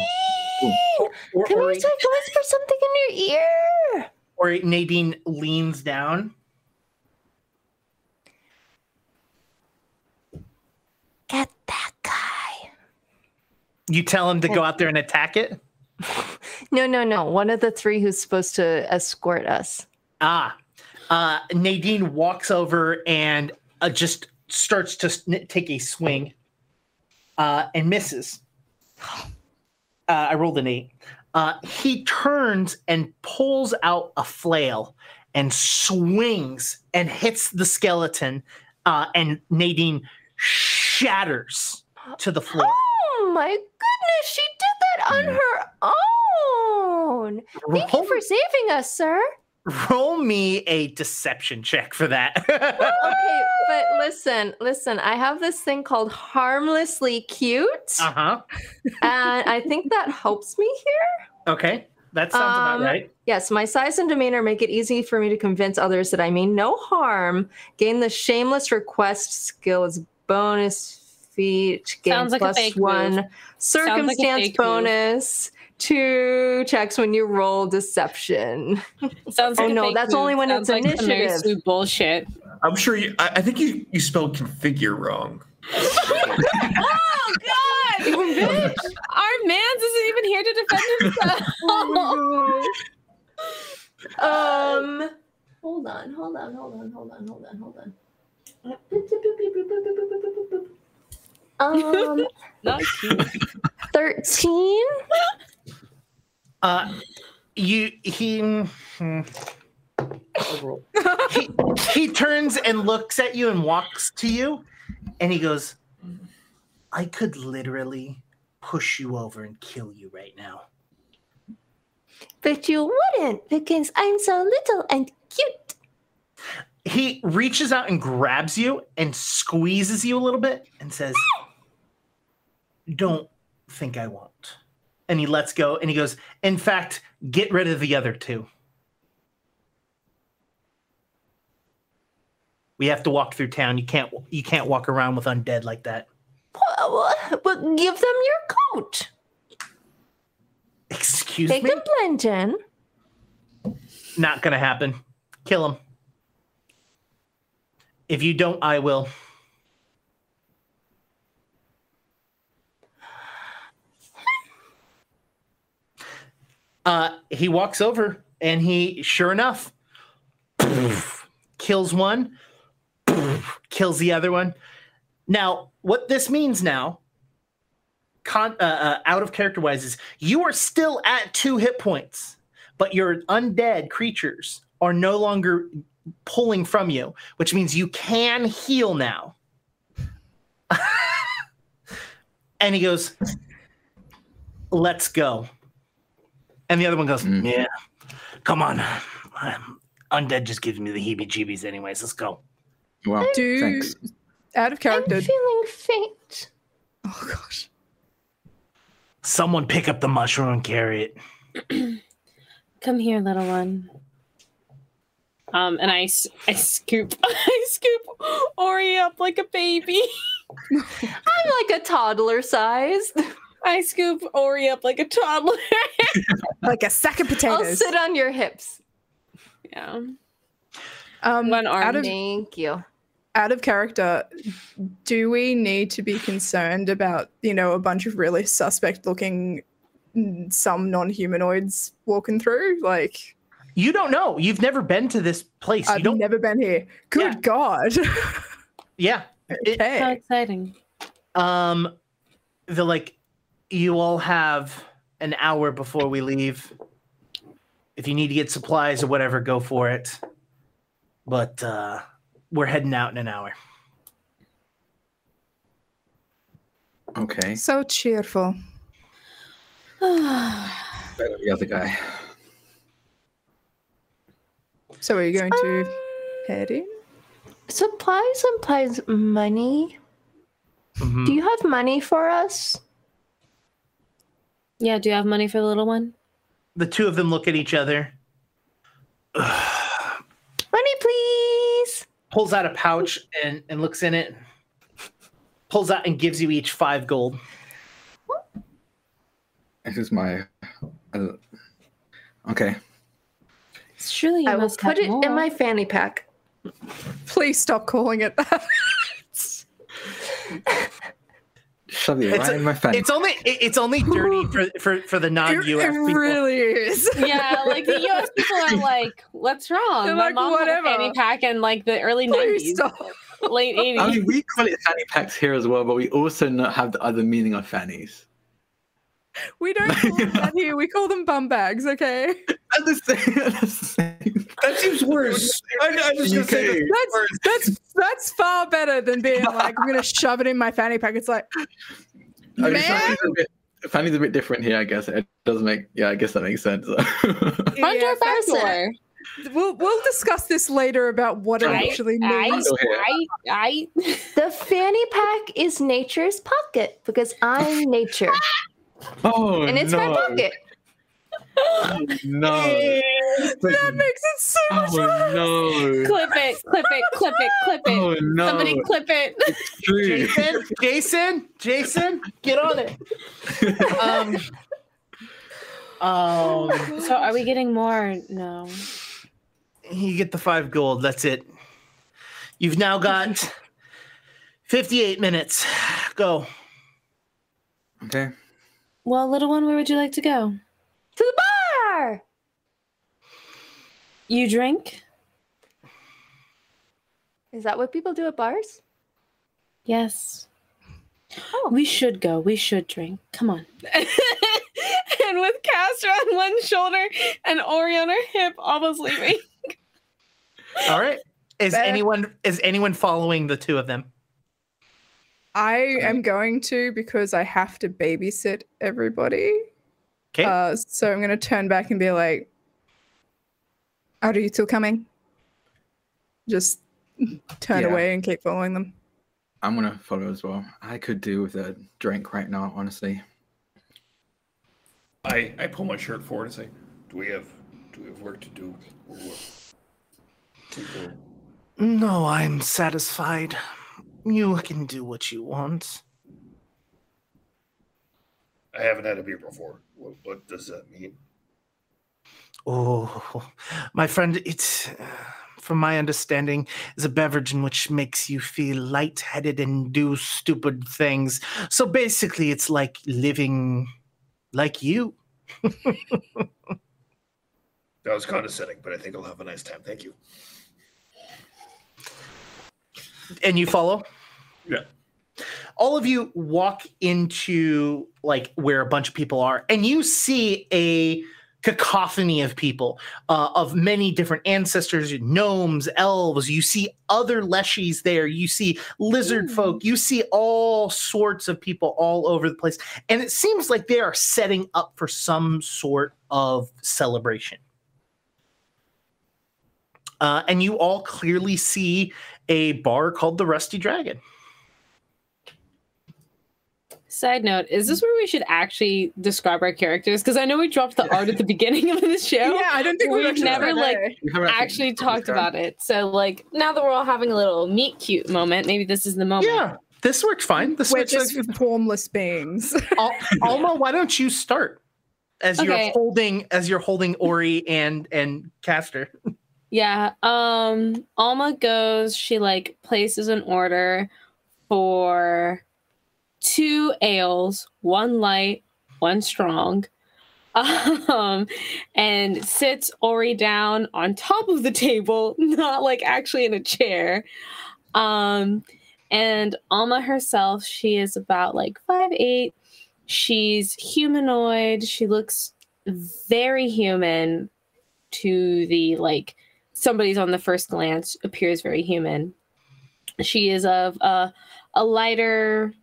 Or, Can or, we just whisper something in your ear? or Nadine leans down. Get that guy. You tell him to go out there and attack it. No, no, no. One of the three who's supposed to escort us. Ah, uh, Nadine walks over and uh, just starts to take a swing uh, and misses. Uh, I rolled an eight. Uh, he turns and pulls out a flail and swings and hits the skeleton, uh, and Nadine shatters to the floor. Oh my goodness, she did that on her own. Thank you for saving us, sir. roll me a deception check for that. Okay, but listen, listen. I have this thing called harmlessly cute, uh huh. and I think that helps me here. Okay, that sounds Um, about right. Yes, my size and demeanor make it easy for me to convince others that I mean no harm. Gain the shameless request skill as bonus feat. Gain Sounds like a move. one like a circumstance move. bonus. Two checks when you roll deception. Sounds Oh, like a no, fake that's move. only when it's Sounds like initiative. sweet bullshit. I'm sure you. I, I think you you spelled configure wrong. Oh God! Bitch, Our man's isn't even here to defend himself. Um, hold on, hold on, hold on, hold on, hold on, hold on. Um, Not cute. thirteen. Uh, you he, hmm. he he turns and looks at you and walks to you, and he goes, "I could literally push you over and kill you right now." But you wouldn't because I'm so little and cute. He reaches out and grabs you and squeezes you a little bit and says, "Don't think I won't." And he lets go and he goes, "In fact, get rid of the other two. We have to walk through town. You can't you can't walk around with undead like that." Well, well, give them your coat. Excuse me? can blend in. Not gonna happen. Kill him. If you don't, I will. Uh, he walks over and he, sure enough, kills one, kills the other one. Now, what this means now, con- uh, uh, out of character wise, is you are still at two hit points, but your undead creatures are no longer pulling from you, which means you can heal now. and he goes, Let's go. And the other one goes, Mm. Yeah, come on. Um, Undead just gives me the heebie jeebies, anyways. Let's go. Well, Do thanks. out of character. I'm feeling faint. Oh gosh. Someone pick up the mushroom and carry it. Come here, little one. Um, and I, s- I scoop, I scoop Ori up like a baby. I'm like a toddler sized. I scoop Ori up like a toddler. Like a sack of I'll sit on your hips. yeah. Um, One arm. Out of, Thank you. out of character, do we need to be concerned about, you know, a bunch of really suspect looking some non-humanoids walking through? Like, You don't know. You've never been to this place. I've you don't. never been here. Good Yeah. God. yeah. It- How exciting. Um, the like, you all have an hour before we leave. If you need to get supplies or whatever, go for it. But uh, we're heading out in an hour. Okay. So cheerful. Better The other guy. So are you going to head in? Supplies implies money. Mhm. Do you have money for us? Yeah, do you have money for the little one? The two of them look at each other. Money, please. Pulls out a pouch and, and looks in it. pulls out and gives you each five gold. This is my. Uh, okay. Surely you I will must put it more. in my fanny pack. Please stop calling it that. Shove it It's right a- in my face. It's only it's only dirty for for, for the non-US people. it people. really is. yeah, like the US people are like, what's wrong? They're My like, mom had a fanny pack in like the early 90s, late 80s. I mean, we call it fanny packs here as well, but we also not have the other meaning of fannies. We don't call them that here. We call them bum bags, okay? At the same, at the same. That seems worse. I, I was gonna say That's that's that's far better than being like, I'm gonna shove it in my fanny pack. It's like, I mean, man, fanny's a bit, a bit different here, I guess. It does make, yeah, I guess that makes sense. Front yeah, door, back that's it. door. we'll we'll discuss this later about what it I- actually I, means. Front I, I, The fanny pack is nature's pocket because I'm nature oh, and it's no. my pocket. Oh, no. That makes it so much Oh, worse. no. clip it, clip it, clip it, clip it. Oh, no. Somebody clip it. True. Jason, Jason, Jason, get on it. Um, um, So are we getting more? No. you get the five gold. That's it. You've now got 58 minutes. Go. Okay. Well, little one, where would you like to go? To the bar. You drink? Is that what people do at bars? Yes. Oh. We should go. We should drink. Come on. and with Castor on one shoulder and Ori on her hip, almost leaving. All right. Is Fair. anyone is anyone following the two of them? I am going to because I have to babysit everybody. Okay. Uh, so I'm going to turn back and be like, "Are you still coming?" Just turn Yeah. away and keep following them. I'm going to follow as well. I could do with a drink right now, honestly. I, I pull my shirt forward and say, "Do we have do we have work to do?" Or what? Or- No, I'm satisfied. You can do what you want. I haven't had a beer before. What, what does that mean? Oh, my friend, it's, uh, from my understanding, is a beverage in which makes you feel lightheaded and do stupid things. So basically, it's like living like you. That was condescending, but I think I'll have a nice time. Thank you. And you follow? Yeah. All of you walk into like where a bunch of people are and you see a cacophony of people uh, of many different ancestors gnomes elves. You see other leshies there. You see lizard folk. You see all sorts of people all over the place. And it seems like they are setting up for some sort of celebration. Uh, and you all clearly see a bar called the rusty dragon Side note, is this where we should actually describe our characters? Because I know we dropped the art at the beginning of this show. Yeah, I don't think We've we've never, said like, that. Actually talked about it. So like now that we're all having a little meet cute moment, maybe this is the moment. Yeah, this worked fine. This We're works. just formless beings. Al- Alma, why don't you start as Okay. you're holding as you're holding Ori and and Castor? Yeah. Um Alma goes, she like places an order for two ales, one light, one strong. Um and sits Ori down on top of the table, not like actually in a chair. Um and Alma herself, she is about like five eight. She's humanoid. She looks very human to the like somebody's on the first glance appears very human. She is of a a lighter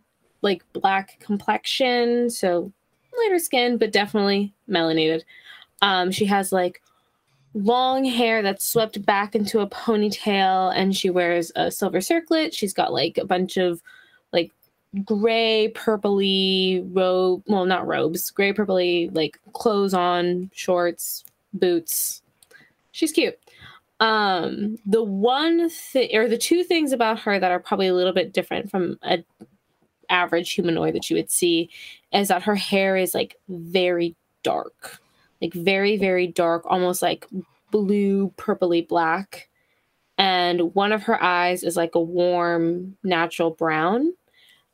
like black complexion, so lighter skin, but definitely melanated. Um, she has like long hair that's swept back into a ponytail, and she wears a silver circlet. She's got like a bunch of like gray, purpley robe. Well, not robes, gray, purpley like clothes on, shorts, boots. She's cute. Um, the one thing or the two things about her that are probably a little bit different from a average humanoid that you would see is that her hair is like very dark, like very, very dark, almost like blue, purpley black. And one of her eyes is like a warm, natural brown.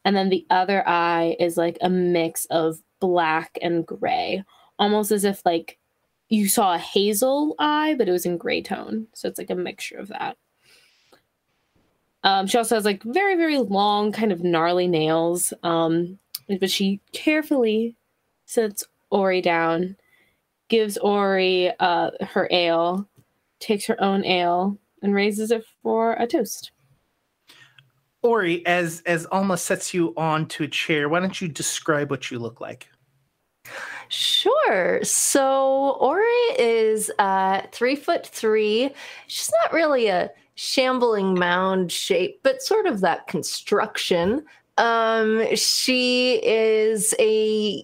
And then the other eye is like a mix of black and gray, almost as if like you saw a hazel eye, but it was in gray tone. So it's like a mixture of that. Um, she also has like very, very long, kind of gnarly nails. Um, but she carefully sets Ori down, gives Ori uh, her ale, takes her own ale, and raises it for a toast. Ori, as as Alma sets you onto a chair, why don't you describe what you look like? Sure. So Ori is uh, three foot three. She's not really a shambling mound shape, but sort of that construction. Um, she is a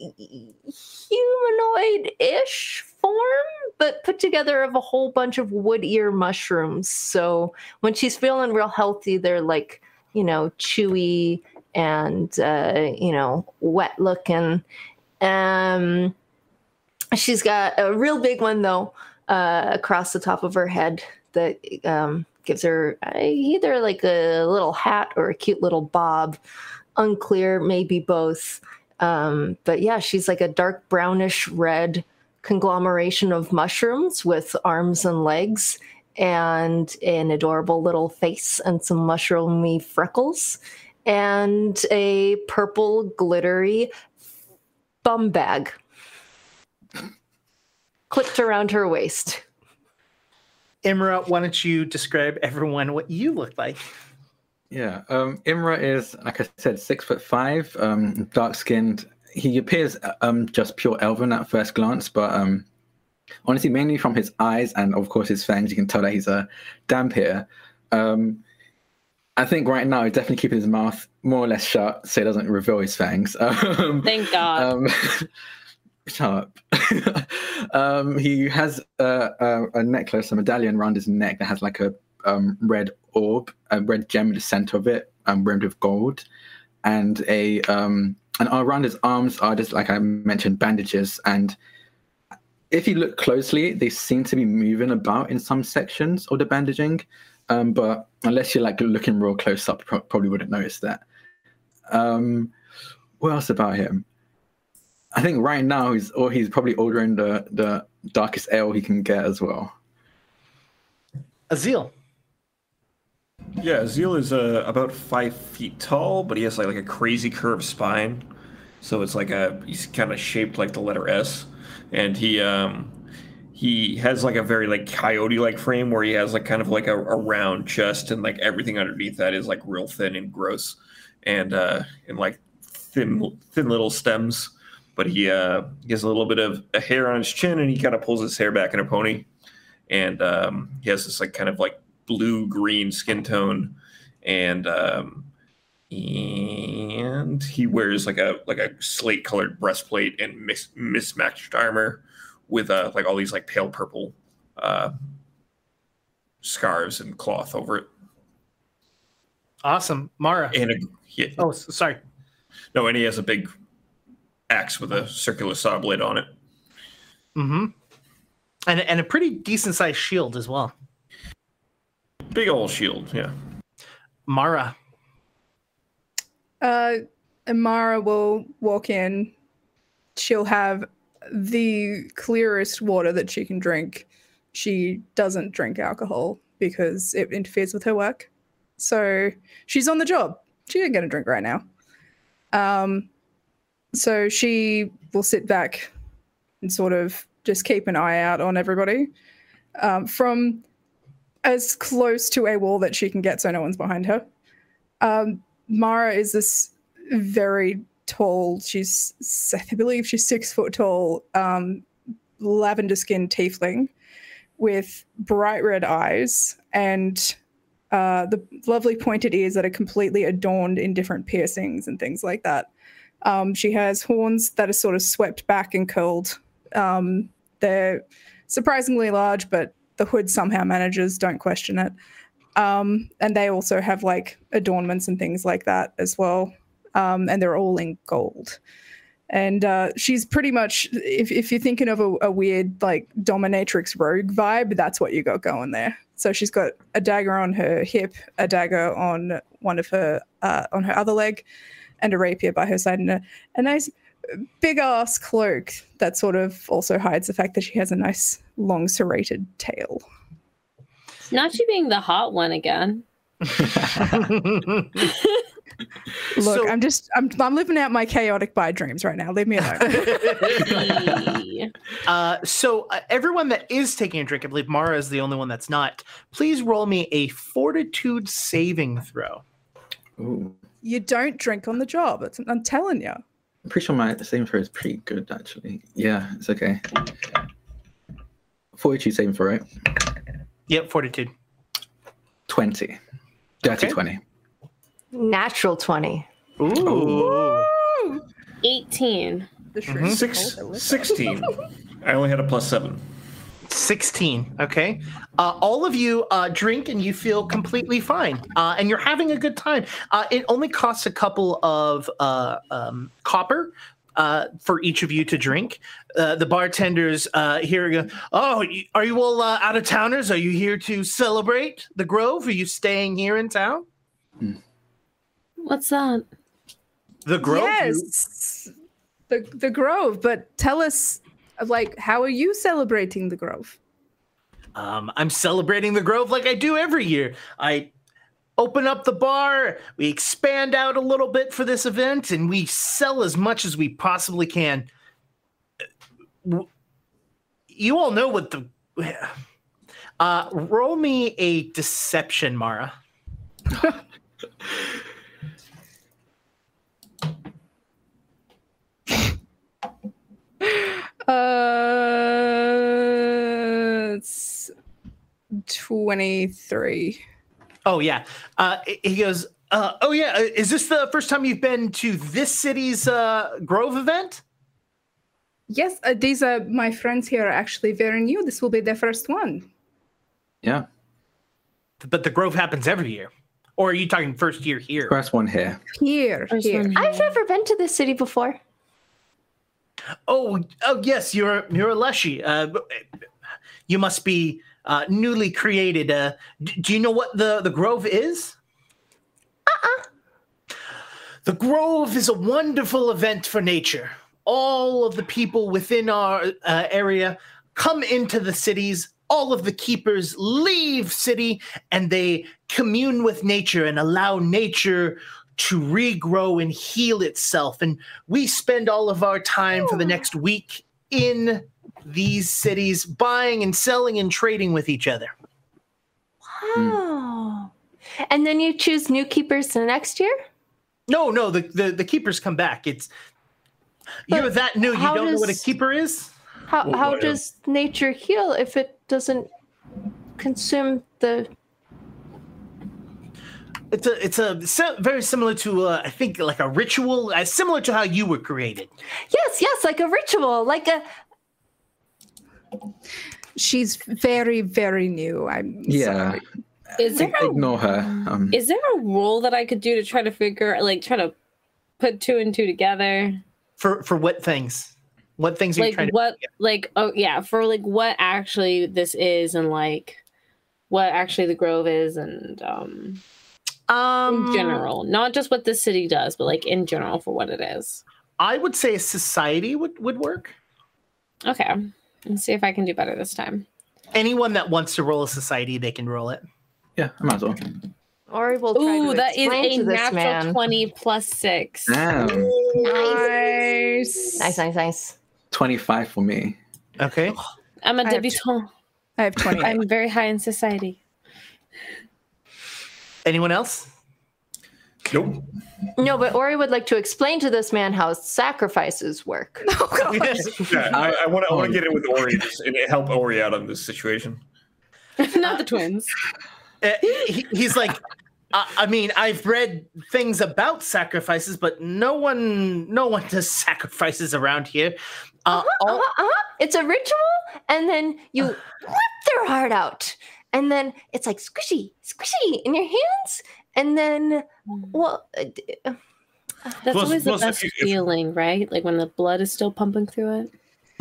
humanoid-ish form, but put together of a whole bunch of wood ear mushrooms. So when she's feeling real healthy, they're like, you know, chewy and uh, you know, wet looking. Um, she's got a real big one though uh, across the top of her head that um, gives her uh, either like a little hat or a cute little bob. Unclear, maybe both. Um, but yeah, she's like a dark brownish red conglomeration of mushrooms with arms and legs and an adorable little face and some mushroomy freckles and a purple glittery bum bag clipped around her waist. Imra, why don't you describe everyone what you look like? Yeah, um, Imra is, like I said, six foot five, um, dark skinned. He appears um, just pure elven at first glance, but um, honestly, mainly from his eyes and, of course, his fangs, you can tell that he's a Dhampir. Um, I think right now he's definitely keeping his mouth more or less shut so he doesn't reveal his fangs. Um, Thank God. um, shut up. um, he has a, a, a necklace, a medallion around his neck that has like a um, red orb, a red gem in the center of it, um, rimmed with gold, and a um, and around his arms are just like I mentioned bandages. And if you look closely, they seem to be moving about in some sections of the bandaging. Um, but unless you're like looking real close up, pro- probably wouldn't notice that. Um, what else about him? I think right now he's or he's probably ordering the the darkest ale he can get as well. Azil. Yeah, Zeal is uh, about five feet tall, but he has like, like a crazy curved spine. So it's like a he's kind of shaped like the letter S, and he um he has like a very like coyote like frame where he has like kind of like a, a round chest and like everything underneath that is like real thin and gross, and uh and like thin thin little stems. But he uh he has a little bit of a hair on his chin, and he kind of pulls his hair back in a pony, and um he has this like kind of like blue green skin tone and um and he wears like a like a slate colored breastplate and mis- mismatched armor with uh like all these like pale purple uh scarves and cloth over it Awesome. Mara. and a, he, Oh, sorry. no and he has a big axe with a circular saw blade on it Mm-hmm. And, and a pretty decent sized shield as well. big old shield yeah Mara. Uh, Amara will walk in. She'll have the clearest water that she can drink. She doesn't drink alcohol because it interferes with her work. So she's on the job. She ain't gonna drink right now. Um, so she will sit back and sort of just keep an eye out on everybody um, from as close to a wall that she can get so no one's behind her. Um, Mara is this very tall. She's, I believe she's six foot tall, um, lavender skinned tiefling with bright red eyes and uh, the lovely pointed ears that are completely adorned in different piercings and things like that. Um, she has horns that are sort of swept back and curled. Um, they're surprisingly large, but the hood somehow manages, don't question it. Um, and they also have like adornments and things like that as well. um, and they're all in gold. And uh, she's pretty much, if, if you're thinking of a, a weird like dominatrix rogue vibe, that's what you got going there. So she's got a dagger on her hip, a dagger on one of her uh, on her other leg, and a rapier by her side, and a, a nice big ass cloak that sort of also hides the fact that she has a nice long serrated tail. Not you being the hot one again. Look, So- I'm just I'm I'm living out my chaotic by dreams right now. Leave me alone. Uh, so uh, everyone that is taking a drink, I believe Mara is the only one that's not. Please roll me a fortitude saving throw. Ooh. You don't drink on the job. It's, I'm telling you. I'm pretty sure my saving throw is pretty good, actually. Yeah, it's okay. 42 saving throw, right? Yep, fortitude. 20. Dirty Okay. 20. Natural 20. Ooh. 18. The Mhm. Six, rolled it with- 16. I only had a plus seven. 16 okay? Uh, all of you uh, drink and you feel completely fine uh, and you're having a good time. Uh, it only costs a couple of uh, um, copper uh, for each of you to drink. Uh, the bartenders uh, here go oh are you all uh, out of towners? Are you here to celebrate the grove? Are you staying here in town? What's that? the grove? You- Yes, the the Grove. But tell us, like, how are you celebrating the Grove? Um, I'm celebrating the Grove like I do every year. I open up the bar, we expand out a little bit for this event, and we sell as much as we possibly can. You all know what the. Uh, roll me a deception, Mara. Uh, it's twenty three. Oh yeah. Uh, he goes. Uh, oh yeah. uh, Is this the first time you've been to this city's uh, Grove event? Yes, uh, these are my friends here are actually very new. This will be their first one. Yeah. But the Grove happens every year. Or are you talking first year here? First one here. Here, First here. one I've never been to this city before. Oh, oh yes, you're you're a Leshy. Uh, you must be uh, newly created. Uh, d- do you know what the the Grove is? Uh-uh. The Grove is a wonderful event for nature. All of the people within our uh, area come into the cities. All of the keepers leave city and they commune with nature and allow nature to regrow and heal itself. And we spend all of our time for the next week in these cities, buying and selling and trading with each other. Wow. And then you choose new keepers the next year? No, no, the the, the keepers come back. It's you're that new. You don't know what a keeper is. How, how does nature heal if it doesn't consume the. It's a it's a si- very similar to uh, I think like a ritual, uh, similar to how you were created. Yes, yes, like a ritual, like a. She's very, very new. I'm Yeah. sorry. Is there a, Ignore her. Um, is there a rule that I could do to try to figure like try to put two and two together? For for what things? What things are you Like trying to? what like oh yeah, for like what actually this is and like what actually the grove is and um Um, in general. Not just what the city does, but like in general for what it is. I would say a society would would work. Okay. Let's see if I can do better this time. Anyone that wants to roll a society, they can roll it. yeah, I might as well. Or we'll try Ooh, to that is explain a to this natural man. 20 plus six. Damn. Nice. Nice, nice, nice. 25 for me. Okay. I'm a I have debutante. I have 20. I'm very high in society. Anyone else? Nope. No, but Ori would like to explain to this man how sacrifices work. Yeah, I, I want to I want to get in with Ori and help Ori out on this situation. Not the twins. Uh, he, he's like, I, I mean, I've read things about sacrifices, but no one, no one does sacrifices around here. Uh, all, Uh-huh, uh-huh. It's a ritual, and then you rip their heart out, and then it's like squishy, squishy in your hands, and then well, uh, uh, That's Plus- always the plus if best you- if- feeling, right? Like when the blood is still pumping through it.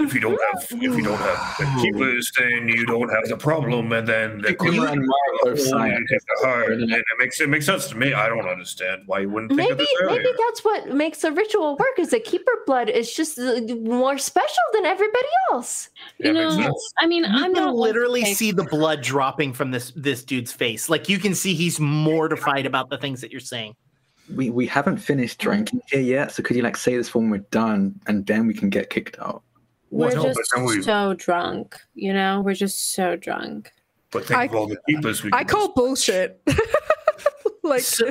If you don't have, if you don't have the keepers, then you don't have the problem, and then the Kima and Mara both sign. take the heart, and it makes it makes sense to me. I don't understand why you wouldn't think of Maybe this earlier. maybe that's what makes the ritual work. Is that keeper blood is just uh, more special than everybody else. You Yeah, know. I mean, You I'm can not literally take- see the blood dropping from this this dude's face. Like you can see he's mortified about the things that you're saying. We we haven't finished drinking here yet, so could you like say this when we're done, and then we can get kicked out? We're no, just we- so drunk. You know, we're just so drunk. But think I- of all the keepers. We I call just- bullshit. like So,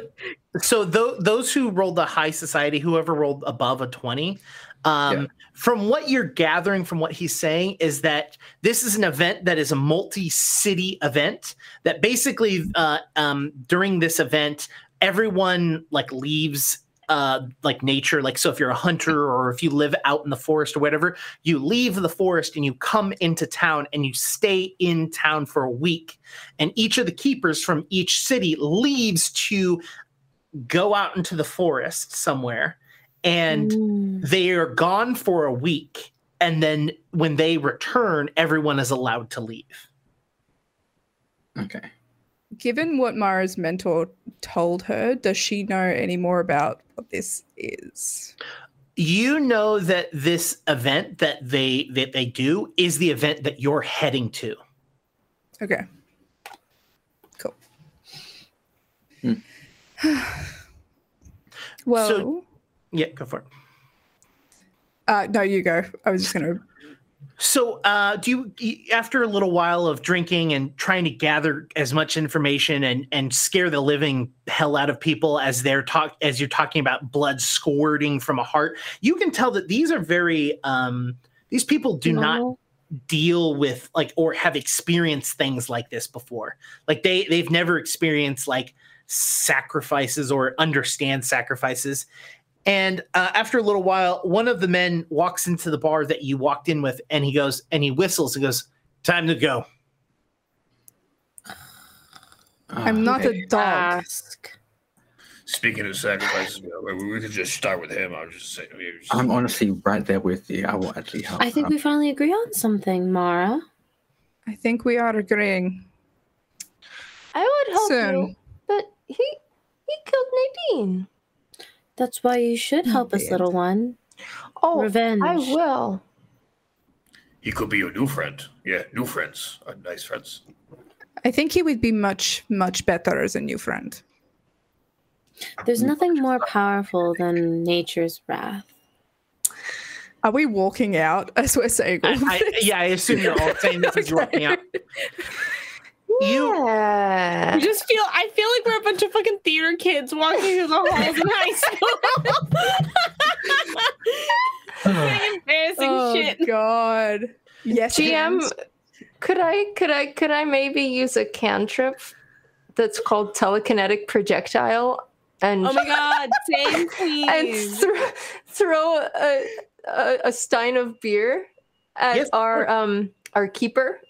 so tho- those who rolled the high society, whoever rolled above a 20, um, Yeah. from what you're gathering from what he's saying is that this is an event that is a multi-city event that basically uh, um, during this event, everyone like leaves uh, like nature. Like, so if you're a hunter or if you live out in the forest or whatever, you leave the forest and you come into town and you stay in town for a week. And each of the keepers from each city leaves to go out into the forest somewhere. And Mm. they are gone for a week. And then when they return, everyone is allowed to leave. Okay. Given what Mara's mentor told her, does she know any more about what this is? You know that this event that they that they do is the event that you're heading to. Okay. Cool. Hmm. well, Yeah, go for it. uh, no, you go. I was just gonna. So, uh, do you, after a little while of drinking and trying to gather as much information and and scare the living hell out of people as they're talk as you're talking about blood squirting from a heart, you can tell that these are very um, these people do not deal with like or have experienced things like this before. Like they they've never experienced like sacrifices or understand sacrifices. And uh, after a little while, one of the men walks into the bar that you walked in with, and he goes and he whistles and goes, "Time to go." I'm not a dog. Ask. Speaking of sacrifices, we, we could just start with him. I was just saying. Just... I'm honestly right there with you. I will actually help. I think we finally agree on something, Mara. I think we are agreeing. I would help Soon. you, but he he killed Nadine. That's why you should help us, little one. Oh, Revenge. I will. he could be your new friend. Yeah, new friends. Uh, nice friends. I think he would be much, much better as a new friend. There's nothing more powerful than nature's wrath. Are we walking out as we're saying all I, I, yeah, I assume you're all saying this as you're walking out. You Yeah. I just feel I feel like we're a bunch of fucking theater kids walking through the halls in high school. Saying embarrassing Oh shit. God. Yes, GM, could I could I could I maybe use a cantrip that's called telekinetic projectile and Oh my god, same and please. throw, throw a, a a stein of beer at Yes, our um our keeper?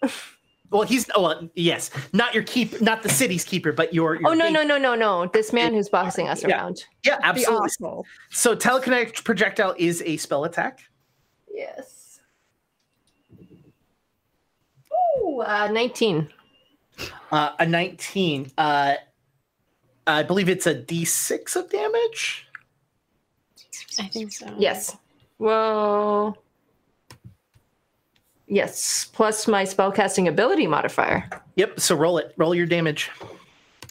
Well, he's oh well, yes, not your keep, not the city's keeper, but your. your Oh no no no no no! This man who's bossing us Yeah. around. Yeah, The absolutely. asshole. So telekinetic projectile is a spell attack. Yes. Ooh, uh, nineteen. Uh, a 19. Uh, I believe it's a d6 of damage. I think so. Yes. Well. Yes, plus my spellcasting ability modifier. Yep. So roll it. Roll your damage.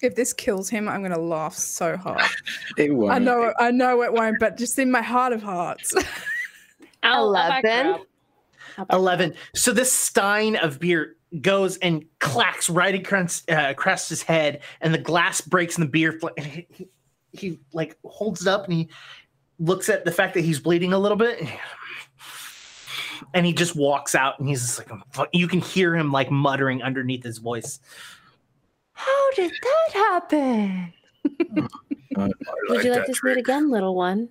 If this kills him, I'm gonna laugh so hard. It won't. I know, I know it won't, but just in my heart of hearts. I'll, I'll back her 11. up. I'll back her 11. So this stein of beer goes and clacks right across, uh, across his head, and the glass breaks and the beer. Fl- and he, he, he like holds it up and he looks at the fact that he's bleeding a little bit. And he just walks out and he's just like, you can hear him like muttering underneath his voice. How did that happen? I Would you like to see it again, little one?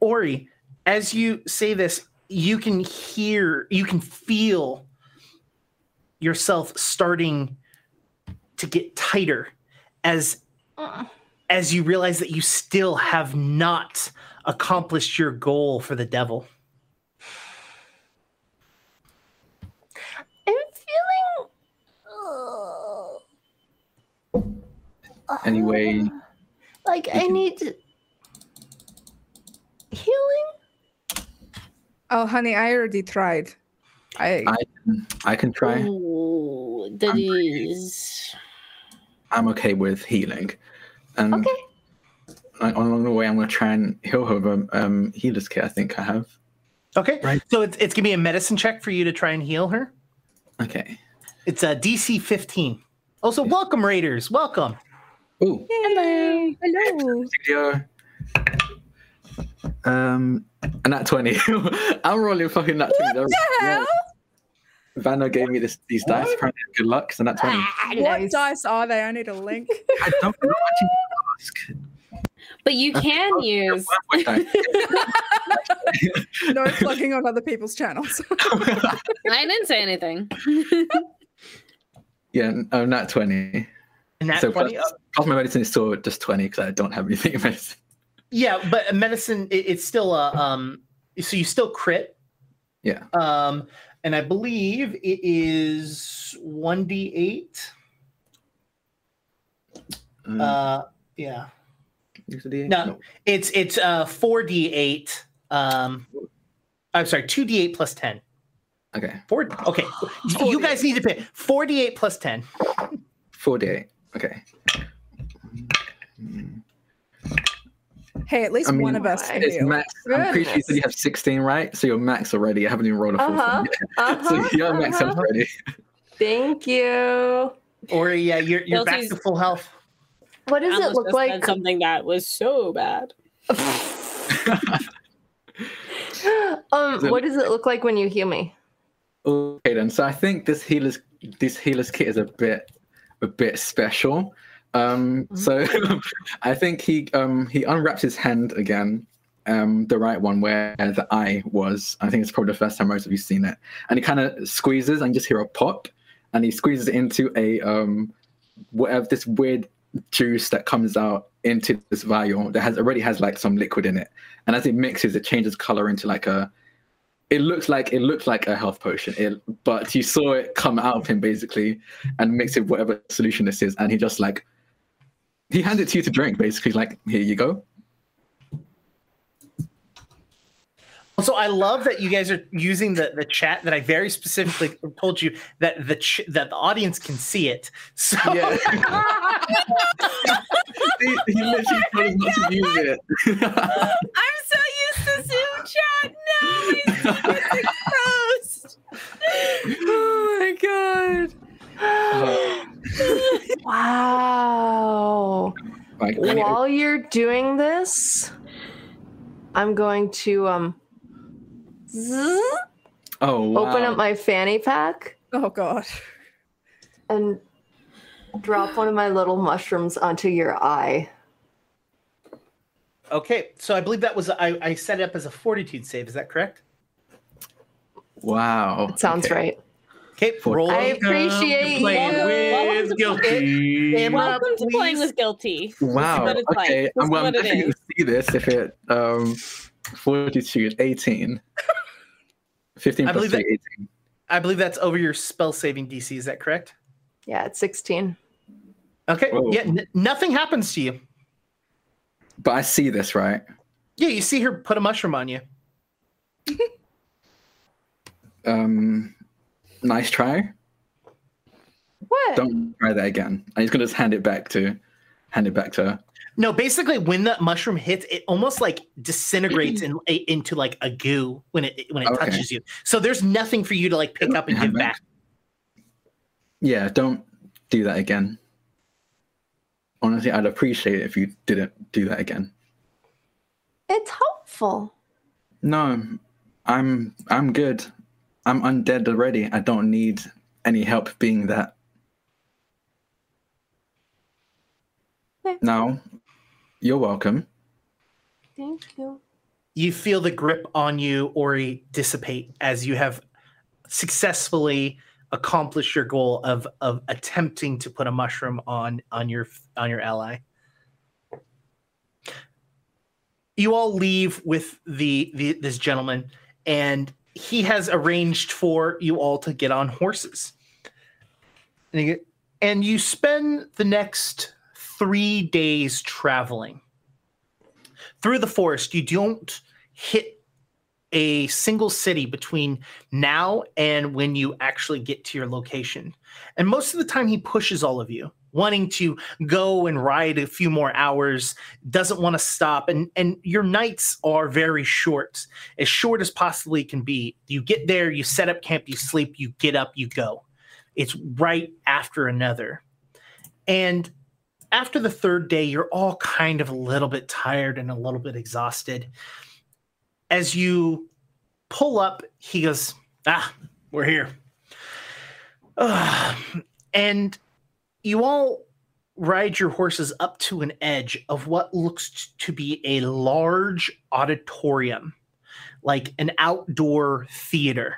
Ori, as you say this, you can hear, you can feel yourself starting to get tighter as Uh, as you realize that you still have not accomplished your goal for the devil. I'm feeling. uh, Anyway, like I need healing. Oh, honey, I already tried. I, I I can try. Ooh, that I'm is. I'm okay with healing. And Okay. I- along the way, I'm going to try and heal her with um, healer's kit. I think I have. Okay. Right. So it's, it's going to be a medicine check for you to try and heal her. Okay. It's a DC 15. Also, welcome, Raiders. Welcome. Ooh. hello. Hello. Studio. Um, and that 20. I'm rolling fucking that 20. What the hell? Vanna gave me this these dice. Apparently, good luck. So that 20. Ah, What nice. dice are they? I need a link. I don't know what ask. But you can use. No plugging on other people's channels. I didn't say anything. yeah, um, that 20. And that so 20. plus, plus my medicine is still just 20 because I don't have anything in medicine. Yeah, but medicine it, it's still a um so you still crit. Yeah. Um and I believe it is 1d8. Um, Uh yeah. Use a D8? no. It's it's uh 4d8 um I'm sorry, 2d8 plus 10. Okay. Four okay. You guys need to pick 4d8 plus 10. 4d8. Okay. hey, at least I mean, one of us It's heal. max. I'm pretty sure you said you have 16, right? So you're max already. I haven't even rolled a full Uh-huh. Uh-huh. So you're max uh-huh. health already. Thank you. Or yeah, you're you're back to full health. What does Alice it look just like? said something that was so bad. um, what does it look like when you heal me? Okay then. So I think this healer's this healer's kit is a bit a bit special. Um so I think he um he unwraps his hand again. Um, the right one where the eye was. I think it's probably the first time most of you seen it. And he kind of squeezes and you just hear a pop, and he squeezes it into a um, whatever this weird juice that comes out into this vial that has already has like some liquid in it. And as it mixes, it changes color into like a. It looks like it looks like a health potion, it, but you saw it come out of him basically, and mix it whatever solution this is, and he just like. He handed it to you to drink, basically. Like, here you go. Also, I love that you guys are using the, the chat that I very specifically told you that the ch- that the audience can see it. So Yeah. he, he literally told us not to use it. I'm so used to Zoom chat now. My secret's exposed. oh my god. Wow. like, and it- While you're doing this, I'm going to um zzz, oh, wow. open up my fanny pack Oh god. and drop one of my little mushrooms onto your eye. okay, so I believe that was I, I set it up as a fortitude save. Is that correct? Wow. It sounds okay. right. Okay, roll. I appreciate Playing you. Welcome with to- guilty. Emma, Welcome to playing with guilty. Wow. what it's like. Okay. I'm, is well, I'm definitely gonna see this if it um fortitude 18. 15 I plus believe three, that- 18. I believe that's over your spell saving DC. Is that correct? Yeah, it's 16. Okay. Whoa. Yeah. N- nothing happens to you. But I see this, right? Yeah, you see her put a mushroom on you. Um nice try. What? Don't try that again. And he's gonna just hand it back to hand it back to her. No, basically, when the mushroom hits, it almost like disintegrates in, into like a goo when it when it Okay. touches you. So there's nothing for you to like pick up and give back. Yeah, don't do that again. Honestly, I'd appreciate it if you didn't do that again. It's helpful. No, I'm I'm good. I'm undead already. I don't need any help being that. Okay. No, you're welcome. Thank you. You feel the grip on you, Ori, dissipate as you have successfully accomplished your goal of of attempting to put a mushroom on on your on your ally. you all leave with the, the this gentleman, and he has arranged for you all to get on horses. And you, and you spend the next three days traveling through the forest. You don't hit a single city between now and when you actually get to your location. And most of the time, he pushes all of you, wanting to go and ride a few more hours, doesn't want to stop. And, and your nights are very short, as short as possibly can be. You get there, you set up camp, you sleep, you get up, you go. It's right after another. And after the third day, you're all kind of a little bit tired and a little bit exhausted. As you pull up, he goes, Ah, we're here. Ugh. and you all ride your horses up to an edge of what looks to be a large auditorium, like an outdoor theater.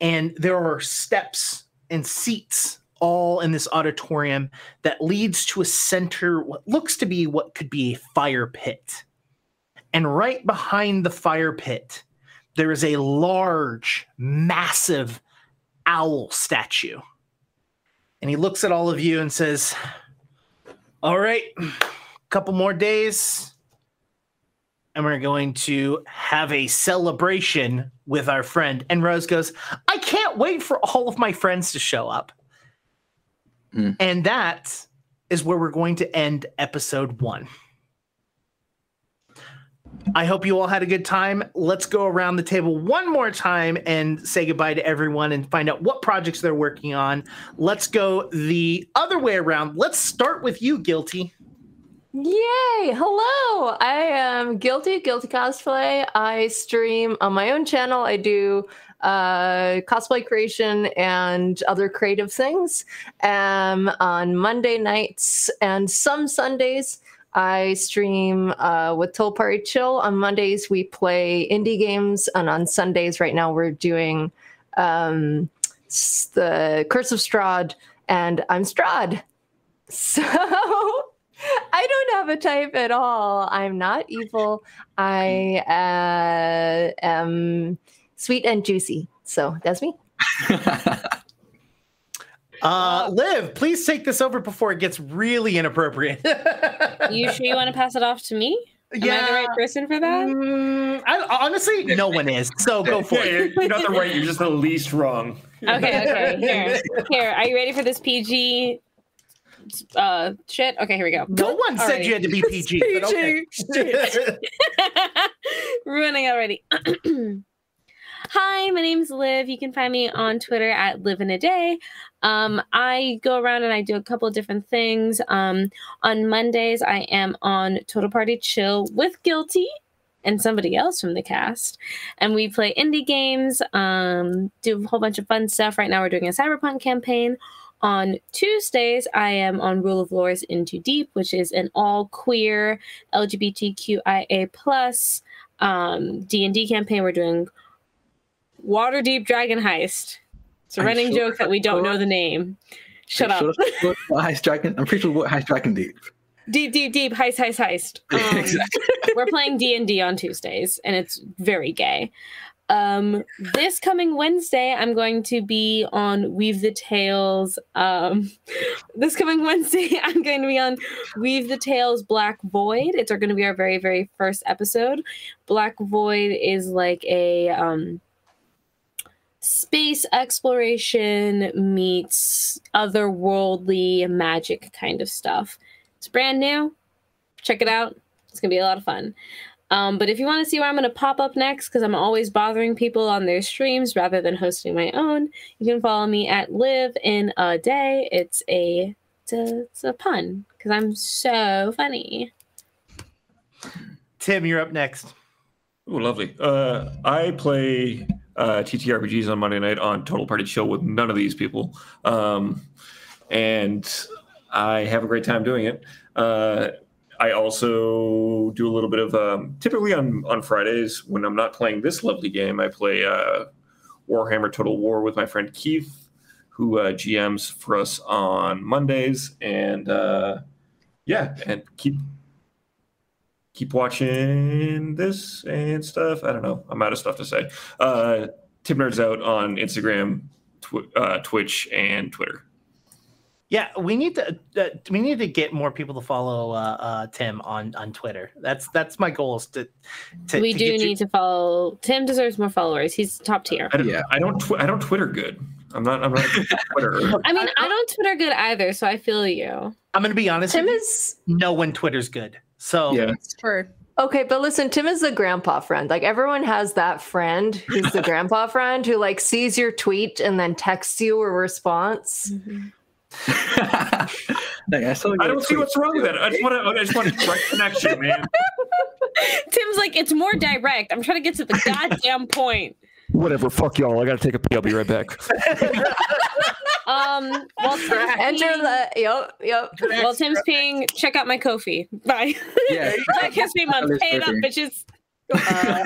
And there are steps and seats all in this auditorium that leads to a center, what looks to be what could be a fire pit. And right behind the fire pit, there is a large, massive owl statue. And he looks at all of you and says, All right, a couple more days. And we're going to have a celebration with our friend. And Rose goes, I can't wait for all of my friends to show up. Mm. And that is where we're going to end episode one. I hope you all had a good time. Let's go around the table one more time and say goodbye to everyone and find out what projects they're working on. Let's go the other way around. Let's start with you, Guilty. Yay! Hello! I am Guilty, Guilty Cosplay. I stream on my own channel. I do uh, cosplay creation and other creative things um, on Monday nights and some Sundays. I stream uh, with Total Party Chill. On Mondays, we play indie games, and on Sundays, right now, we're doing um, the Curse of Strahd, and I'm Strahd. So I don't have a type at all. I'm not evil. I uh, am sweet and juicy. So that's me. Uh, Liv, please take this over before it gets really inappropriate. You sure you want to pass it off to me? Am I the right person for that? Mm, I, honestly, no one is. So go for it. you're, you're not the right. You're just the least wrong. Okay, okay. Here, here. Are you ready for this PG uh shit? Okay, here we go. No one said Alrighty. you had to be PG. but okay. Ruining already. Hi, my name's Liv. You can find me on Twitter at Live in a Day. Um, I go around and I do a couple of different things. Um, on Mondays, I am on Total Party Chill with Guilty and somebody else from the cast, and we play indie games. Um, do a whole bunch of fun stuff. Right now, we're doing a cyberpunk campaign. On Tuesdays, I am on Rule of Laws Into Deep, which is an all queer LGBTQIA plus um, D and D campaign. We're doing Waterdeep Dragon Heist. It's a I'm running sure- joke that we don't know the name. Shut up. Sure that's what- what Heist Dragon. I'm pretty sure what Heist Dragon Deep. Deep, deep, deep. Heist, heist, heist. Um, exactly. we're playing D and D on Tuesdays, and it's very gay. Um, this coming Wednesday, I'm going to be on Weave the Tales. Um, this coming Wednesday, I'm going to be on Weave the Tales Black Void. It's going to be our very, very first episode. Black Void is like a um, space exploration meets otherworldly magic kind of stuff. It's brand new. Check it out. It's gonna be a lot of fun. Um, but if you want to see where I'm going to pop up next, because I'm always bothering people on their streams rather than hosting my own, you can follow me at Live in a Day. It's a it's a, it's a pun because I'm so funny. Tim, you're up next. Oh, lovely. Uh, I play uh, TTRPGs on Monday night on Total Party Chill with none of these people, um, and I have a great time doing it. Uh, I also do a little bit of um, typically on on Fridays when I'm not playing this lovely game. I play uh, Warhammer Total War with my friend Keith, who uh, GMs for us on Mondays, and uh, yeah, and keep keep watching this and stuff. I don't know. I'm out of stuff to say. Uh, Tim Nerds Out on Instagram, tw- uh, Twitch, and Twitter. Yeah, we need to uh, we need to get more people to follow uh, uh, Tim on on Twitter. That's that's my goal is to. to we to do get you- need to follow. Tim deserves more followers. He's top tier. I don't. Yeah. I don't. Tw- I don't Twitter good. I'm not. I'm not Twitter. I mean, I don't Twitter good either, so I feel you. I'm going to be honest. Tim with you, is no one Twitter's good. So Yeah. It's okay, but listen, Tim is the grandpa friend. Like everyone has that friend who's the grandpa friend who like sees your tweet and then texts you a response. Mm-hmm. Like, I, saw I don't see what's wrong with that. I just want to. I just want a direct connection, man. Tim's like, it's more direct. I'm trying to get to the goddamn point. Whatever. Fuck y'all. I gotta take a pee. I'll be right back. Um, while Tim's Enter peeing, the yep, yep. while Tim's peeing, check out my Ko-fi. Bye. Yeah. Black History Month. Pay it up, bitches. uh,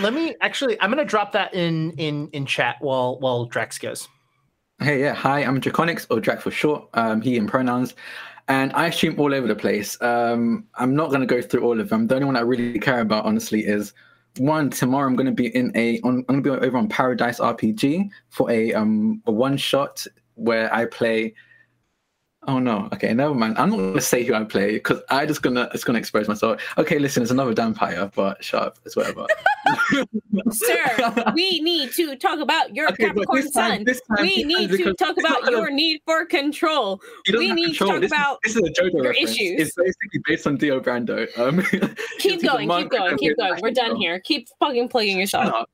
let me actually. I'm going to drop that in in in chat while while Drax goes. Hey, yeah. Hi, I'm Drakoniques, or Drax for short. Um, he in pronouns. And I stream all over the place. Um, I'm not going to go through all of them. The only one I really care about, honestly, is one. Tomorrow, I'm going to be in a. On, I'm going to be over on Paradise RPG for a um a one shot where I play. Oh no. Okay, never mind. I'm not going to say who I play because I just gonna it's gonna expose myself. Okay, listen, it's another vampire, but shut up. It's whatever. Sir, we need to talk about your Okay, Capricorn sun. We need to talk about your gonna- need for control. We need to talk this about Is, this is a JoJo your reference. issues. It's basically based on Dio Brando. Um, Keep he's a going, keep going, keep going. We're done here. Keep fucking plugging Shut yourself.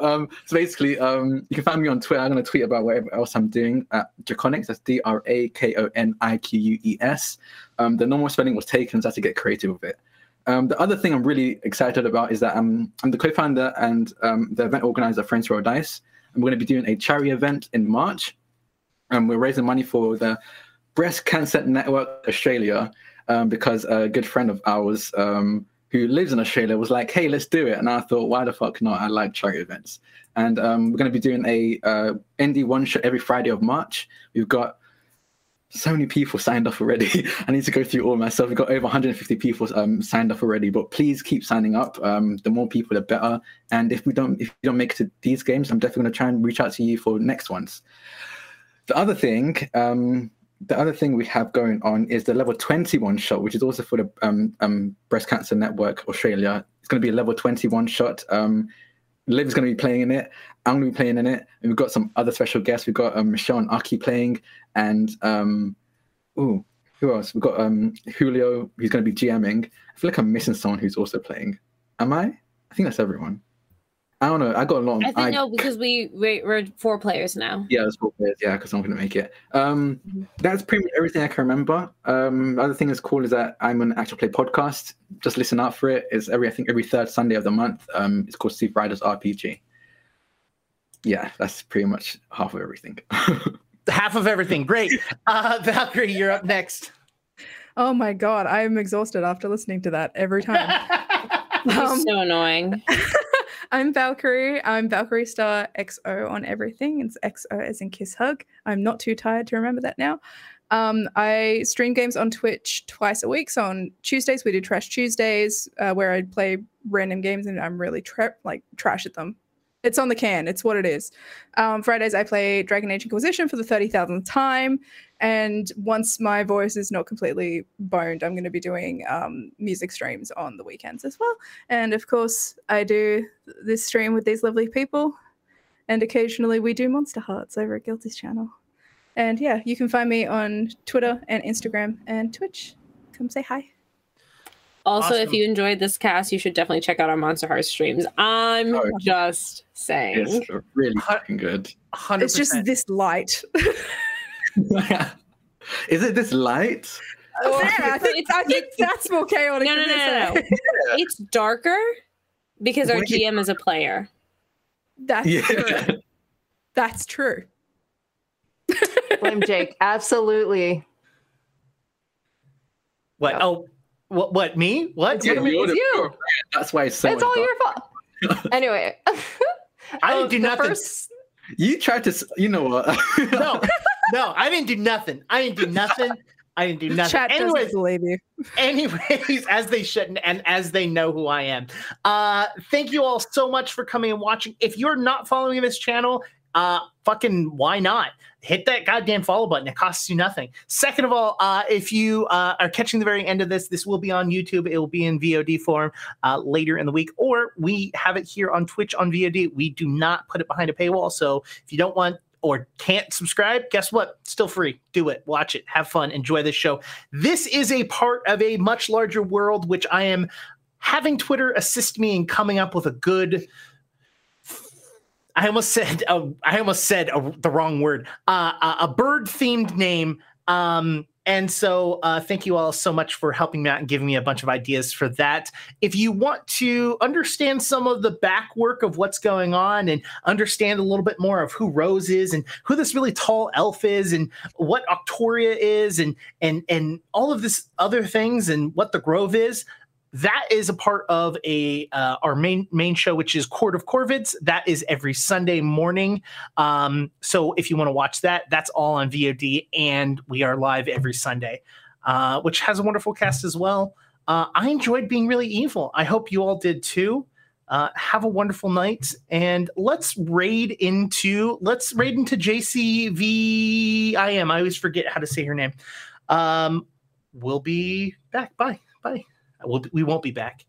Um, so basically, um, you can find me on Twitter. I'm going to tweet about whatever else I'm doing at Drakoniques. That's D R A K O N I Q U E S. Um, the normal spelling was taken, so I had to get creative with it. Um, the other thing I'm really excited about is that I'm, I'm the co-founder and um, the event organizer of Friends Roll Dice. I'm going to be doing a charity event in March. And we're raising money for the Breast Cancer Network Australia um, because a good friend of ours um, who lives in Australia was like, "Hey, let's do it." And I thought, "Why the fuck not? I like charity events." And um, we're going to be doing a uh, ND one shot every Friday of March. We've got so many people signed up already. I need to go through all myself. We've got over 150 people um, signed up already, but please keep signing up. Um, the more people, the better. And if we don't, if you don't make it to these games, I'm definitely going to try and reach out to you for next ones. The other thing, um, the other thing we have going on is the level 21 shot, which is also for the um, um, Breast Cancer Network Australia. It's going to be a level 21 shot. Um, Liv's going to be playing in it. I'm going to be playing in it. And we've got some other special guests. We've got um, Michelle and Aki playing. And, um, ooh, who else? We've got um, Julio, who's going to be GMing. I feel like I'm missing someone who's also playing. Am I? I think that's everyone. I don't know. I got a lot. I Of, think no, because we we- we're four players now. yeah, that's four players. Yeah, because I'm going to make it. Um, that's pretty much everything I can remember. Um, other thing that's cool is that I'm an actual play podcast. Just listen out for it. It's every I think every third Sunday of the month. Um, it's called Steve Riders RPG. Yeah, that's pretty much half of everything. Half of everything. Great. Uh, Valkyrie, you're up next. Oh my god, I am exhausted after listening to that every time. It's Um, so annoying. I'm Valkyrie. I'm Valkyrie Star XO on everything. It's XO as in kiss hug. I'm not too tired to remember that now. Um, I stream games on Twitch twice a week. So on Tuesdays we do Trash Tuesdays, uh, where I play random games and I'm really tra- like trash at them. It's on the can. It's what it is. Um, Fridays I play Dragon Age Inquisition for the thirty thousandth time, and once my voice is not completely boned, I'm going to be doing um, music streams on the weekends as well. And of course, I do this stream with these lovely people. And occasionally we do Monsterhearts over at Guilty's channel. And yeah, you can find me on Twitter and Instagram and Twitch. Come say hi. Also, if you enjoyed this cast, you should definitely check out our Monster Heart streams. I'm Oh, just saying. it's really fucking good. 100%. It's just this light. Is it this light? Oh, yeah, I think, I think that's more chaotic No, no, than no, no, no. It's darker because our Wait. GM is a player. That's Yeah. true. That's true. Blame Jake. Absolutely. what? Yeah. Oh, what? What? Me? What? Yeah, What you. you're the- you. That's why it's so it's all dark. your fault. anyway. I Oh, didn't do the nothing. first- You tried to, you know what? No, no, I didn't do nothing. I didn't do nothing. I didn't do nothing. Chat Anyways, believe you. anyways, as they shouldn't, and as they know who I am. Uh, thank you all so much for coming and watching. If you're not following this channel, uh, fucking why not? Hit that goddamn follow button. It costs you nothing. Second of all, uh, if you uh, are catching the very end of this, this will be on YouTube. It will be in VOD form uh, later in the week, or we have it here on Twitch on VOD. We do not put it behind a paywall. So if you don't want or can't subscribe, guess what? Still free. Do it. Watch it. Have fun. Enjoy this show. This is a part of a much larger world, which I am having Twitter assist me in coming up with a good. I almost said I almost said uh, the wrong word. Uh, a- a bird themed name. Um, and so, uh, thank you all so much for helping me out and giving me a bunch of ideas for that. If you want to understand some of the back work of what's going on and understand a little bit more of who Rose is and who this really tall elf is and what Octoria is and and and all of this other things and what the Grove is, that is a part of a uh, our main main show, which is Court of Corvids. That is every Sunday morning. Um, so if you want to watch that, that's all on VOD, and we are live every Sunday, uh, which has a wonderful cast as well. Uh, I enjoyed being really evil. I hope you all did too. Uh, have a wonderful night, and let's raid into let's raid into JCVIM. I always forget how to say her name. Um, we'll be back. Bye. Bye. We'll, we won't be back.